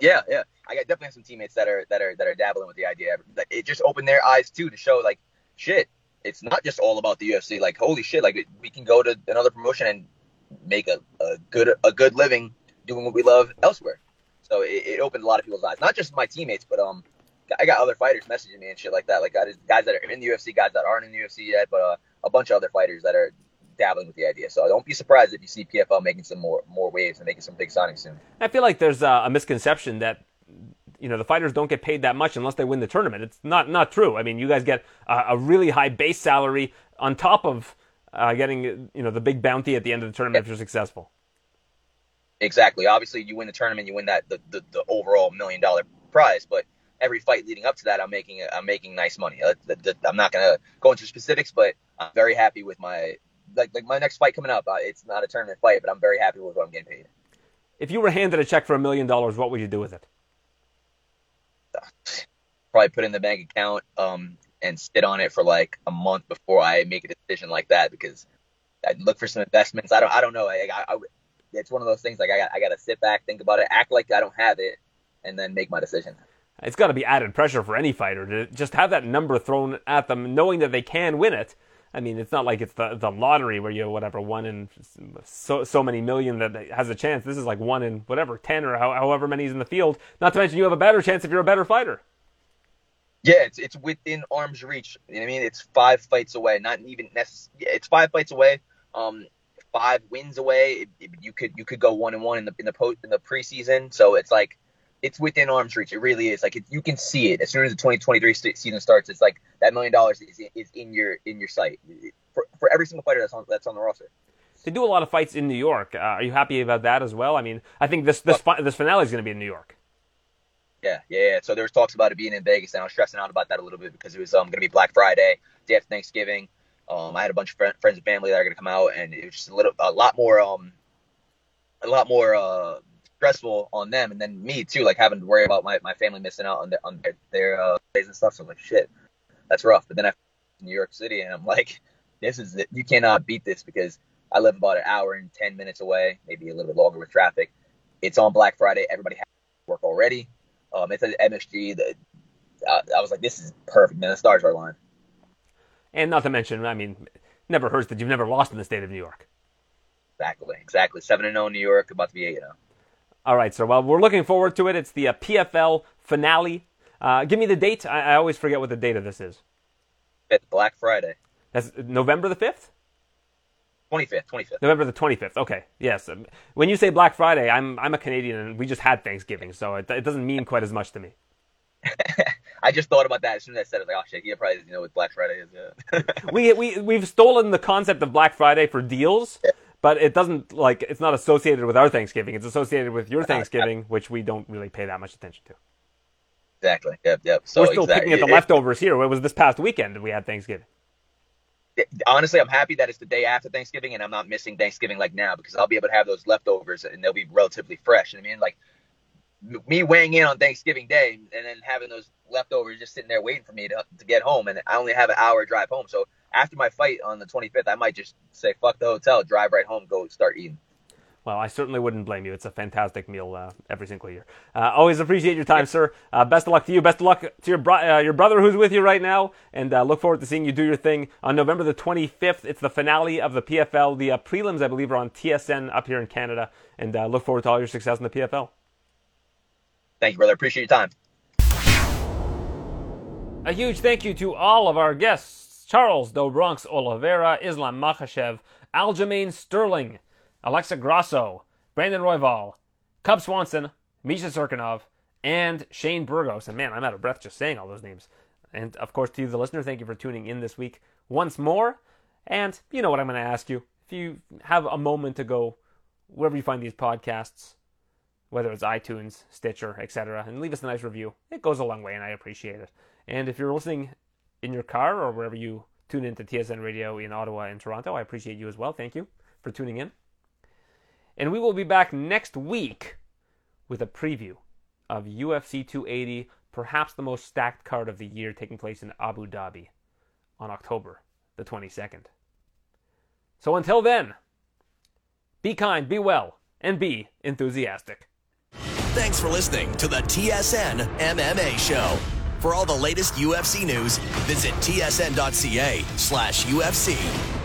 Speaker 12: yeah, yeah. I definitely have some teammates that are that are that are dabbling with the idea. It just opened their eyes too to show like shit. It's not just all about the UFC. Like holy shit, like we can go to another promotion and make a, a good a good living doing what we love elsewhere. So it, it, opened a lot of people's eyes, not just my teammates, but um I got other fighters messaging me and shit like that, like guys guys that are in the UFC, guys that aren't in the UFC yet, but uh, a bunch of other fighters that are dabbling with the idea. So don't be surprised if you see PFL making some more more waves and making some big signings soon.
Speaker 3: I feel like there's a misconception that you know the fighters don't get paid that much unless they win the tournament. It's not not true. I mean, you guys get a, a really high base salary on top of uh, getting you know the big bounty at the end of the tournament if you're successful.
Speaker 12: Exactly. Obviously, you win the tournament, you win that the, the, the overall million dollar prize, but every fight leading up to that, I'm making I'm making nice money. Uh, I'm not gonna go into specifics, but I'm very happy with my like like my next fight coming up. Uh, it's not a tournament fight, but I'm very happy with what I'm getting paid.
Speaker 3: If you were handed a check for a million dollars, what would you do with it? *sighs*
Speaker 12: Probably put it in the bank account um, and sit on it for like a month before I make a decision like that because I'd look for some investments. I don't I don't know. I, I, I it's one of those things like I got I got to sit back, think about it, act like I don't have it, and then make my decision.
Speaker 3: It's got to be added pressure for any fighter to just have that number thrown at them, knowing that they can win it. I mean, it's not like it's the, the lottery where you have whatever one in so so many million that has a chance. This is like one in whatever ten or however many is in the field. Not to mention you have a better chance if you're a better fighter.
Speaker 12: Yeah, it's it's within arm's reach. You know what I mean? It's five fights away. Not even necessarily. It's five fights away. Um, five wins away. you could you could go one and one in the in the post in the preseason. So it's like it's within arm's reach. It really is. Like it, you can see it as soon as the 2023 season starts. It's like that million dollars is, is in your in your sight for, for every single fighter that's on that's on the roster.
Speaker 3: They do a lot of fights in New York. Uh, are you happy about that as well? I mean, I think this this fi- this finale is going to be in New York.
Speaker 12: Yeah, yeah, yeah. So there was talks about it being in Vegas, and I was stressing out about that a little bit because it was um, going to be Black Friday, day after Thanksgiving. Um, I had a bunch of friend, friends and family that are going to come out, and it was just a little, a lot more, um, a lot more uh, stressful on them, and then me too, like having to worry about my, my family missing out on their on their, their uh, days and stuff. So I'm like, shit, that's rough. But then I New York City, and I'm like, *laughs* this is it. You cannot beat this because I live about an hour and ten minutes away, maybe a little bit longer with traffic. It's on Black Friday. Everybody has work already. Um, it's at MSG. The, uh, I was like, this is perfect, man. The stars are aligned.
Speaker 3: And not to mention, I mean, never hurts that you've never lost in the state of New York.
Speaker 12: Exactly, exactly. Seven and zero New York, about to be eight and zero.
Speaker 3: All right, sir. Well, we're looking forward to it. It's the uh, PFL finale. Uh, give me the date. I, I, always forget what the date of this is.
Speaker 12: It's Black Friday.
Speaker 3: That's November the fifth.
Speaker 12: 25th, 25th.
Speaker 3: November the 25th. Okay. Yes. When you say Black Friday, I'm I'm a Canadian and we just had Thanksgiving, so it, it doesn't mean quite as much to me. *laughs* *laughs*
Speaker 12: I just thought about that as soon as I said it. Like, oh shit, he probably doesn't know what Black Friday is. Yeah. *laughs*
Speaker 3: we we we've stolen the concept of Black Friday for deals, yeah. But it doesn't like it's not associated with our Thanksgiving. It's associated with your *laughs* Thanksgiving, which we don't really pay that much attention to.
Speaker 12: Exactly. Yep. Yep. So
Speaker 3: we're still
Speaker 12: exactly.
Speaker 3: picking at the leftovers here. It was this past weekend that we had Thanksgiving.
Speaker 12: Honestly, I'm happy that it's the day after Thanksgiving and I'm not missing Thanksgiving like now because I'll be able to have those leftovers and they'll be relatively fresh. And I mean, like me weighing in on Thanksgiving Day and then having those leftovers just sitting there waiting for me to, to get home, and I only have an hour drive home. So after my fight on the 25th, I might just say fuck the hotel, drive right home, go start eating.
Speaker 3: Well, I certainly wouldn't blame you. It's a fantastic meal uh, every single year. Uh, always appreciate your time, sir. Uh, best of luck to you. Best of luck to your bro- uh, your brother who's with you right now, and uh, look forward to seeing you do your thing on November the 25th. It's the finale of the PFL. The uh, prelims, I believe, are on TSN up here in Canada, and look forward to all your success in the PFL.
Speaker 12: Thank you, brother. Appreciate your time.
Speaker 3: A huge thank you to all of our guests Charles Do Bronx Oliveira, Islam Makhachev, Aljamain Sterling, Alexa Grasso, Brandon Royval, Cub Swanson, Misha Cirkunov, and Shane Burgos. And man, I'm out of breath just saying all those names. And of course, to you, the listener, thank you for tuning in this week once more. And you know what I'm going to ask you. If you have a moment to go wherever you find these podcasts, whether it's iTunes, Stitcher, etc., and leave us a nice review. It goes a long way, and I appreciate it. And if you're listening in your car or wherever you tune into TSN Radio in Ottawa and Toronto, I appreciate you as well. Thank you for tuning in. And we will be back next week with a preview of UFC 280, perhaps the most stacked card of the year, taking place in Abu Dhabi on October the 22nd. So until then, be kind, be well, and be enthusiastic.
Speaker 2: Thanks for listening to the TSN MMA Show. For all the latest UFC news, visit tsn.ca slash UFC.